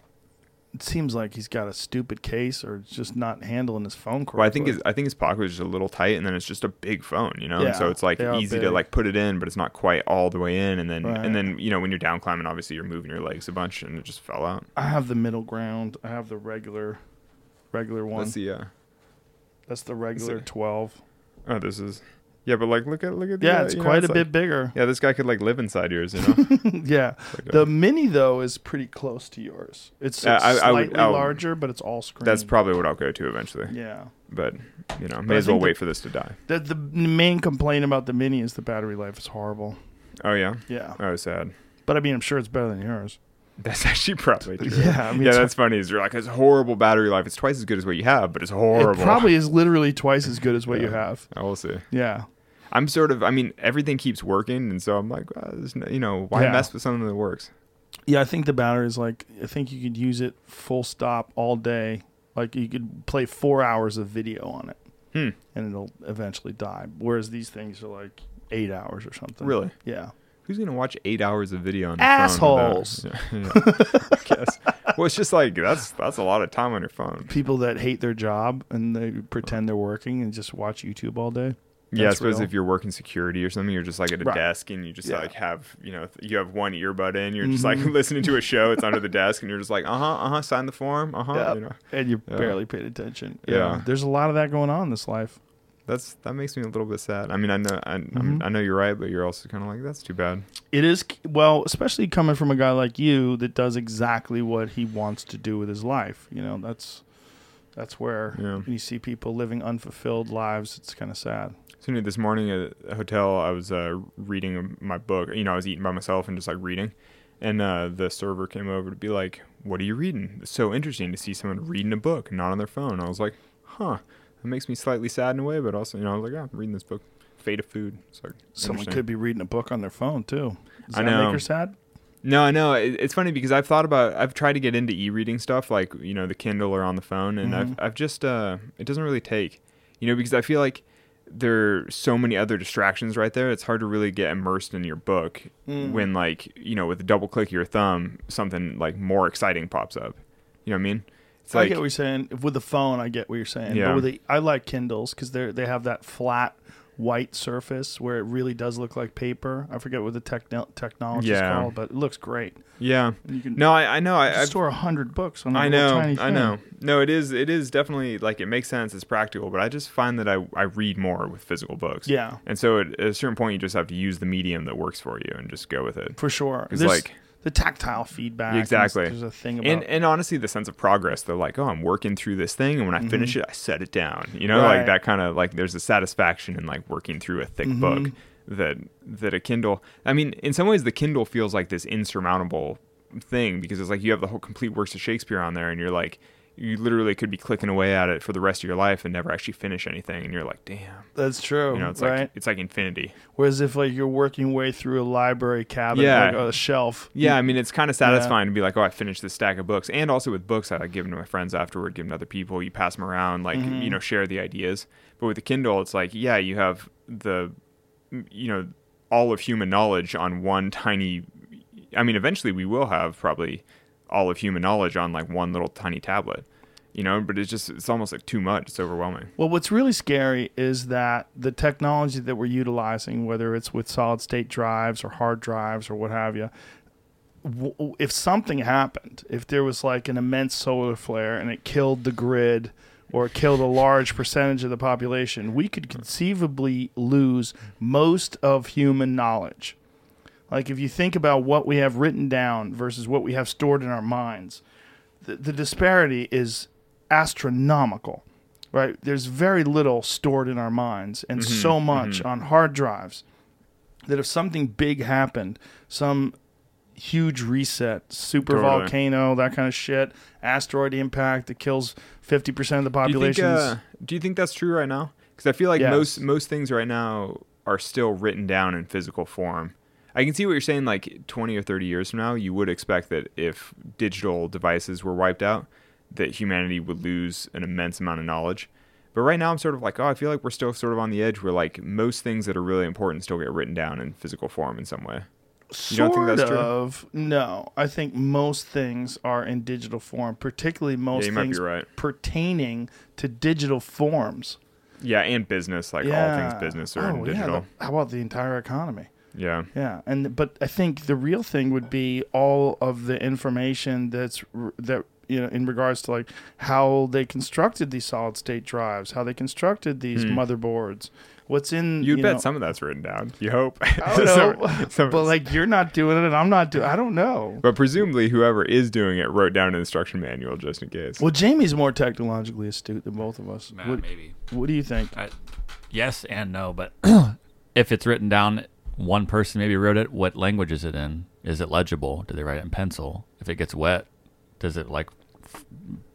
it seems like he's got a stupid case or it's just not handling his phone correctly. well i think his i think his pocket was just a little tight and then it's just a big phone you know and so it's like easy big. to like put it in but it's not quite all the way in and then Right. and then you know when you're down climbing obviously you're moving your legs a bunch and it just fell out I have the middle ground. I have the regular, regular one. let's see uh That's the regular twelve. oh this is yeah but like look at look at the, Yeah, uh, it's you know, quite a like- bit bigger. yeah this guy could like live inside yours you know yeah. like a- The mini though is pretty close to yours. It's, Yeah, it's I- I slightly would- I'll- larger, but it's all screen. that's probably what i'll go to eventually yeah. but you know, I may as well wait the- for this to die. The the main complaint about the mini is the battery life is horrible. Oh yeah, Yeah, oh sad. but I mean, I'm sure it's better than yours. That's actually probably true. Yeah, I mean, yeah, that's funny. Is you're like, it's horrible battery life. It's twice as good as what you have, but it's horrible. It probably is literally twice as good as what you have. I will see. Yeah. I'm sort of. I mean, everything keeps working, and so I'm like, uh, there's no, you know, why Yeah. mess with something that works? Yeah, I think the battery is like I think you could use it full stop all day. Like you could play four hours of video on it, Hmm. and it'll eventually die. Whereas these things are like eight hours or something. Really? Yeah. Who's gonna watch eight hours of video on their Assholes. phone? without- Yeah, yeah, I guess. Well, it's just like that's that's a lot of time on your phone. People that hate their job and they pretend they're working and just watch YouTube all day. Yeah, I suppose real. if you're working security or something, you're just like at a Right. desk and you just Yeah. like have you know you have one earbud in, you're just like Mhm. listening to a show. It's under the desk, and you're just like, uh huh, uh huh, sign the form, uh huh. Yeah. You know, And you Yeah. barely paid attention. Yeah. There's a lot of that going on in this life. that's that makes me a little bit sad. I mean, I know I, I'm, Mhm. I know you're right, but you're also kind of like that's too bad. It is well, especially coming from a guy like you that does exactly what he wants to do with his life. You know, that's that's where Yeah. you see people living unfulfilled lives, it's kind of sad. So this morning at a hotel, I was uh, reading my book. You know, I was eating by myself and just like reading, and uh, the server came over to be like, "What are you reading?" It's so interesting to see someone reading a book, not on their phone. I was like, "Huh." That makes me slightly sad in a way, but also, you know, I was like, "Yeah, I'm reading this book, Fate of Food." It's like Someone could be reading a book on their phone too. Does I that know. make her sad? No, I know. It's funny because I've thought about. I've tried to get into e-reading stuff, like you know, the Kindle or on the phone, and I've I've just uh, it doesn't really take, you know, because I feel like there are so many other distractions right there. It's hard to really get immersed in your book when, like, you know, with a double click of your thumb, something like more exciting pops up. You know what I mean? It's I like get what you're saying. With the phone, I get what you're saying. Yeah. But with the, I like Kindles because they they have that flat white surface where it really does look like paper. I forget what the techno- technology is Yeah. called, but it looks great. yeah. You can No, I, I know. I, I've, store a hundred books on I know, I know. No, it is. It is definitely like it makes sense. It's practical, but I just find that I, I read more with physical books. Yeah. And so at a certain point, you just have to use the medium that works for you and just go with it. For sure. 'Cause, There's like- the tactile feedback. Exactly. There's a thing about And and honestly, the sense of progress. They're like, oh, I'm working through this thing, and when I finish it, I set it down. You know, Mm-hmm. Right. like that kind of like there's a satisfaction in like working through a thick Mm-hmm. book that that a Kindle. I mean, in some ways, the Kindle feels like this insurmountable thing because it's like you have the whole complete works of Shakespeare on there, and you're like. You literally could be clicking away at it for the rest of your life and never actually finish anything, and you're like, "Damn!" That's true. You know, it's right? like it's like infinity. Whereas if like you're working way through a library cabinet, Yeah. like a shelf. Yeah, I mean, it's kind of satisfying to be like, oh, I finished this stack of books. And also with books, I like give them to my friends afterward, give them to other people. You pass them around, like, Mm-hmm. you know, share the ideas. But with the Kindle, it's like, yeah, you have the, you know, all of human knowledge on one tiny. I mean, eventually we will have probably all of human knowledge on like one little tiny tablet, you know, but it's just, it's almost like too much. It's overwhelming. Well, what's really scary is that the technology that we're utilizing, whether it's with solid state drives or hard drives or what have you, if something happened, if there was like an immense solar flare and it killed the grid or killed a large percentage of the population, we could conceivably lose most of human knowledge. Like if you think about what we have written down versus what we have stored in our minds, the, the disparity is astronomical right? There's very little stored in our minds and Mm-hmm, so much on hard drives that if something big happened, some huge reset, super Totally. volcano, that kind of shit, asteroid impact that kills 50% of the Do population. uh, do you think that's true right now? Because I feel like Yes. most most things right now are still written down in physical form. I can see what you're saying. Like 20 or 30 years from now, you would expect that if digital devices were wiped out, that humanity would lose an immense amount of knowledge. But right now, I'm sort of like, oh, I feel like we're still sort of on the edge where like most things that are really important still get written down in physical form in some way. You don't think Sort that's true? of. No, I think most things are in digital form, particularly most be things right. pertaining to digital forms. Yeah, and business, like all things business are oh, in Oh, digital. Yeah, the- how about the entire economy? Yeah. Yeah, and but I think the real thing would be all of the information that's that you know in regards to like how they constructed these solid state drives, how they constructed these motherboards, what's in. Hmm. You'd you bet know, some of that's written down. You hope. I don't Some- know, some- but like you're not doing it, and I'm not doing. I don't know. But presumably, whoever is doing it wrote down an instruction manual just in case. Well, Jamie's more technologically astute than both of us. Nah, what, maybe. what do you think? I, yes and no, but if it's written down, one person maybe wrote it. What language is it in? Is it legible? Did they write it in pencil? If it gets wet, does it like f-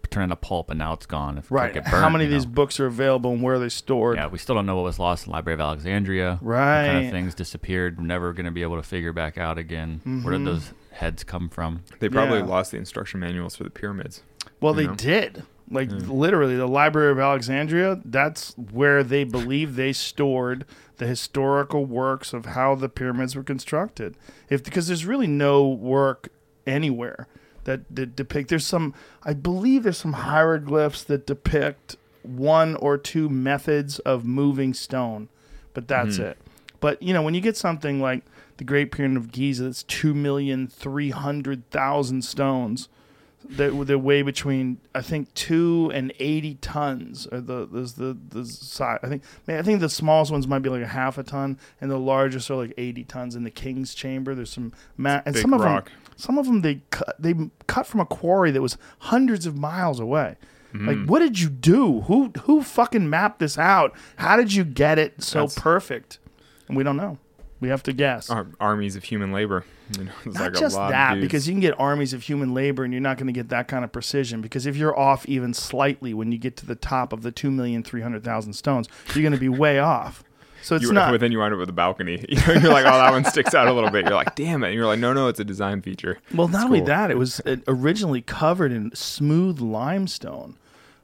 turn into pulp and now it's gone? If it Right. get How many of you these books are available and where are they stored? Yeah, we still don't know what was lost in the Library of Alexandria. What kind Right. of things disappeared. We're never going to be able to figure back out again. Where did mm-hmm. those heads come from? They probably Yeah. lost the instruction manuals for the pyramids. Well, they know? did. Like hmm. literally, the Library of Alexandria. That's where they believe they stored the historical works of how the pyramids were constructed. If because there's really no work anywhere that, that depict. There's some, I believe, there's some hieroglyphs that depict one or two methods of moving stone, but that's hmm. it. But you know, when you get something like the Great Pyramid of Giza, that's two million three hundred thousand stones that they weigh between I think two and eighty tons. Or the there's the the size. I think man, I think the smallest ones might be like a half a ton, and the largest are like eighty tons. In the King's Chamber, there's some ma- and big some of rock. them some of them they cut they cut from a quarry that was hundreds of miles away. Mm-hmm. Like, what did you do? Who who fucking mapped this out? How did you get it so That's- perfect? And we don't know. We have to guess. Ar- armies of human labor. You know, it's Not like a just that, because you can get armies of human labor, and you're not going to get that kind of precision. Because if you're off even slightly when you get to the top of the two million three hundred thousand stones, you're going to be way off. So it's you, not. but then you wind up with a balcony. You know, you're like, oh, that one sticks out a little bit. You're like, damn it. And you're like, no, no, it's a design feature. well, not It's only cool. that, it was originally covered in smooth limestone.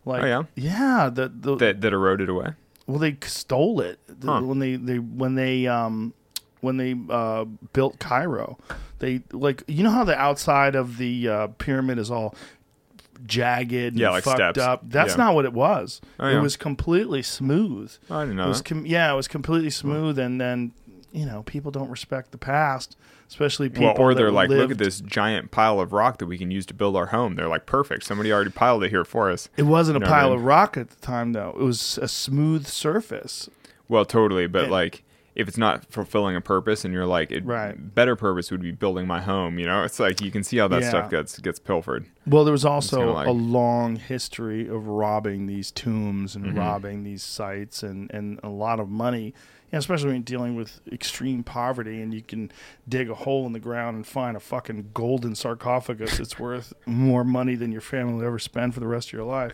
Like, Oh, yeah? yeah. The, the That that eroded away. Well, they stole it Huh. when they, they when they um when they uh, built Cairo. They like you know how the outside of the uh, pyramid is all jagged, and Yeah, like fucked steps. up. That's Yeah. not what it was. Oh, It was completely smooth. I didn't know It was com- yeah, it was completely smooth, and then you know people don't respect the past, especially people. Well, or they're like, look at this giant pile of rock that we can use to build our home. They're like, perfect. Somebody already piled it here for us. It wasn't a You know what I pile mean? of rock at the time, though. It was a smooth surface. Well, totally. But And- like, if it's not fulfilling a purpose, and you're like, it, Right. better purpose would be building my home. You know, it's like you can see how that Yeah. stuff gets gets pilfered. Well, there was also like- a long history of robbing these tombs Mm-hmm. and robbing these sites and, and a lot of money, you know, especially when you're dealing with extreme poverty and you can dig a hole in the ground and find a fucking golden sarcophagus that's worth more money than your family will ever spend for the rest of your life.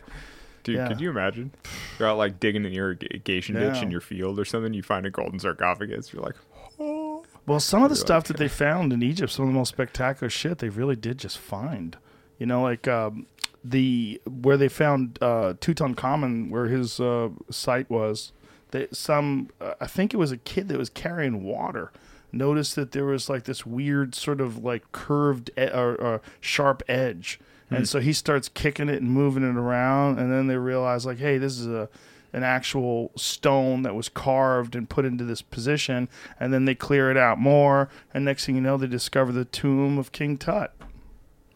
Dude, Yeah. could you imagine? You're out like digging an irrigation ditch Yeah. in your field or something. You find a golden sarcophagus. You're like, oh. Well, some of the You're stuff like- that they found in Egypt, some of the most spectacular shit, they really did just find. You know, like um, the where they found uh, Tutankhamun, where his uh, site was. They, some, uh, I think it was a kid that was carrying water. Noticed that there was like this weird sort of like curved e- or, or sharp edge, and hmm. so he starts kicking it and moving it around, and then they realize like, hey, this is a an actual stone that was carved and put into this position, and then they clear it out more, and next thing you know, they discover the tomb of King Tut.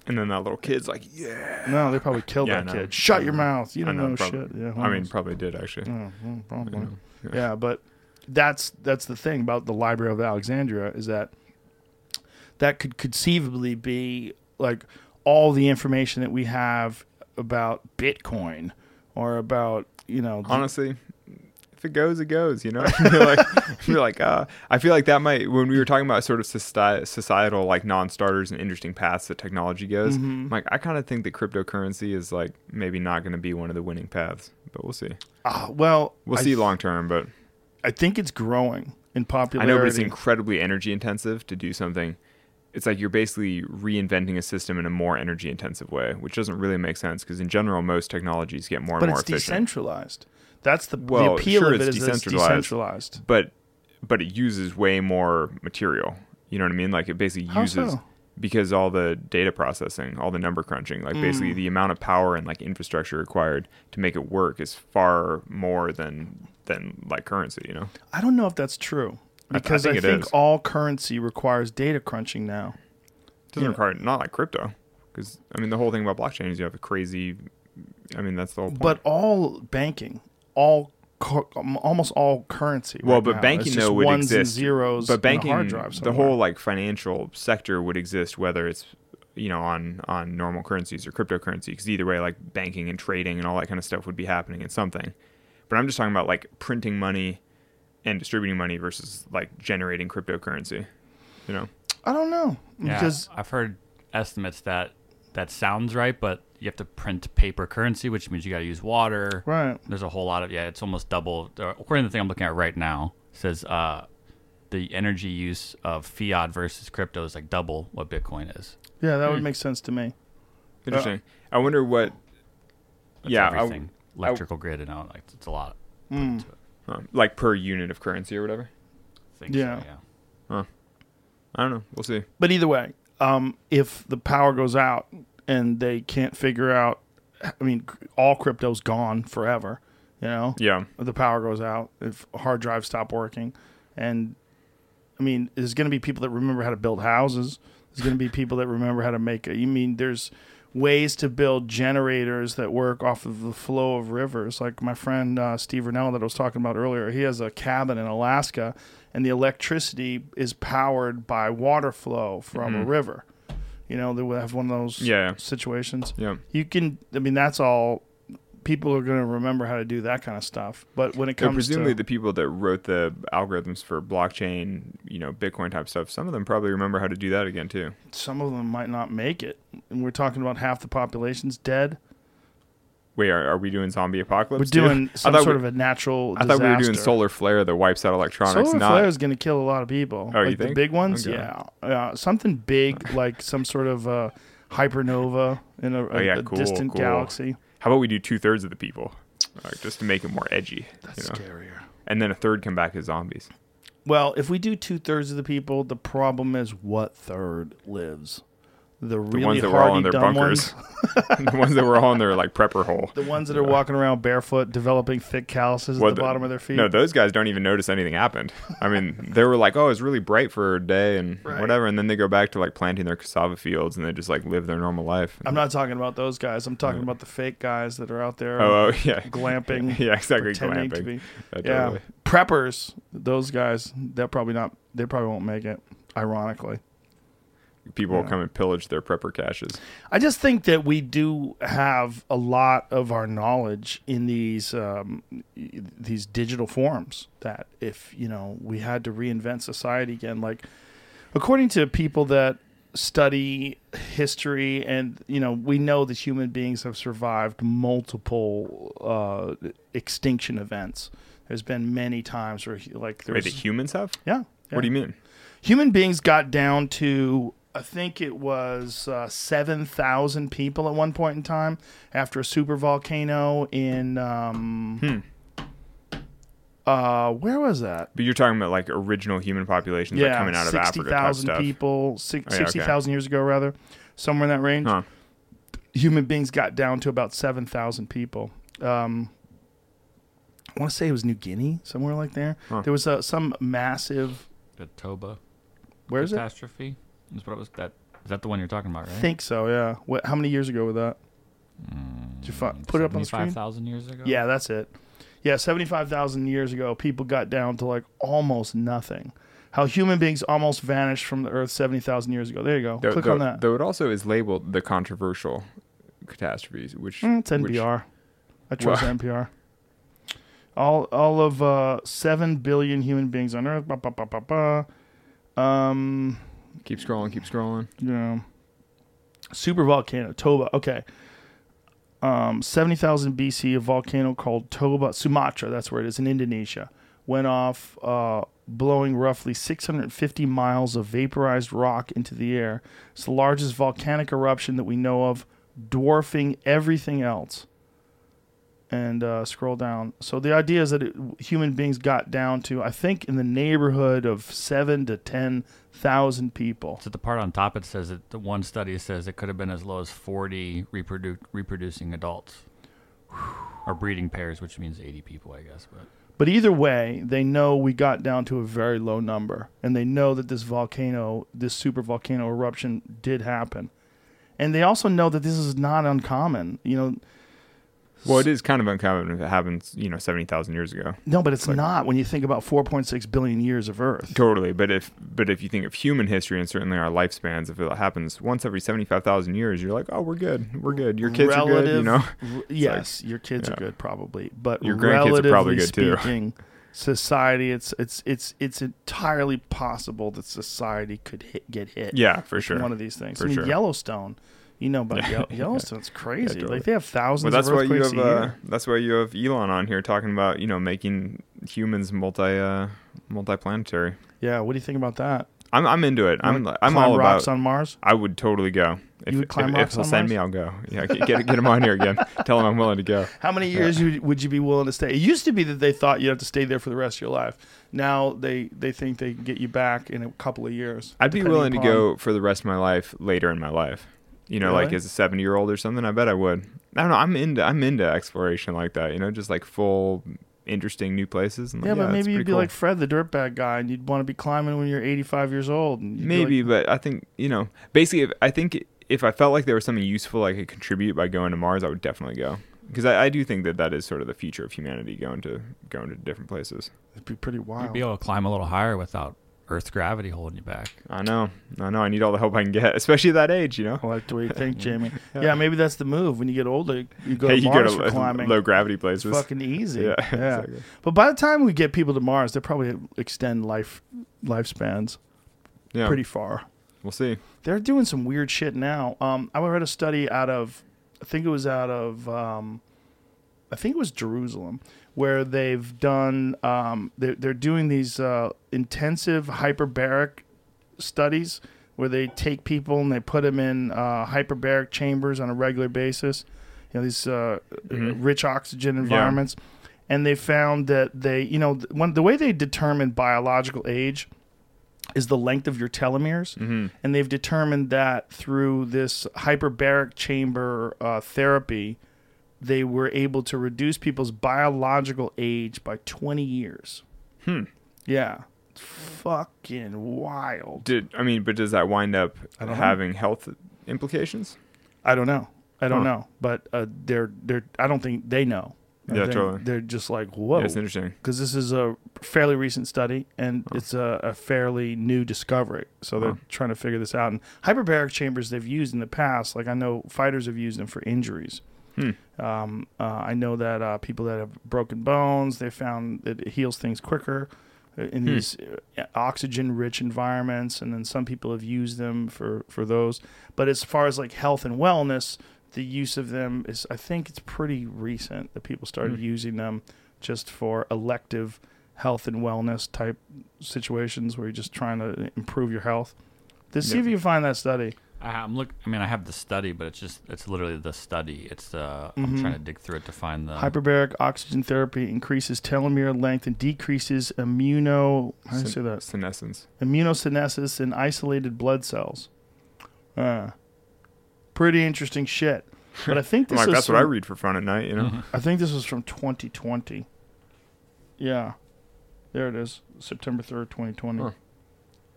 and then that little kid's like, yeah. No, they probably killed Yeah, that kid. Shut your mouth. You I don't know, probably- shit. Yeah, I mean, probably did actually. Yeah, well, probably. know, yeah. Yeah, but that's that's the thing about the Library of Alexandria is that that could conceivably be like all the information that we have about Bitcoin or about you know Honestly, if it goes, it goes. You know, you're like, you're like, uh, I feel like that might. When we were talking about sort of societal like non-starters and interesting paths that technology goes, Mm-hmm. like I kind of think that cryptocurrency is like maybe not going to be one of the winning paths, but we'll see. Ah, well We'll I see th- long term, but I think it's growing in popularity. I know, but it's incredibly energy intensive to do something. It's like you're basically reinventing a system in a more energy intensive way, which doesn't really make sense because in general most technologies get more but and more it's efficient. decentralized. That's the, Well, the appeal sure, of it it's is decentralized. decentralized. but but it uses way more material. You know what I mean? Like it basically How uses so? because all the data processing, all the number crunching, like basically Mm. the amount of power and like infrastructure required to make it work is far more than than like currency. You know? I don't know if that's true I- I because I think think, it is. all currency requires data crunching now. It doesn't Yeah. require not like crypto because I mean the whole thing about blockchain is you have a crazy. I mean that's the whole point. But all banking, all um, almost all currency. well, right but now, banking it's though would ones and exist. zeros. but banking, hard drive the whole like financial sector would exist whether it's you know on on normal currencies or cryptocurrency because either way like banking and trading and all that kind of stuff would be happening in something. But I'm just talking about like printing money and distributing money versus like generating cryptocurrency. You know, I don't know Yeah, because I've heard estimates that that sounds right, but you have to print paper currency, which means you got to use water. right. There's a whole lot of yeah. It's almost double. uh, According to the thing I'm looking at right now, it says uh, the energy use of fiat versus crypto is like double what Bitcoin is. Yeah, that would Hmm. make sense to me. interesting. I wonder what. That's yeah, I- everything. electrical grid and all like it's a lot. put Mm. Into uh, like per unit of currency or whatever. I think Yeah. so, yeah. I don't know. We'll see. But either way, um, if the power goes out and they can't figure out, I mean, all crypto's gone forever. You know, Yeah. if the power goes out, if hard drives stop working, and I mean, there's going to be people that remember how to build houses. There's going to be people that remember how to make. A, you mean there's ways to build generators that work off of the flow of rivers. Like my friend uh, Steve Rinella that I was talking about earlier, he has a cabin in Alaska, and the electricity is powered by water flow from a river. You know, they would have one of those Mm-hmm. Yeah. situations. Yeah. You can. I mean, that's all. People are going to remember how to do that kind of stuff. But when it So comes presumably to the people that wrote the algorithms for blockchain, you know, Bitcoin type stuff, some of them probably remember how to do that again too. some of them might not make it, and we're talking about half the population's dead. Wait, are, are we doing zombie apocalypse? We're doing I some sort we- of a natural. I thought we were doing solar flare that wipes out electronics. Solar not flare is going to kill a lot of people. Oh, you like the think? big ones, Okay. yeah, yeah. Something big like some sort of uh, hypernova in a, Oh, yeah, a cool, distant cool. galaxy. How about we do two thirds of the people, just to make it more edgy, That's you know? scarier. and then a third come back as zombies. Well, if we do two thirds of the people, the problem is what third lives. The The really ones that were all in their bunkers, ones, the ones that were all in their like prepper hole. the ones that are walking around barefoot, developing thick calluses Well, at the, bottom of their feet. No, those guys don't even notice anything happened. I mean, they were like, "Oh, it's really bright for a day and Right. whatever," and then they go back to like planting their cassava fields and they just like live their normal life. I'm not talking about those guys. I'm talking about the fake guys that are out there Oh, oh yeah, glamping, yeah, exactly. Glamping. to be. Yeah, Yeah, totally. preppers. Those guys, they're probably not. They probably won't make it. Ironically, People will Yeah. come and pillage their prepper caches. I just think that we do have a lot of our knowledge in these um, these digital forms. That if you know we had to reinvent society again, like according to people that study history and you know we know that human beings have survived multiple uh, extinction events there's been many times where like Wait, the humans have? yeah, What do you mean? human beings got down to I think it was uh, seven thousand people at one point in time after a super volcano in um, Hmm. uh, where was that? But you're talking about like original human populations like coming out of sixty Africa type thousand stuff. people, six, Oh, yeah, okay. sixty thousand years ago, rather, somewhere in that range. Huh. Human beings got down to about seven thousand people. Um, I want to say it was New Guinea, somewhere like there. Huh. There was uh, some massive. The Toba Where is it? Catastrophe. Is what it was that? Is that the one you're talking about, right? I think so. Yeah. What? How many years ago was that? Did you fi- put it up on the screen? Five thousand years ago. Yeah, that's it. Yeah, 75,000 years ago, people got down to like almost nothing. How human beings almost vanished from the earth 70,000 years ago. There you go. Though, Click though- on that. Though it also is labeled the controversial catastrophes, which Mm, it's which- NPR. I trust Well- NPR. All all of uh, 7 billion human beings on earth. Ba, ba, ba, ba, ba. Um, keep scrolling, keep scrolling. Yeah. super volcano Toba. Okay. Um, 70,000 BC, a volcano called Toba, Sumatra, that's where it is in Indonesia, went off, uh, blowing roughly 650 miles of vaporized rock into the air. It's the largest volcanic eruption that we know of, dwarfing everything else. And uh, scroll down. So the idea is that it, human beings got down to, I think, in the neighborhood of seven to ten thousand people. So the part on top it says that the one study says it could have been as low as 40 reprodu- reproducing adults or breeding pairs, which means 80 people, I guess. But But either way, they know we got down to a very low number, and they know that this volcano, this super volcano eruption, did happen, and they also know that this is not uncommon. You know, Well, it is kind of uncommon if it happens, you know, seventy thousand years ago. no, but it's not when you think about 4.6 billion years of Earth. Totally, but if but if you think of human history and certainly our lifespans, if it happens once every seventy five thousand years, you're like, oh, we're good, we're good. Your kids are good, you know. r- yes, your kids yeah. are good probably, but Your grandkids are probably good, too. society. It's it's it's it's entirely possible that society could hit, get hit. Yeah, for sure. One of these things. For I mean, sure. Yellowstone. You know about Yell- Yellowstone's crazy. totally. Like they have thousands. Well, that's of why you have uh, that's why you have Elon on here talking about you know making humans multi uh, multi-planetary. Yeah. What do you think about that? I'm I'm into it. You I'm I'm all rocks about. on Mars. I would totally go. If, You would climb if, rocks if he'll send Mars? me, I'll go. Yeah, get get, him on here again. Tell him I'm willing to go. How many years you, would you be willing to stay? It used to be that they thought you have to stay there for the rest of your life. Now they they think they can get you back in a couple of years. I'd be willing to go for the rest of my life later in my life. You know, like as a 70 year old or something. I bet I would. I don't know. I'm into I'm into exploration like that. You know, just like full interesting new places. And Yeah, like, but it's maybe you'd be cool. like Fred, the dirtbag guy, and you'd want to be climbing when you're 85 years old. And maybe, like- but I think you know, basically, if, I think if I felt like there was something useful I could contribute by going to Mars, I would definitely go. Because I, I do think that that is sort of the future of humanity, going to going to different places. it'd be pretty wild. You'd be able to climb a little higher without Earth's gravity holding you back. I know, I know. I need all the help I can get, especially at that age. You know, I like the way you think, Jamie. yeah. maybe that's the move. When you get older, you go Hey, to you Mars go for to climbing. low gravity it's places. fucking easy. Yeah, Yeah. exactly. But by the time we get people to Mars, they'll probably extend life lifespans yeah, pretty far. We'll see. They're doing some weird shit now. Um, I read a study out of, I think it was out of, um, I think it was Jerusalem, where they've done, um, they're, they're doing these uh, intensive hyperbaric studies where they take people and they put them in uh, hyperbaric chambers on a regular basis. You know these uh, Mhm. rich oxygen environments, and they found that they, you know, one the way they determine biological age is the length of your telomeres hmm and they've determined that through this hyperbaric chamber uh, therapy, they were able to reduce people's biological age by 20 years. Hmm. Yeah. It's fucking wild. Did I mean? But does that wind up don't know. having health implications? I don't know. I don't Huh. know. But uh, they're they're I don't think they know. Yeah, think totally. They're just like, whoa. Yeah, it's interesting. because this is a fairly recent study and it's a, a fairly new discovery. So they're Huh. trying to figure this out. And hyperbaric chambers they've used in the past, like I know fighters have used them for injuries. Hmm. Um, uh, I know that uh, people that have broken bones, they found that it heals things quicker uh, in Hmm. these uh, oxygen-rich environments, and then some people have used them for for those. But as far as like health and wellness, the use of them is, I think, it's pretty recent that people started Hmm. using them just for elective health and wellness type situations where you're just trying to improve your health. Just see Yeah. if you find that study. I, I'm look. I mean, I have the study, but it's just it's literally the study. It's uh, Mhm. I'm trying to dig through it to find the. Hyperbaric oxygen therapy increases telomere length and decreases immuno. How do you say that? Senescence. Immunosenescence in isolated blood cells. Uh, pretty interesting shit. But I think this like is that's what I read for fun at night. You know. Mhm. I think this was from 2020. Yeah, there it is, September 3rd, 2020. Huh.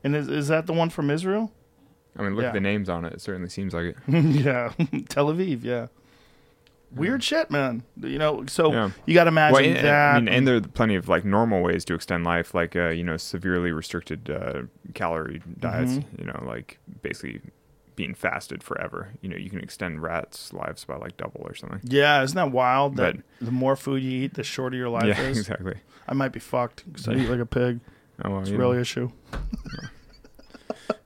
And is is that the one from Israel? I mean, look Yeah. at the names on it. It certainly seems like it. yeah, Tel Aviv. Yeah, weird shit, man. You know, so Yeah. you got to imagine Well, and, that. I mean, and there are plenty of like normal ways to extend life, like uh, you know, severely restricted uh, calorie diets. Mhm. You know, like basically being fasted forever. You know, you can extend rats' lives by like double or something. yeah, isn't that wild? That But- the more food you eat, the shorter your life yeah, is. exactly. I might be fucked because I eat like a pig. Oh, well, It's a real know, issue.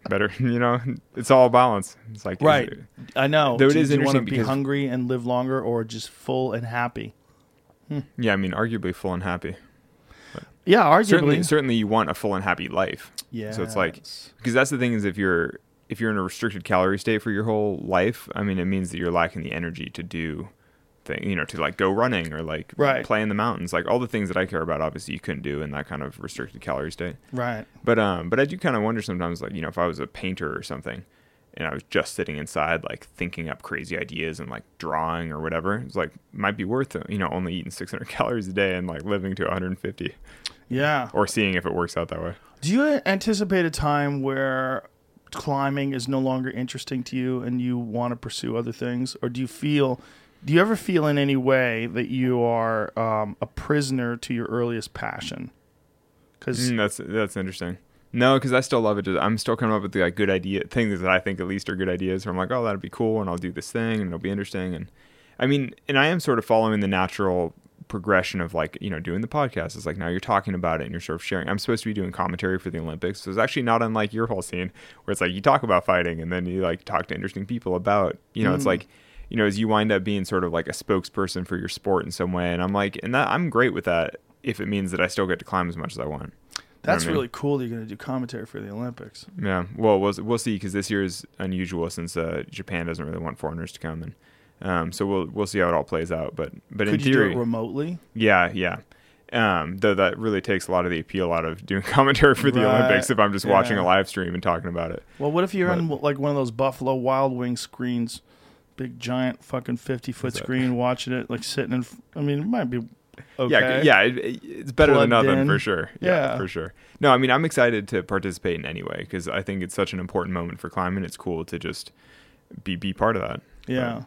Better. You know, it's all balance. It's like Right. it- I know. Though it do, is do you want to be hungry and live longer, or just full and happy? Hmm. yeah, I mean, arguably full and happy. Yeah, arguably. Certainly, certainly, you want a full and happy life. yeah. So it's like because that's the thing is if you're if you're in a restricted calorie state for your whole life, I mean, it means that you're lacking the energy to do thing, you know, to like go running or like Right. play in the mountains, like all the things that I care about. Obviously, you couldn't do in that kind of restricted calorie state. right. But um, but I do kind of wonder sometimes, like you know, if I was a painter or something, and I was just sitting inside, like thinking up crazy ideas and like drawing or whatever, it's like might be worth it, you know, only eating 600 calories a day and like living to 150 Yeah. or seeing if it works out that way. Do you anticipate a time where climbing is no longer interesting to you and you want to pursue other things, or do you feel? Do you ever feel in any way that you are um, a prisoner to your earliest passion? Because Mm, that's that's interesting. No, because I still love it. I'm still coming up with the like, good idea things that I think at least are good ideas. Where I'm like, oh, that'd be cool, and I'll do this thing, and it'll be interesting. And I mean, and I am sort of following the natural progression of like you know doing the podcast is like now you're talking about it and you're sort of sharing. I'm supposed to be doing commentary for the Olympics, so it's actually not unlike your whole scene where it's like you talk about fighting and then you like talk to interesting people about you know it's like you know as you wind up being sort of like a spokesperson for your sport in some way, and I'm like and that I'm great with that if it means that I still get to climb as much as I want. That's I mean? really cool that you're going to do commentary for the Olympics. Yeah, well, we'll we'll see because this year is unusual since uh, Japan doesn't really want foreigners to come, and um, so we'll we'll see how it all plays out. But but in Could you theory, do it remotely? yeah, yeah. Um, though that really takes a lot of the appeal out of doing commentary for the Right, Olympics if I'm just watching a live stream and talking about it. Well, what if you're But- on like one of those Buffalo Wild Wing screens, big giant fucking fifty foot screen, watching it like sitting in? i mean, it might be okay. Yeah, yeah, it, it- it's better than nothing in. for sure. Yeah. for sure. No, I mean I'm excited to participate in any way because I think it's such an important moment for climbing. It's cool to just be be part of that. Yeah.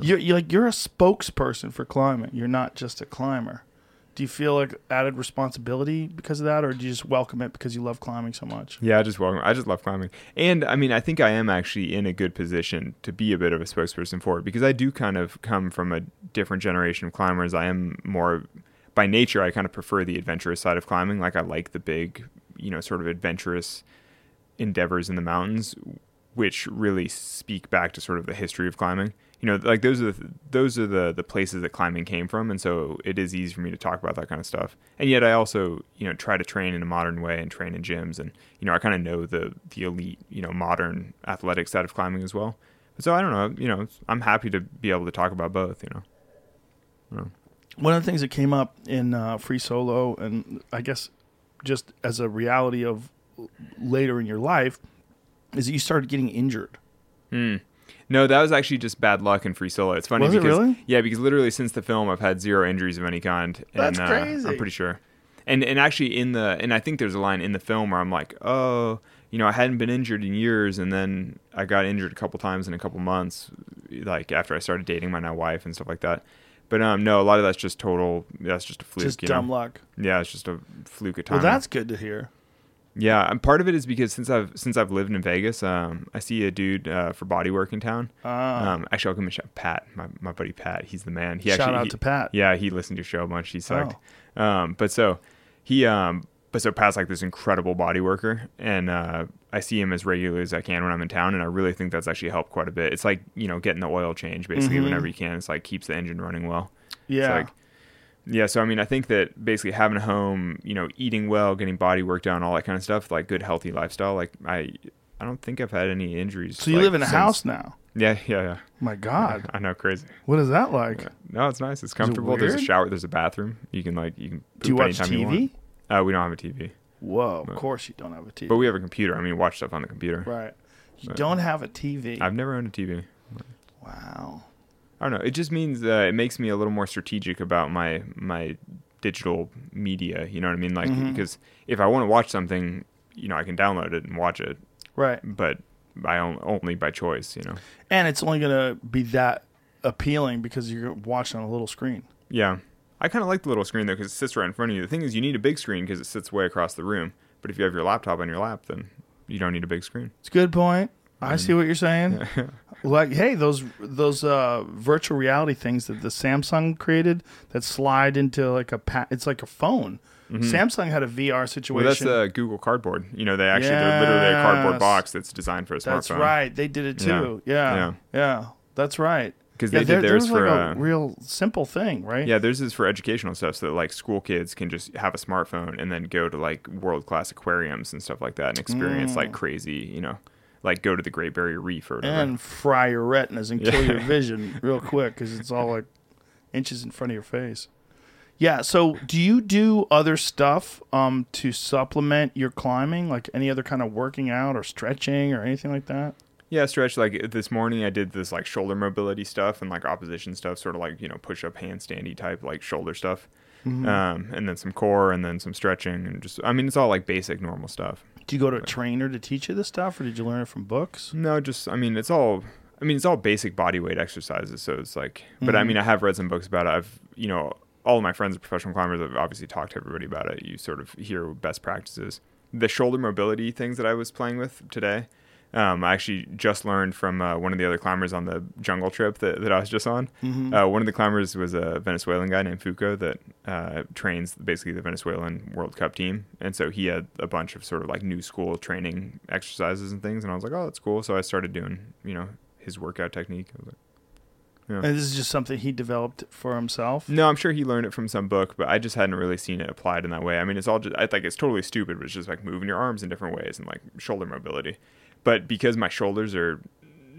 You're, you're like you're a spokesperson for climbing. You're not just a climber. Do you feel like added responsibility because of that, or do you just welcome it because you love climbing so much? Yeah, I just welcome. I just love climbing, and I mean, I think I am actually in a good position to be a bit of a spokesperson for it because I do kind of come from a different generation of climbers. I am more, by nature, I kind of prefer the adventurous side of climbing. Like I like the big, you know, sort of adventurous endeavors in the mountains, which really speak back to sort of the history of climbing. You know, like those are the, those are the the places that climbing came from, and so it is easy for me to talk about that kind of stuff. And yet, I also you know try to train in a modern way and train in gyms, and you know I kind of know the the elite you know modern athletic side of climbing as well. So I don't know, you know, I'm happy to be able to talk about both. You know. One of the things that came up in uh, free solo, and I guess just as a reality of later in your life, is that you started getting injured. No, that was actually just bad luck in free solo. It's funny Was it because really? yeah, because literally since the film, I've had zero injuries of any kind. And, That's uh, crazy. I'm pretty sure. And and actually in the and I think there's a line in the film where I'm like, oh, you know, I hadn't been injured in years, and then I got injured a couple times in a couple months, like after I started dating my now wife and stuff like that. But um, no, a lot of that's just total. That's just a fluke. just dumb know? luck. Yeah, it's just a fluke of time. Well, that's good to hear. Yeah, and part of it is because since I've since I've lived in Vegas, um, I see a dude uh, for bodywork in town. Ah. Um, actually, I'll give him a shout. Pat, my, my buddy Pat, he's the man. He Shout actually, out he- to Pat. Oh. Yeah, he listened to your show a bunch. He sucked. Um, but so he, um, but so Pat's like this incredible body worker, and uh, I see him as regularly as I can when I'm in town, and I really think that's actually helped quite a bit. It's like you know getting the oil change basically Mhm. whenever you can. It's like keeps the engine running well. It's Yeah. like- yeah, so I mean, I think that basically having a home, you know, eating well, getting body work done, all that kind of stuff, like good healthy lifestyle. Like I, I don't think I've had any injuries. so you like, live in a since- house now. Yeah, yeah, yeah. My God, I know, crazy. what is that like? Yeah. No, it's nice. It's comfortable. There's a shower. There's a bathroom. You can like you can. Do you watch you TV? want. Uh, we don't have a TV, Whoa, of course you don't have a TV. but we have a computer. I mean, watch stuff on the computer. right. You Right. don't have a TV. I've never owned a TV. wow. I don't know. It just means uh, it makes me a little more strategic about my my digital media. You know what I mean? Like Mhm. because if I want to watch something, you know, I can download it and watch it, Right. but by on- only by choice. You know. And it's only gonna be that appealing because you're watching on a little screen. Yeah. I kind of like the little screen though because it sits right in front of you. The thing is, you need a big screen because it sits way across the room. But if you have your laptop on your lap, then you don't need a big screen. It's a good point. I Mm. see what you're saying. like, hey, those those uh, virtual reality things that the Samsung created that slide into like a pa- it's like a phone. Samsung had a VR Mm-hmm. Well, situation. that's uh, Google Cardboard. You know, they actually they're literally a cardboard box that's designed for a smartphone. That's right. They did it too. Yeah. Yeah. Yeah. That's right. 'Cause yeah, they did theirs for, like uh, a real simple thing, right? Yeah, theirs is for educational stuff, so that like school kids can just have a smartphone and then go to like world class aquariums and stuff like that and experience Mm. like crazy, you know, like go to the Great Barrier Reef or whatever. And fry your retinas and kill Yeah. your vision real quick because it's all like inches in front of your face. Yeah. So, do you do other stuff um, to supplement your climbing, like any other kind of working out or stretching or anything like that? Yeah, stretch like this morning I did this like shoulder mobility stuff and like opposition stuff, sort of like, you know, push up handstandy type like shoulder stuff. Mm-hmm. Um, and then some core and then some stretching and just I mean it's all like basic normal stuff. Do you go to a trainer to teach you this stuff, or did you learn it from books? No, just I mean it's all I mean it's all basic body weight exercises, so it's like but I Mhm. mean I have read some books about it. I've you know, all of my friends are professional climbers I've obviously talked to everybody about it. You sort of hear best practices. The shoulder mobility things that I was playing with today, Um, I actually just learned from uh, one of the other climbers on the jungle trip that, that I was just on. Mm-hmm. Uh, one of the climbers was a Venezuelan guy named Fuco that uh, trains basically the Venezuelan World Cup team, and so he had a bunch of sort of like new school training exercises and things, and I was like, oh, that's cool. So I started doing you know his workout technique. I was like, And this is just something he developed for himself. no, I'm sure he learned it from some book, but I just hadn't really seen it applied in that way. I mean, it's all just, I think it's totally stupid, but it's just like moving your arms in different ways and like shoulder mobility. But because my shoulders are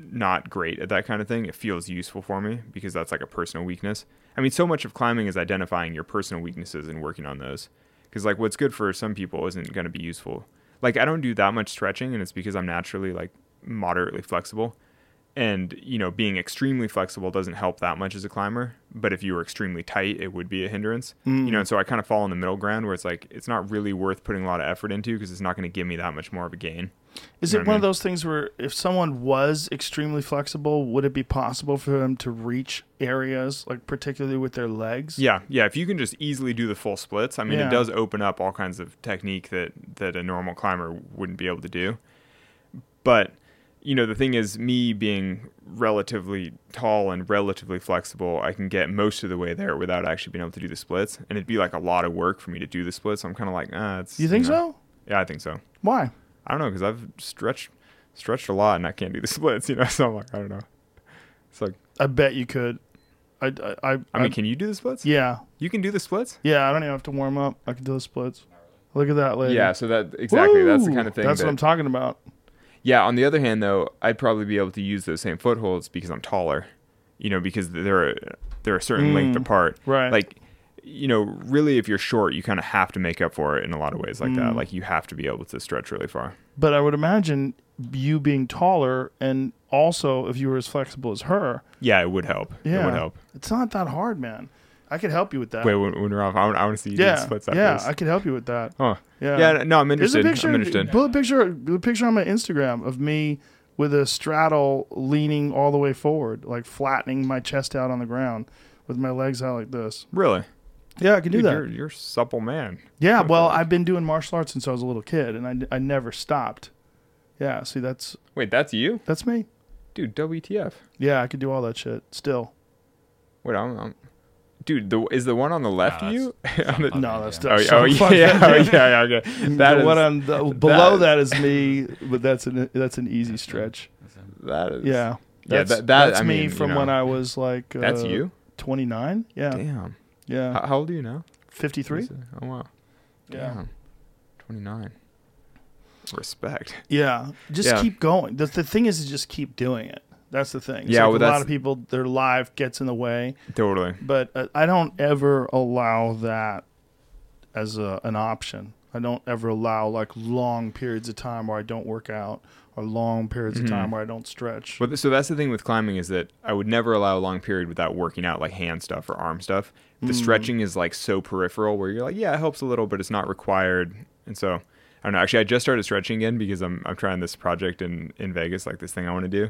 not great at that kind of thing, it feels useful for me because that's like a personal weakness. I mean, so much of climbing is identifying your personal weaknesses and working on those. Because like what's good for some people isn't going to be useful. Like I don't do that much stretching, and it's because I'm naturally like moderately flexible and you know being extremely flexible doesn't help that much as a climber but if you were extremely tight it would be a hindrance. You know mm. and so i kind of fall in the middle ground where it's like it's not really worth putting a lot of effort into because it's not going to give me that much more of a gain. Is You it know what one I of those things where if someone was extremely flexible, would it be possible for them to reach areas, like particularly with their legs? yeah yeah if you can just easily do the full splits i mean Yeah. it does open up all kinds of technique that that a normal climber wouldn't be able to do. But you know the thing is me being relatively tall and relatively flexible i can get most of the way there without actually being able to do the splits and it'd be like a lot of work for me to do the splits So i'm kind of like ah it's You think know. so? yeah i think so Why? i don't know because i've stretched stretched a lot and i can't do the splits you know so i'm like i don't know it's like I bet you could. I, I, I, i mean can you do the splits yeah, you can do the splits yeah. I don't even have to warm up. I can do the splits. Look at that, lady. yeah so that exactly that's the kind of thing That's that, what I'm talking about. Yeah, on the other hand, though, I'd probably be able to use those same footholds because I'm taller. You know, because they're they're a certain length apart. Mm, right. Like, you know, really, if you're short, you kind of have to make up for it in a lot of ways like Mm. that. Like, you have to be able to stretch really far. But I would imagine you being taller, and also if you were as flexible as her, Yeah, it would help. yeah, It would help. It's not that hard, man. I could help you with that. Wait, when, when we're off, I want, I want to see you yeah, splits yeah. I could help you with that. oh, Yeah, yeah. No, I'm There's a interested. picture. I'm interested. Pull a picture. A picture on my Instagram of me with a straddle leaning all the way forward, like flattening my chest out on the ground with my legs out like this. Really? Yeah, I can do Dude, that. You're, you're a supple man. Yeah, well, I've been doing martial arts since I was a little kid, and I, I never stopped. Yeah, see, that's Wait, that's you? that's me. Dude, WTF. Yeah, I could do all that shit still. Wait, I'm, I'm Dude, the, is the one on the left No, you? On the- No, that's Oh, oh, yeah, yeah, oh, yeah, yeah, okay. That the is, one on the, below that- that is me, but that's an that's an easy stretch. that is, Yeah, Yeah, that's, that- that- that's I me mean, from you know. when I was like uh, That's you? twenty nine. Yeah, Damn. yeah, How, how old are you now? fifty three. Oh, wow. Yeah. 29. Respect. Yeah, just Yeah. keep going. The, the thing is to just keep doing it. That's the thing. It's Yeah, like well, a lot of people, their life gets in the way, Totally. but uh, I don't ever allow that as a, an option. I don't ever allow like long periods of time where I don't work out or long periods Mm-hmm. of time where I don't stretch. But so that's the thing with climbing is that I would never allow a long period without working out like hand stuff or arm stuff. Mm. The stretching is like so peripheral where you're like, yeah, it helps a little, but it's not required. And so I don't know. Actually, I just started stretching again because I'm I'm trying this project in in Vegas, like this thing I want to do.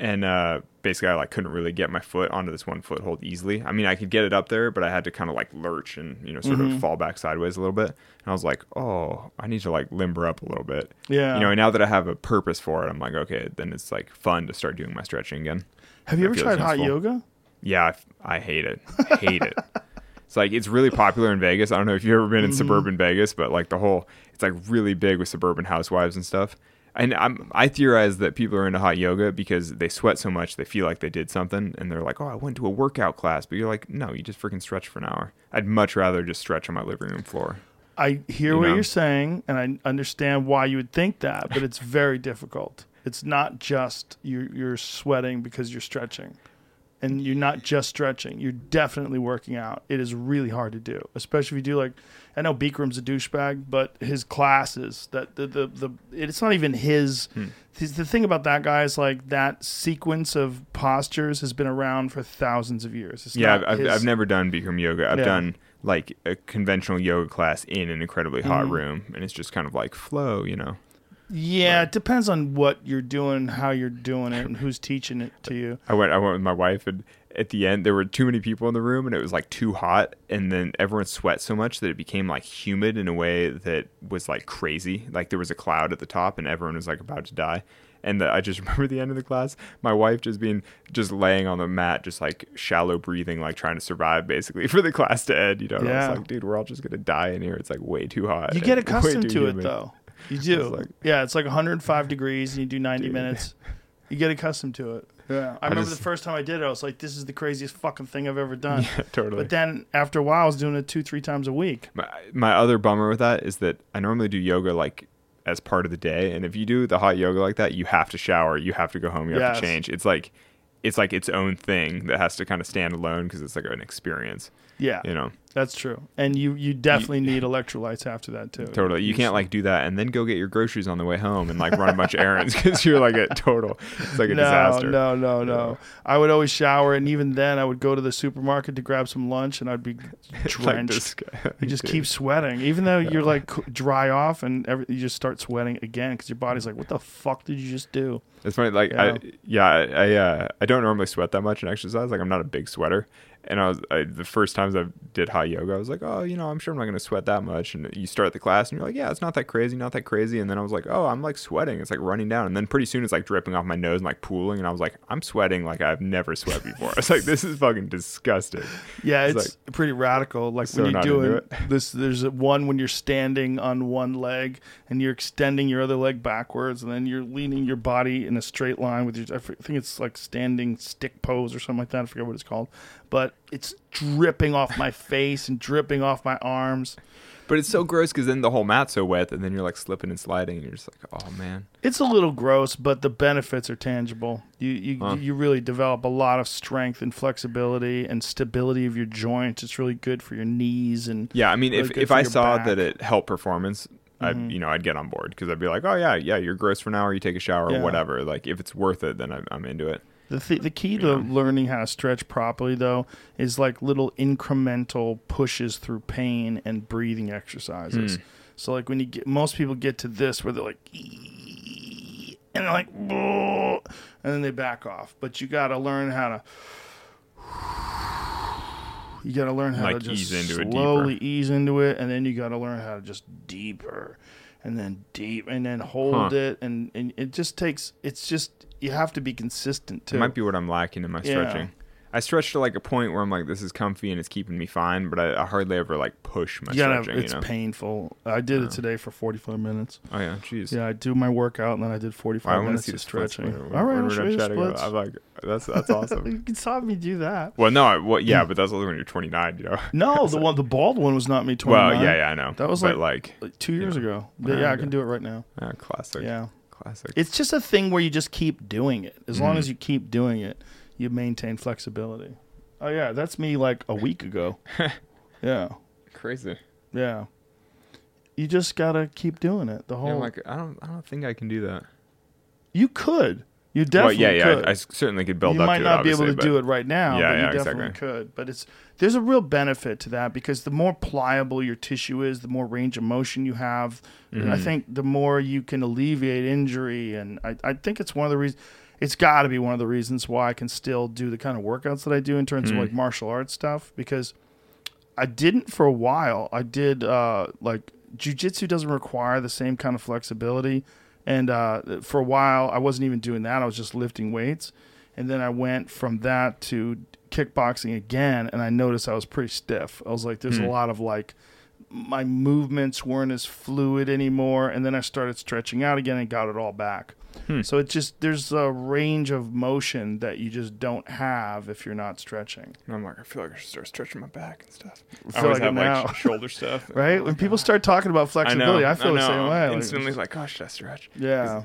And uh, basically, I like couldn't really get my foot onto this one foothold easily. I mean, I could get it up there, but I had to kind of like lurch and you know sort Mm-hmm. of fall back sideways a little bit. And I was like, oh, I need to like limber up a little bit. Yeah. You know, and now that I have a purpose for it, I'm like, okay, then it's like fun to start doing my stretching again. Have you I ever tried hot yoga? Yeah, I hate it. Hate it. It's like it's really popular in Vegas. I don't know if you've ever been in suburban Vegas, but like the whole it's like really big with suburban housewives and stuff. And I'm, I theorize that people are into hot yoga because they sweat so much they feel like they did something, and they're like, "Oh, I went to a workout class," but you're like, "No, you just freaking stretch for an hour." I'd much rather just stretch on my living room floor. I hear You what know? you're saying, and I understand why you would think that, but it's very difficult. It's not just you're, you're sweating because you're stretching, and you're not just stretching. You're definitely working out. It is really hard to do, especially if you do like. I know Bikram's a douchebag, but his classes that the the, the it's not even his. Hmm. his- The thing about that guy is like that sequence of postures has been around for thousands of years. It's Yeah, I've, I've, his- I've never done Bikram yoga. I've Yeah. done like a conventional yoga class in an incredibly hot Mhm. room, and it's just kind of like flow, you know. Yeah, it depends on what you're doing, how you're doing it, and who's teaching it to you. I went I went with my wife and at the end there were too many people in the room and it was like too hot and then everyone sweat so much that it became like humid in a way that was like crazy. Like there was a cloud at the top and everyone was like about to die. And the, I just remember the end of the class, my wife just being just laying on the mat, just like shallow breathing, like trying to survive basically for the class to end. You know, and I Yeah. was like, dude, we're all just gonna die in here. It's like way too hot. You get accustomed to it humid." though. You do. like- yeah, it's like 105 degrees and you do 90 Dude. minutes. You get accustomed to it. Yeah. I, remember just- the first time I did it, I was like, this is the craziest fucking thing I've ever done. totally. But then after a while, I was doing it two, three times a week. My, my other bummer with that is that I normally do yoga like as part of the day, and if you do the hot yoga like that, you have to shower, you have to go home, you have Yes. to change. It's like it's like its own thing that has to kind of stand alone because it's like an experience, Yeah, you know. that's true. And you, you definitely need electrolytes after that too. Totally, you can't like do that and then go get your groceries on the way home and like run a bunch of errands because you're like a total. It's like a no, disaster. no, no, no. I would always shower, and even then, I would go to the supermarket to grab some lunch, and I'd be Like drenched. guy. you just Dude. keep sweating, even though you're like dry off, and every, you just start sweating again because your body's like, "What the fuck did you just do?" It's funny, like Yeah. I yeah, I I, uh, I don't normally sweat that much in exercise. Like I'm not a big sweater, and I was I, the first times I did hot yoga, I was like, oh, you know, I'm sure I'm not going to sweat that much. And you start the class, and you're like, yeah, it's not that crazy, not that crazy. And then I was like, oh, I'm like sweating. It's like running down, and then pretty soon it's like dripping off my nose and like pooling, and I was like, I'm sweating like I've never sweat before. I was like, this is fucking disgusting. Yeah, it's, It's pretty radical. Like so when you do it, this there's one when you're standing on one leg and you're extending your other leg backwards, and then you're leaning your body in a straight line with your. I think it's like standing stick pose or something like that. I forget what it's called, but it's dripping off my face and dripping off my arms. But it's so gross because then the whole mat's so wet, and then you're like slipping and sliding, and you're just like, oh man. It's a little gross, but the benefits are tangible. You you Huh. you really develop a lot of strength and flexibility and stability of your joints. It's really good for your knees and Yeah, I mean, really if if I saw back. Mm-hmm. that it helped performance, I would you know I'd get on board because I'd be like, oh yeah, yeah, you're gross for an hour, you take a shower, Yeah. or whatever. Like if it's worth it, then I'm, I'm into it. The th- the key to learning how to stretch properly though is like little incremental pushes through pain and breathing exercises. Hmm. So like when you get most people get to this where they're like and they're like and then they back off. But you got to learn how to you got to learn how Like to just ease slowly ease into it and then you got to learn how to just deeper and then deep and then hold Huh. it and, and it just takes it's just you have to be consistent too. It might be what I'm lacking in my Yeah. stretching. I stretch to like a point where I'm like, this is comfy and it's keeping me fine, but I, I hardly ever like push my you gotta, stretching. it's you know? painful. I did it today for 45 minutes. Oh yeah, jeez. Yeah, I do my workout and then I did 45 I minutes see of stretching. All right, I'll show you the splits. I'm like, that's that's awesome. you can saw me do that. well, no, I, well, yeah, but that's only when you're 29, you know. No, the one, the bald one was not me 29. well, yeah, yeah, I know. That was like- like, like two years Yeah. ago. Yeah, yeah, I can do it right now. yeah, classic. Yeah. Classic. It's just a thing where you just keep doing it. As long Mhm. as you keep doing it, you maintain flexibility. Oh yeah, that's me like a week ago. yeah. crazy. Yeah. You just gotta keep doing it. The whole I'm like, I don't, I don't think I can do that. you could. You definitely well, yeah, yeah, could. I, I certainly could build you up might to not be able to do it right now, Yeah, but you definitely exactly. could. But it's there's a real benefit to that because the more pliable your tissue is, the more range of motion you have. Mm-hmm. I think the more you can alleviate injury, and I, I think it's one of the reasons. It's got to be one of the reasons why I can still do the kind of workouts that I do in terms Mm-hmm. of like martial arts stuff because I didn't for a while. I did uh, like jujitsu doesn't require the same kind of flexibility, and uh, for a while I wasn't even doing that. I was just lifting weights, and then I went from that to kickboxing again, and I noticed I was pretty stiff. I was like, there's a hmm. lot of like my movements weren't as fluid anymore, and then I started stretching out again and got it all back. Hmm. So it just there's a range of motion that you just don't have if you're not stretching. And I'm like, I feel like I should start stretching my back and stuff. I feel always like it have like shoulder stuff. Right? Oh when people start talking about I know. flexibility, I, feel the know. same way. I'm Like, instantly like, gosh, should I stretch? yeah.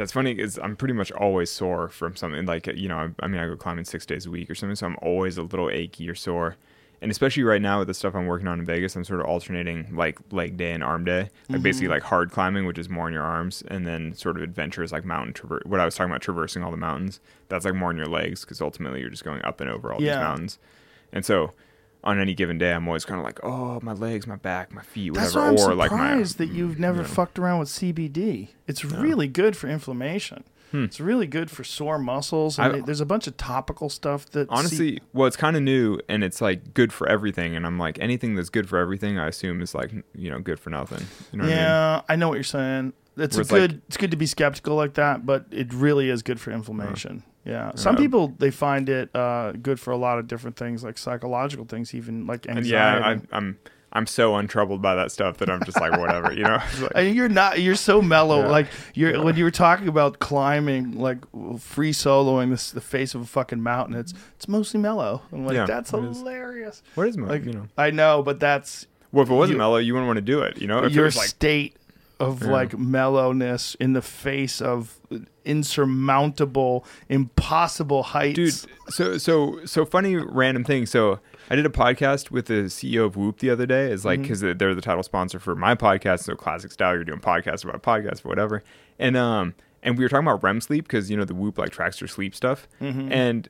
Yeah, it's funny because I'm pretty much always sore from something like you know. I, I mean, I go climbing six days a week or something, so I'm always a little achy or sore. And especially right now with the stuff I'm working on in Vegas, I'm sort of alternating like leg day and arm day, like basically Mm-hmm. like hard climbing, which is more in your arms, and then sort of adventures like mountain traverse. What I was talking about, traversing all the mountains, that's like more in your legs because ultimately you're just going up and over all Yeah. these mountains. And so on any given day, I'm always kind of like, oh, my legs, my back, my feet, whatever. That's why I'm or like my surprised that you've never you know. fucked around with CBD. It's really good for inflammation. It's really good for sore muscles. And Hmm. I- there's a bunch of topical stuff that honestly well it's kind of new and it's like good for everything and i'm like anything that's good for everything i assume is like you know good for nothing you know what yeah, I, know what you're saying. it's a like- good. it's good to be skeptical like that, but it really is good for inflammation. Yeah, some Yeah. people they find it uh, good for a lot of different things, like psychological things, even like And anxiety. yeah, I, I'm I'm so untroubled by that stuff that I'm just like whatever, you know. It's like- And you're not. You're so mellow. Yeah. Like you're when you were talking about climbing, like free soloing this the face of a fucking mountain. It's it's mostly mellow. I'm like Yeah, that's it is. hilarious. what is mellow? Like you know? I know, but that's Well, if it wasn't you- mellow, you wouldn't want to do it, you know. If it your was like state of Yeah. like mellowness in the face of insurmountable, impossible heights. dude so so so funny random thing so i did a podcast with the ceo of whoop the other day it's Mm-hmm. like because they're the title sponsor for my podcast so classic style you're doing podcasts about podcasts whatever and um and we were talking about rem sleep because you know the whoop like tracks your sleep stuff Mm-hmm. and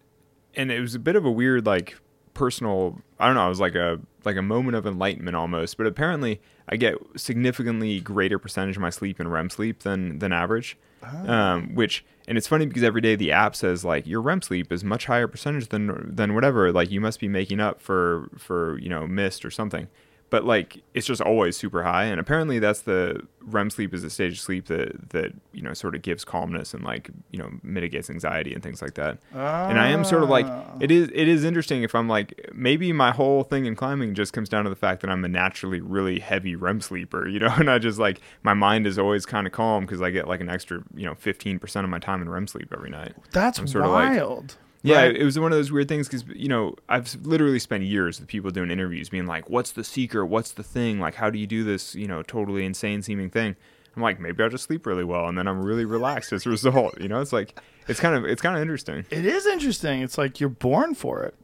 and it was a bit of a weird like personal i don't know it was like a like a moment of enlightenment almost but apparently i get significantly greater percentage of my sleep in rem sleep than than average. Um, which and it's funny because every day the app says like your REM sleep is much higher percentage than than whatever like you must be making up for for you know missed or something but like it's just always super high and apparently that's the REM sleep is a stage of sleep that that you know sort of gives calmness and like you know mitigates anxiety and things like that and I am sort of like ah. it is it is interesting if I'm like maybe my whole thing in climbing just comes down to the fact that I'm a naturally really heavy REM sleeper, you know, and I just like my mind is always kind of calm because I get like an extra you know 15% of my time in REM sleep every night. that's I'm sort of like- wild. Yeah, Right. it was one of those weird things because you know I've literally spent years with people doing interviews, being like, "What's the secret? What's the thing? Like, how do you do this? You know, totally insane seeming thing." I'm like, maybe I'll just sleep really well, and then I'm really relaxed as a result. You know, it's like it's kind of it's kind of interesting. It is interesting. It's like you're born for it.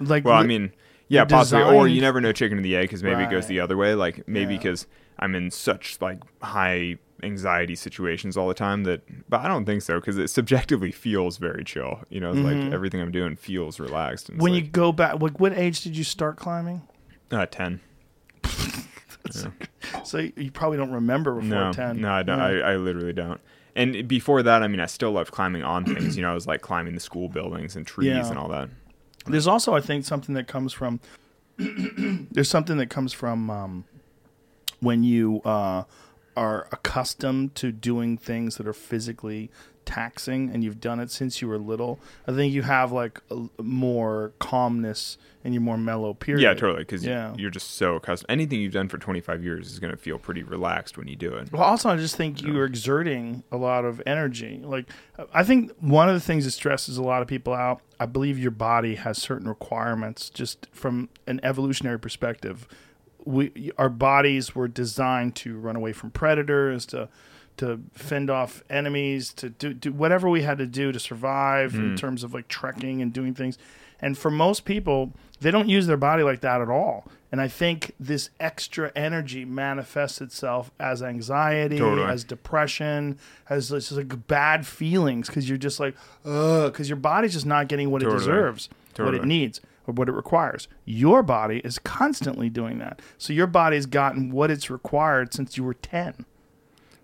Like Well, I mean, yeah, possibly, or you never know chicken or the egg because maybe it goes the other way. Like maybe Yeah. because I'm in such like high anxiety situations all the time that, but I don't think so because it subjectively feels very chill. You know, it's like everything I'm doing feels relaxed. Mm-hmm. when you go back, like what age did you start climbing? uh, ten. So you you probably don't remember before No, ten. no, I, don't, Yeah. I, I literally don't. And before that, I mean, I still loved climbing on things. You know, I was like climbing the school buildings and trees Yeah. and all that. There's also, I think, something that comes from. there's something that comes from um, when you uh, are accustomed to doing things that are physically taxing, and you've done it since you were little. I think you have like a, more calmness and you're more mellow. Period. Yeah, totally. Because Yeah. you're just so accustomed. Anything you've done for 25 years is going to feel pretty relaxed when you do it. Well, also, I just think you're exerting a lot of energy. Like, I think one of the things that stresses a lot of people out, I believe your body has certain requirements just from an evolutionary perspective. We, our bodies were designed to run away from predators, to to fend off enemies, to do, do whatever we had to do to survive in mm. terms of like trekking and doing things. And for most people, they don't use their body like that at all. And I think this extra energy manifests itself as anxiety, Totally. as depression, as just like bad feelings because you're just like, ugh, because your body's just not getting what it Totally. deserves, what it needs, or what it requires. Your body is constantly doing that. So your body's gotten what it's required since you were 10.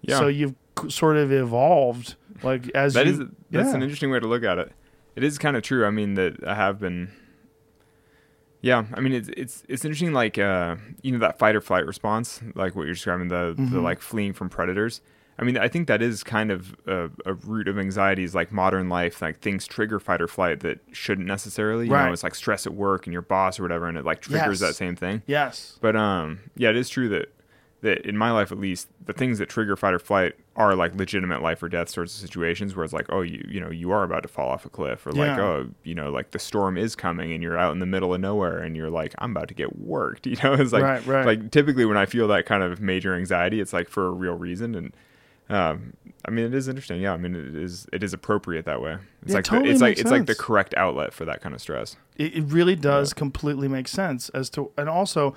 Yeah. So you've sort of evolved like as That you, is that's yeah. an interesting way to look at it. It is kind of true. I mean that I have been. Yeah, I mean it's it's it's interesting. Like uh, you know that fight or flight response, like what you're describing, the the Mm-hmm. like fleeing from predators. I mean, I think that is kind of a, a root of anxieties, like modern life, like things trigger fight or flight that shouldn't necessarily. You Right. know, it's like stress at work and your boss or whatever, and it like triggers Yes. that same thing. Yes. But um, yeah, it is true that that in my life at least, the things that trigger fight or flight are like legitimate life or death sorts of situations where it's like, oh, you you know, you are about to fall off a cliff, or like, oh, you know, like the storm is coming and you're out in the middle of nowhere and you're like, I'm about to get worked. You know, it's like Right, right. like typically when I feel that kind of major anxiety, it's like for a real reason and. Um, I mean, it is interesting. Yeah, I mean, it is it is appropriate that way. It's Yeah, like totally the, it's like makes it's like the correct outlet for that kind of stress. It, it really does completely make sense as to, and also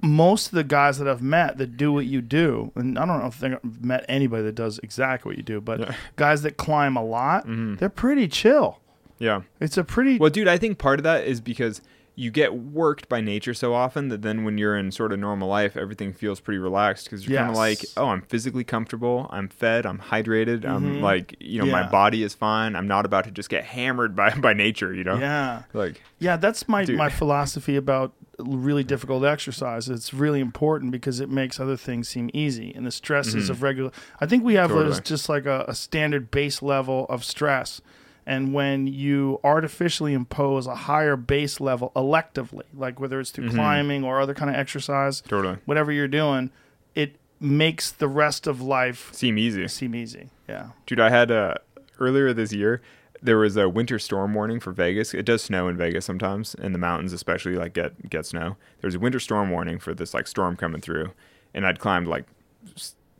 most of the guys that I've met that do what you do, and I don't know if I've met anybody that does exactly what you do, but Yeah. Mm-hmm. guys that climb a lot, they're pretty chill. Yeah. It's a pretty Well, dude, I think part of that is because you get worked by nature so often that then when you're in sort of normal life, everything feels pretty relaxed because you're kind of like, oh, I'm physically comfortable, I'm fed, I'm hydrated, I'm like, you know, my Mm-hmm. Body is fine. I'm not about to just get hammered by by nature, you know? yeah. Like, Yeah, that's my, Dude. my philosophy about really difficult exercise. It's really important because it makes other things seem easy. And the stresses of regular, I think we have Mm-hmm. Totally. just like a, a standard base level of stress. And when you artificially impose a higher base level electively, like whether it's through Mm-hmm. climbing or other kind of exercise, Totally. whatever you're doing, it makes the rest of life Seem easy. seem easy. Yeah. Dude, I had uh, earlier this year. There was a winter storm warning for Vegas. It does snow in Vegas sometimes, in the mountains especially, like get get snow. There was a winter storm warning for this like storm coming through, and I'd climbed like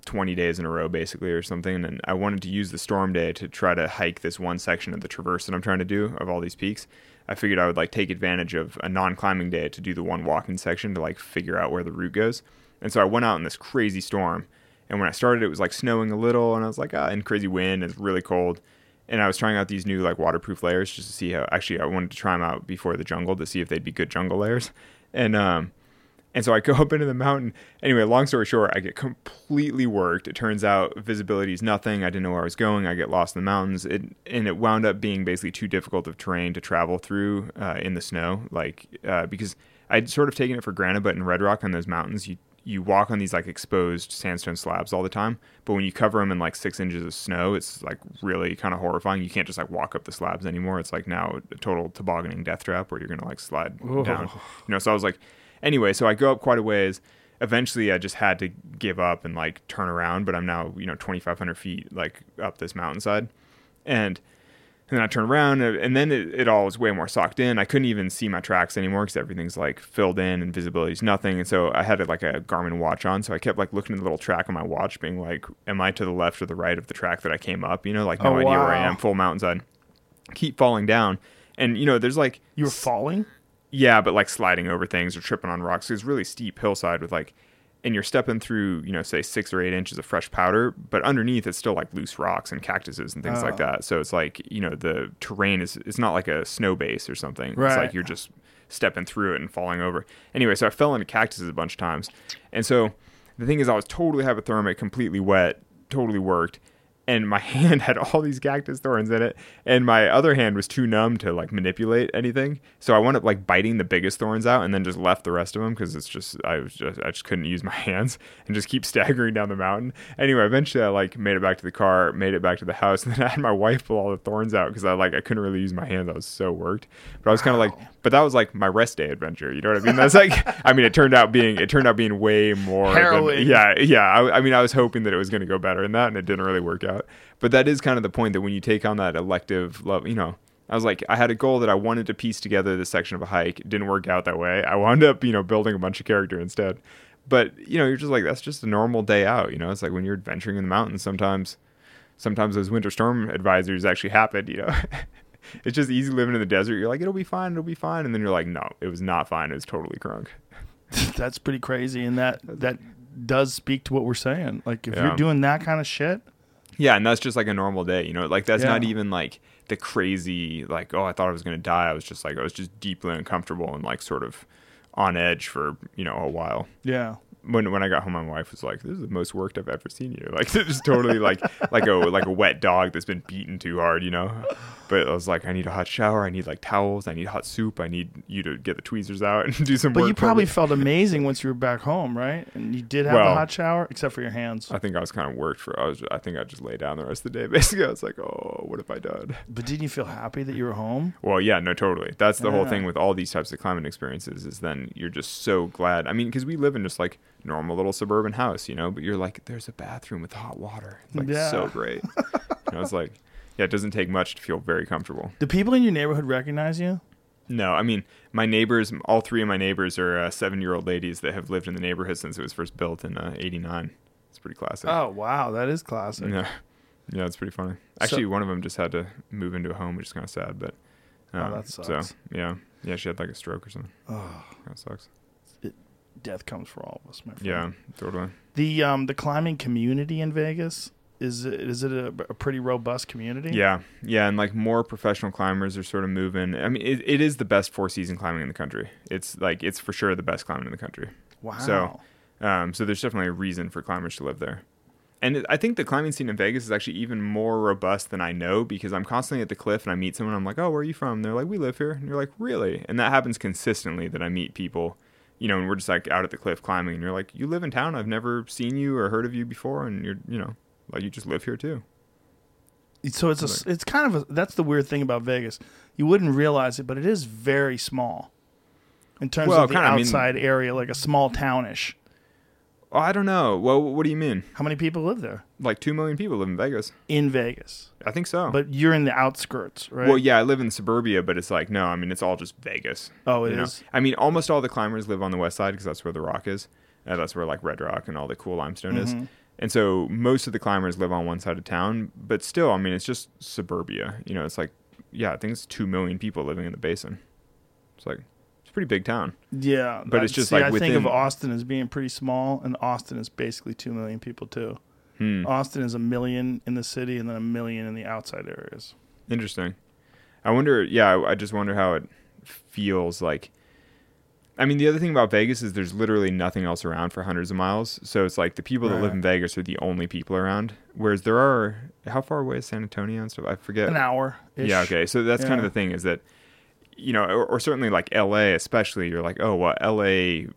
20 days in a row basically or something, and I wanted to use the storm day to try to hike this one section of the traverse that I'm trying to do of all these peaks. I figured I would like take advantage of a non-climbing day to do the one walking section to like figure out where the route goes. And so I went out in this crazy storm, and when I started, it was like snowing a little, and I was like, ah, and crazy wind, and it's really cold. And I was trying out these new like waterproof layers just to see how. Actually, I wanted to try them out before the jungle to see if they'd be good jungle layers. And um, and so I go up into the mountain. Anyway, long story short, I get completely worked. It turns out visibility is nothing. I didn't know where I was going. I get lost in the mountains. It and it wound up being basically too difficult of terrain to travel through uh, in the snow. Like uh, because I'd sort of taken it for granted, but in Red Rock on those mountains, you you walk on these like exposed sandstone slabs all the time. But when you cover them in like six inches of snow, it's like really kind of horrifying. You can't just like walk up the slabs anymore. It's like now a total tobogganing death trap where you're gonna like slide down. You know, so I was like, anyway, so I go up quite a ways. Eventually, I just had to give up and like turn around. But I'm now you know 2,500 feet like up this mountainside, and and then I turn around, uh, and then it, it all was way more socked in. I couldn't even see my tracks anymore because everything's like filled in and visibility's nothing. And so I had like a Garmin watch on, so I kept like looking at the little track on my watch, being like, "Am I to the left or the right of the track that I came up?" You know, like no Oh, idea where I am, full mountainside. Keep falling down, and you know, there's like You were falling? Yeah, but like sliding over things or tripping on rocks. It's really steep hillside with like, and you're stepping through, you know, say six or eight inches of fresh powder, but underneath it's still like loose rocks and cactuses and things like Oh. that. So it's like, you know, the terrain is it's not like a snow base or something. Right. It's like you're just stepping through it and falling over. Anyway, so I fell into cactuses a bunch of times, and so the thing is, I was totally hypothermic, completely wet, totally worked. And my hand had all these cactus thorns in it, and my other hand was too numb to like manipulate anything. So I wound up like biting the biggest thorns out, and then just left the rest of them because it's just I was just I just couldn't use my hands and just keep staggering down the mountain. Anyway, eventually I like made it back to the car, made it back to the house, and then I had my wife pull all the thorns out because I like I couldn't really use my hands. I was so worked, but I was kind of like, but that was like my rest day adventure. You know what I mean? That's like I mean it turned out being it turned out being way more than- yeah, yeah. I, I mean, I was hoping that it was going to go better than that, and it didn't really work out. But that is kind of the point that when you take on that elective love, you know, I was like, I had a goal that I wanted to piece together this section of a hike. It didn't work out that way. I wound up, you know, building a bunch of character instead. But you know, you're just like, that's just a normal day out. You know, it's like when you're adventuring in the mountains. Sometimes, sometimes those winter storm advisories actually happen. You know. It's just easy living in the desert. You're like, it'll be fine, it'll be fine, and then you're like, no, it was not fine. It was totally crunk. That's pretty crazy, and that that does speak to what we're saying. Like if Yeah. you're doing that kind of shit, Yeah, and that's just like a normal day, you know. Like that's not even like the crazy like oh I thought I was gonna die. I was just like I was just deeply uncomfortable and like sort of on edge for you know a while. yeah, When when I got home, my wife was like, "This is the most worked I've ever seen you." Like just totally like like a like a wet dog that's been beaten too hard, you know. But I was like, I need a hot shower. I need like towels. I need hot soup. I need you to get the tweezers out and do some but you probably me." felt amazing once you were back home, right? And you did have a hot shower, except for your hands. I think I was kind of worked for. I was. I think I just lay down the rest of the day. Basically, I was like, oh, what have I done? But didn't you feel happy that you were home? Well, yeah, no, totally. That's the whole thing with all these types of climbing experiences is then you're just so glad. I mean, because we live in just like normal little suburban house, you know, but you're like, there's a bathroom with hot water. It's like Yeah. so great. you know, it's like, yeah, it doesn't take much to feel very comfortable. Do people in your neighborhood recognize you? No, I mean, my neighbors, all three of my neighbors are uh, seven year old ladies that have lived in the neighborhood since it was first built in uh, 89. It's pretty classic. Oh wow, that is classic. Yeah. Yeah, it's pretty funny. Actually, one of them just had to move into a home, which is kind of sad, but. Oh, uh, that So, sucks. yeah. Yeah, she had like a stroke or something. Oh, That sucks. Death comes for all of us, my friend. Yeah, totally. The um the climbing community in Vegas is it, is it a, a pretty robust community? Yeah, yeah, and like more professional climbers are sort of moving. I mean, it, it is the best four season climbing in the country. It's like it's for sure the best climbing in the country. Wow. So- Um, so there's definitely a reason for climbers to live there. And I think the climbing scene in Vegas is actually even more robust than I know because I'm constantly at the cliff and I meet someone. I'm like, "Oh, where are you from?" And they're like, "We live here." And you're like, "Really?" And that happens consistently that I meet people you know, and we're just like out at the cliff climbing, and you're like, you live in town. I've never seen you or heard of you before, and you're, you know, like you just live here too. So it's a, it's kind of a, that's the weird thing about Vegas. You wouldn't realize it, but it is very small in terms Well, of the kinda, I mean- outside area, like a small townish. Oh, I don't know. Well, what do you mean? How many people live there Like two million people live in Vegas. in Vegas? I think so. But you're in the outskirts, right? Well, yeah, I live in suburbia, but it's like no. I mean, it's all just Vegas. Oh, it is. is? I mean, almost all the climbers live on the west side because that's where the rock is. Uh, that's where like Red Rock and all the cool limestone is. Mm-hmm. And so most of the climbers live on one side of town, but still, I mean, it's just suburbia. You know, it's like yeah, I think it's two million people living in the basin. It's like it's a pretty big town. Yeah, But it's just see, like I think of Austin as being pretty small, and Austin is basically two million people too. Hmm. Austin is a million in the city, and then a million in the outside areas. Interesting. I wonder. Yeah, I- I just wonder how it feels like. I mean, the other thing about Vegas is there's literally nothing else around for hundreds of miles. So it's like the people that live in Vegas are the only people around. Whereas there are, how far away is San Antonio and stuff? I forget. An hour. Yeah. Okay. So that's kind of the thing is that, you know, or, or certainly like L.A. especially, you're like, oh, well, L.A.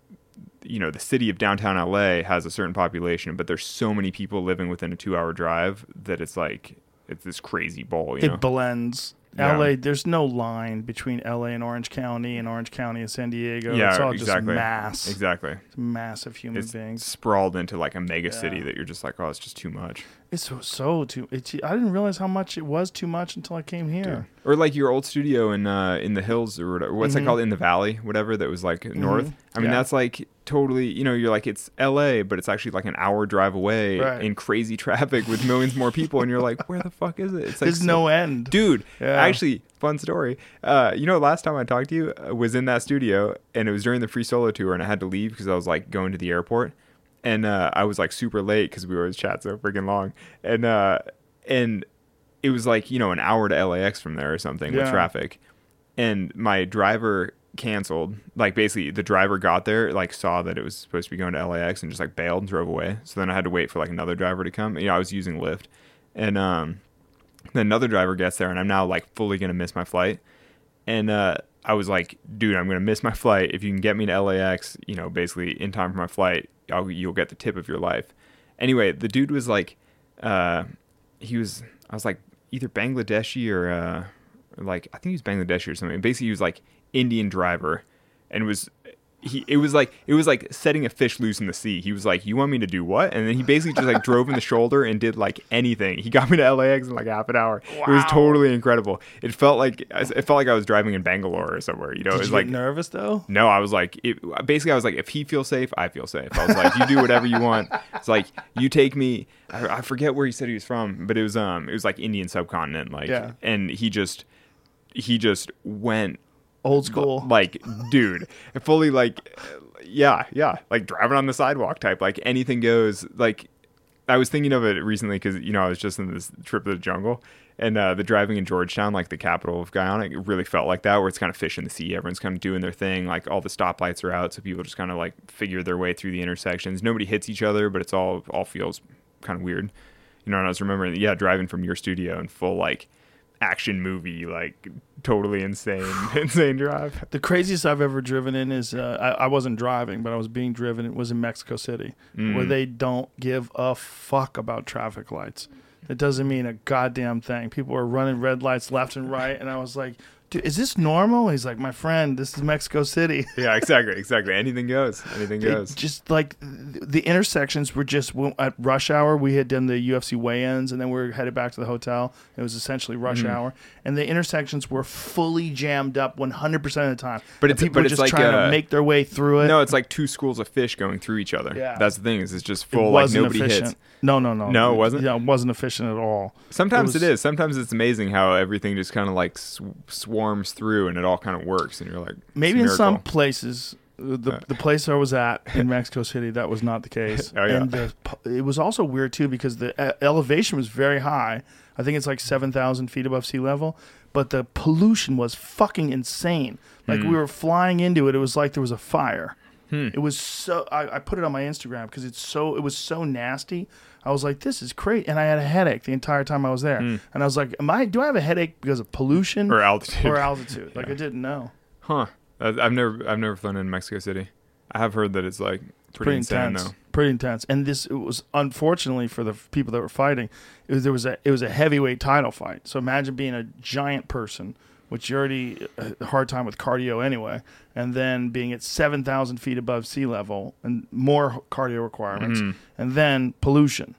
You know, the city of downtown LA has a certain population, but there's so many people living within a two-hour drive that it's like it's this crazy bowl. You know? It blends. Yeah. LA, there's no line between LA and Orange County and Orange County and San Diego. yeah, it's all exactly. just mass. Exactly. It's massive human it's beings. sprawled into like a mega city that you're just like, oh, it's just too much. It's so, so too. It's, I didn't realize how much it was too much until I came here. Or like your old studio in uh, in the hills or whatever. What's it called in the valley? Whatever that was like north. I mean, Mm-hmm. Yeah. that's like totally. You know, you're like it's L.A., but it's actually like an hour drive away Right. in crazy traffic with millions more people, and you're like, where the fuck is it? It's like There's so- no end. dude. Yeah. Actually, fun story. Uh, you know, last time I talked to you uh, was in that studio, and it was during the free solo tour, and I had to leave because I was like going to the airport, and uh, I was like super late because we always chat so freaking long, and uh, and it was like you know an hour to LAX from there or something with traffic, and my driver canceled like basically the driver got there like saw that it was supposed to be going to LAX and just like bailed and drove away so then I had to wait for like another driver to come you know I was using Lyft and um then another driver gets there and I'm now like fully gonna miss my flight. And uh, I was like, dude, I'm gonna miss my flight. If you can get me to LAX, you know, basically in time for my flight, I'll, you'll get the tip of your life. Anyway, the dude was like, uh, he was, I was like, either Bangladeshi or, uh, like, I think he was Bangladeshi or something. Basically, he was like Indian driver, and was he it was like it was like setting a fish loose in the sea. He was like, "You want me to do what?" And then he basically just like drove in the shoulder and did like anything. He got me to LAX in like half an hour. It was totally incredible. It felt like it felt like I was driving in Bangalore or somewhere. You know, Did it was you like get nervous though? no, I was like, it, basically, I was like, if he feels safe, I feel safe. I was like, you do whatever you want. It's like you take me. I, I forget where he said he was from, but it was um, it was like Indian subcontinent, like, Yeah. and he just, he just went Old school. like, dude, fully like, yeah, yeah, like driving on the sidewalk type, like anything goes. Like, I was thinking of it recently because you know I was just in this trip to the jungle, and uh, the driving in Georgetown, like the capital of Guyana, it really felt like that, where it's kind of fish in the sea. Everyone's kind of doing their thing. Like all the stoplights are out, so people just kind of like figure their way through the intersections. Nobody hits each other, but it's all all feels kind of weird. You know, and I was remembering, yeah, driving from your studio in full like action movie, like totally insane, insane drive. The craziest I've ever driven in is uh, I, I wasn't driving, but I was being driven. It was in Mexico City, Mm. where they don't give a fuck about traffic lights. It doesn't mean a goddamn thing. People are running red lights left and right, and I was like, "Dude, is this normal?" He's like, "My friend, this is Mexico City." Yeah, exactly, exactly. Anything goes. Anything It goes. just like the intersections were just at rush hour. We had done the UFC weigh-ins, and then we were headed back to the hotel. It was essentially rush Mm-hmm. hour, and the intersections were fully jammed up 100 percent of the time. But And it's- people but it's just like, trying uh, to make their way through it. No, it's like two schools of fish going through each other. Yeah. That's the thing. Is it's just It full like wasn't nobody efficient. hits. No, no, no. No, it wasn't? Yeah, it wasn't efficient at all. Sometimes It it was- is. Sometimes it's amazing how everything just kind of like sw- swarms through and it all kind of works, and you're like, Maybe in some places, uh, the the place I was at in Mexico City, that was not the case. Oh, yeah. And the, it was also weird too because the elevation was very high. I think it's like seven thousand feet above sea level, but the pollution was fucking insane. Like Hmm. we were flying into it, it was like there was a fire. It was so. I, I put it on my Instagram because it's so. It was so nasty. I was like, "This is great," and I had a headache the entire time I was there. Hmm. And I was like, "Am I? Do I have a headache because of pollution or altitude or altitude?" Like I didn't know. Huh? I've never I've never flown in Mexico City. I have heard that it's like pretty, pretty insane intense. though. Pretty intense. And this it was unfortunately for the people that were fighting, it was there was a it was a heavyweight title fight. So imagine being a giant person, which you're already uh, a hard time with cardio anyway, and then being at seven thousand feet above sea level and more cardio requirements, Mhm. and then pollution.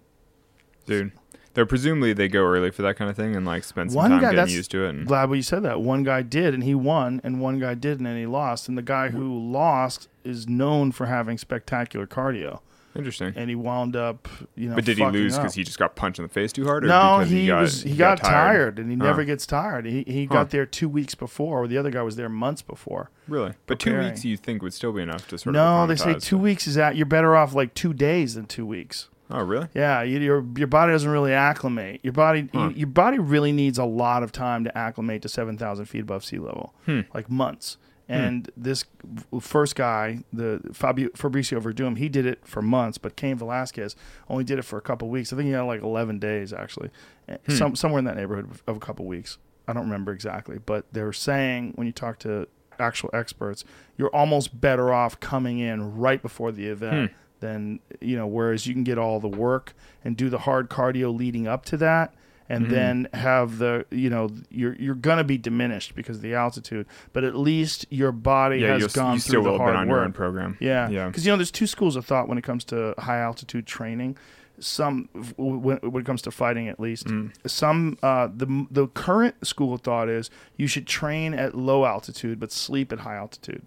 dude. Though presumably they go early for that kind of thing and like spend some One time guy- getting used to it. And, Glad you said that. One guy did, and he won, and one guy didn't, and he lost. And the guy who lost is known for having spectacular cardio, interesting. and he wound up, you know. but did he lose because he just got punched in the face too hard? Or No, because he, got, was he, got, tired. and he Huh. never gets tired. He he Huh. got there two weeks before, or the other guy was there months before. Really? But two weeks you think would still be enough to sort of no, they say two weeks is out. You're better off like two days than two weeks. Oh, really? Yeah, you, your your body doesn't really acclimate. Your body Huh. your body really needs a lot of time to acclimate to seven thousand feet above sea level, Hmm. like months. And this first guy, the Fabio, Fabricio Werdum, he did it for months, but Cain Velasquez only did it for a couple weeks. I think he had like eleven days actually, Eh, Hmm. some somewhere in that neighborhood of- of a couple weeks. I don't remember exactly, but they're saying when you talk to actual experts, you're almost better off coming in right before the event Hmm. than you know. Whereas you can get all the work and do the hard cardio leading up to that, and Mm-hmm. then have the you know you're you're gonna be diminished because of the altitude, but at least your body Yeah, has gone you through still the will have been hard on your own work. program. Yeah, Yeah. Because you know, there's two schools of thought when it comes to high altitude training. Some, when, when it comes to fighting, at least, Mm. some uh, the the current school of thought is you should train at low altitude but sleep at high altitude.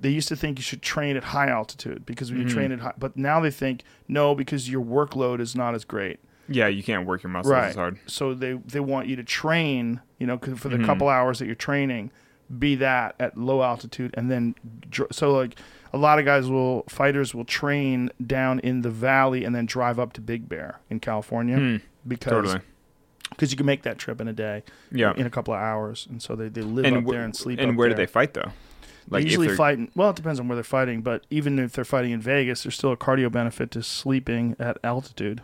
They used to think you should train at high altitude because when you Mhm. train at high, but now they think no because your workload is not as great. Yeah, you can't work your muscles Right. as hard. So they they want you to train, you know, for the Mhm. couple hours that you're training, be that at low altitude, and then dr- so like a lot of guys will fighters will train down in the valley and then drive up to Big Bear in California Hmm, because totally. because you can make that trip in a day, Yeah. in a couple of hours, and so they, they live and up wh- there and sleep. And where there. do they fight though? They usually they're- fight. Well, it depends on where they're fighting, but even if they're fighting in Vegas, there's still a cardio benefit to sleeping at altitude.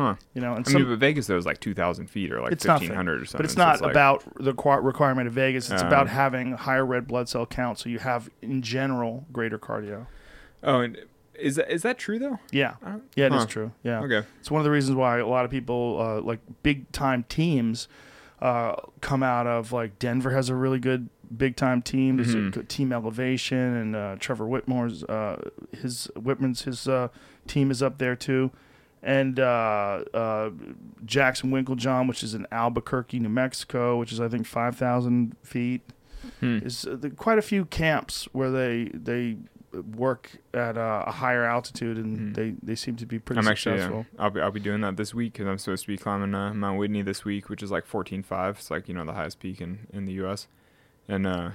Huh. You know, and I some, mean, but Vegas though is like two thousand feet or like It's fifteen hundred or something. But it's so not like- about the qua- requirement of Vegas. It's about having higher red blood cell count, so you have in general greater cardio. Oh, and is that is that true though? Yeah, Uh, yeah, it is huh. true. Yeah, Okay. it's one of the reasons why a lot of people uh, like big time teams uh, come out of like Denver has a really good big time team. There's a Mhm. good team elevation, and uh, Trevor Wittman's uh, his Wittman's his uh, team is up there too. And uh, uh, Jackson Winkeljohn, which is in Albuquerque, New Mexico, which is I think five thousand feet Hmm. is uh, quite a few camps where they they work at uh, a higher altitude and Mhm. they, they seem to be pretty I'm actually yeah. I'll be I'll be doing that this week because I'm supposed to be climbing uh, Mount Whitney this week, which is like 14.5. It's like you know the highest peak in in the U.S. And uh,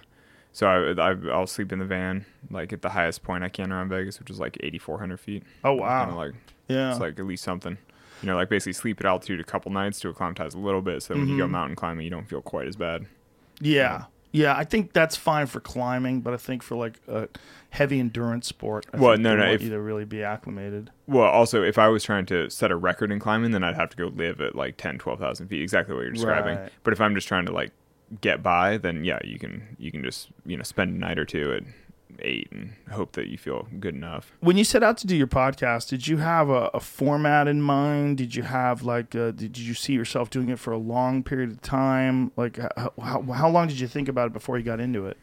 so I, I I'll sleep in the van like at the highest point I can around Vegas, which is like 8,400 feet. Oh wow! like yeah, it's like at least something. You know, like basically sleep at altitude a couple nights to acclimatize a little bit, so when you go Mhm. mountain climbing, you don't feel quite as bad. yeah, yeah. I think that's fine for climbing, but I think for like a heavy endurance sport, I Well, think no, no, if- you to really be acclimated. Well, also, if I was trying to set a record in climbing, then I'd have to go live at like 10, 12,000 feet, exactly what you're describing. Right. But if I'm just trying to like get by, then yeah, you can you can just you know spend a night or two at eight and hope that you feel good enough. When you set out to do your podcast, did you have a, a format in mind? Did you have like, uh, did you see yourself doing it for a long period of time? Like, how, how, how long did you think about it before you got into it?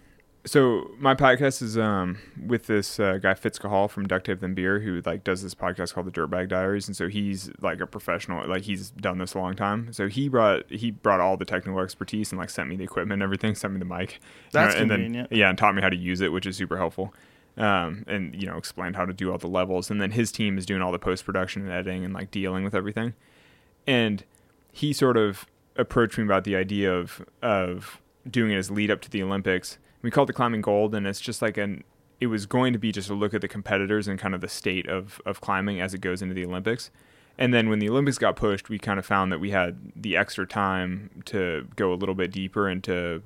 So my podcast is um with this uh, guy Fitz Cahall from Duct Tape Then Beer who like does this podcast called the Dirtbag Diaries. And so he's like a professional like he's done this a long time. So he brought he brought all the technical expertise and like sent me the equipment and everything sent me the mic. That's and convenient. then yeah and taught me how to use it which is super helpful. Um and you know explained how to do all the levels. And then his team is doing all the post production and editing and like dealing with everything. And he sort of approached me about the idea of of doing it as lead up to the Olympics. We called it climbing gold, and it's just like an. It was going to be just a look at the competitors and kind of the state of of climbing as it goes into the Olympics. And then when the Olympics got pushed, we kind of found that we had the extra time to go a little bit deeper into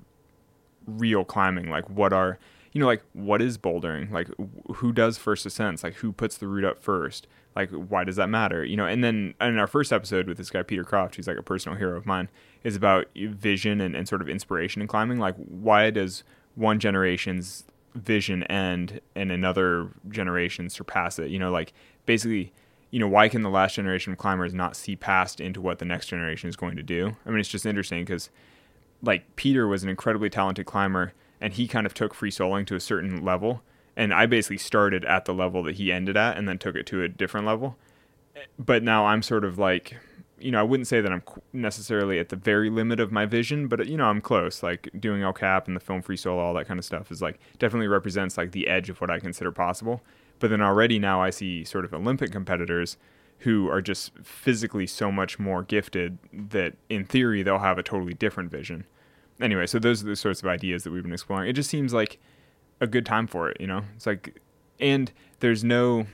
real climbing. Like, what are, you know, like, what is bouldering? Like, who does first ascents? Like, who puts the route up first? Like, why does that matter? You know, and then in our first episode with this guy, Peter Croft, who's like a personal hero of mine, is about vision and, and sort of inspiration in climbing. Like, why does one generation's vision end and another generation surpass it? You know, like basically, you know, why can the last generation of climbers not see past into what the next generation is going to do? I mean, it's just interesting because like Peter was an incredibly talented climber and he kind of took free soloing to a certain level. And I basically started at the level that he ended at and then took it to a different level. But now I'm sort of like, you know, I wouldn't say that I'm necessarily at the very limit of my vision, but you know, I'm close. Like doing El Cap and the film free solo, all that kind of stuff is like definitely represents like the edge of what I consider possible. But then already now I see sort of Olympic competitors who are just physically so much more gifted that in theory they'll have a totally different vision. Anyway, so those are the sorts of ideas that we've been exploring. It just seems like a good time for it, you know? It's like and there's no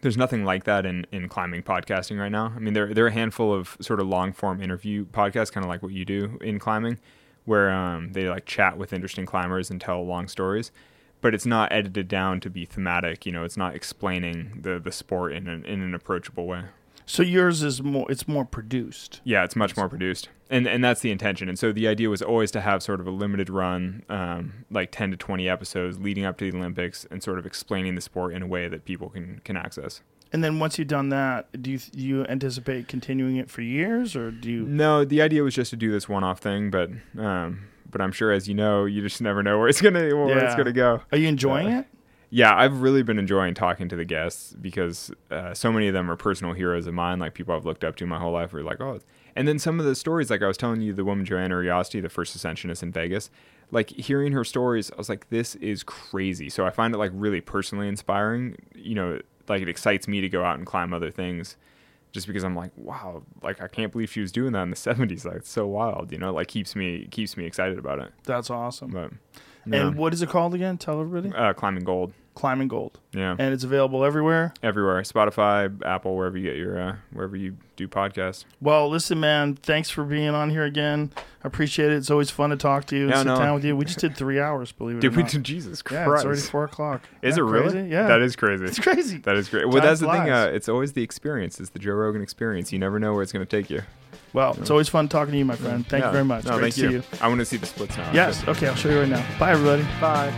there's nothing like that in, in climbing podcasting right now. I mean, there there are a handful of sort of long form interview podcasts, kind of like what you do in climbing, where um, they like chat with interesting climbers and tell long stories. But it's not edited down to be thematic. You know, it's not explaining the the sport in an in an approachable way. So yours is more. It's more produced. Yeah, it's much more produced, and and that's the intention. And so the idea was always to have sort of a limited run, um, like ten to twenty episodes leading up to the Olympics, and sort of explaining the sport in a way that people can can access. And then once you've done that, do you do you anticipate continuing it for years, or do you? No, the idea was just to do this one-off thing, but um, but I'm sure, as you know, you just never know where it's gonna where it's gonna go. Are you enjoying Uh, it? Yeah, I've really been enjoying talking to the guests because uh, so many of them are personal heroes of mine, like people I've looked up to my whole life. Were like, oh, and then some of the stories, like I was telling you, the woman Joanna Urioste, the first ascensionist in Vegas, like hearing her stories, I was like, this is crazy. So I find it like really personally inspiring. You know, like it excites me to go out and climb other things. Just because I'm like, wow, like I can't believe she was doing that in the '70s. Like it's so wild, you know. Like keeps me keeps me excited about it. That's awesome. But And what is it called again? Tell everybody. uh, climbing gold, Climbing Gold, yeah. and it's available everywhere. everywhere spotify apple wherever you get your uh, wherever you do podcasts Well, listen, man. Thanks for being on here again. I appreciate it. It's always fun to talk to you and Yeah, sit no. down with you. We just did three hours, believe it did or we not. do jesus Christ? yeah, it's already four o'clock. is it really crazy? Yeah, that is crazy It's crazy. that is great well Time that's the thing uh, it's always the experience it's the joe rogan experience you never know where it's going to take you Well, it's always fun talking to you, my friend. Thank Yeah. you very much. no Great thank to you. see you. i want to see the splits now Yes. Okay, I'll show you right now. Bye, everybody. bye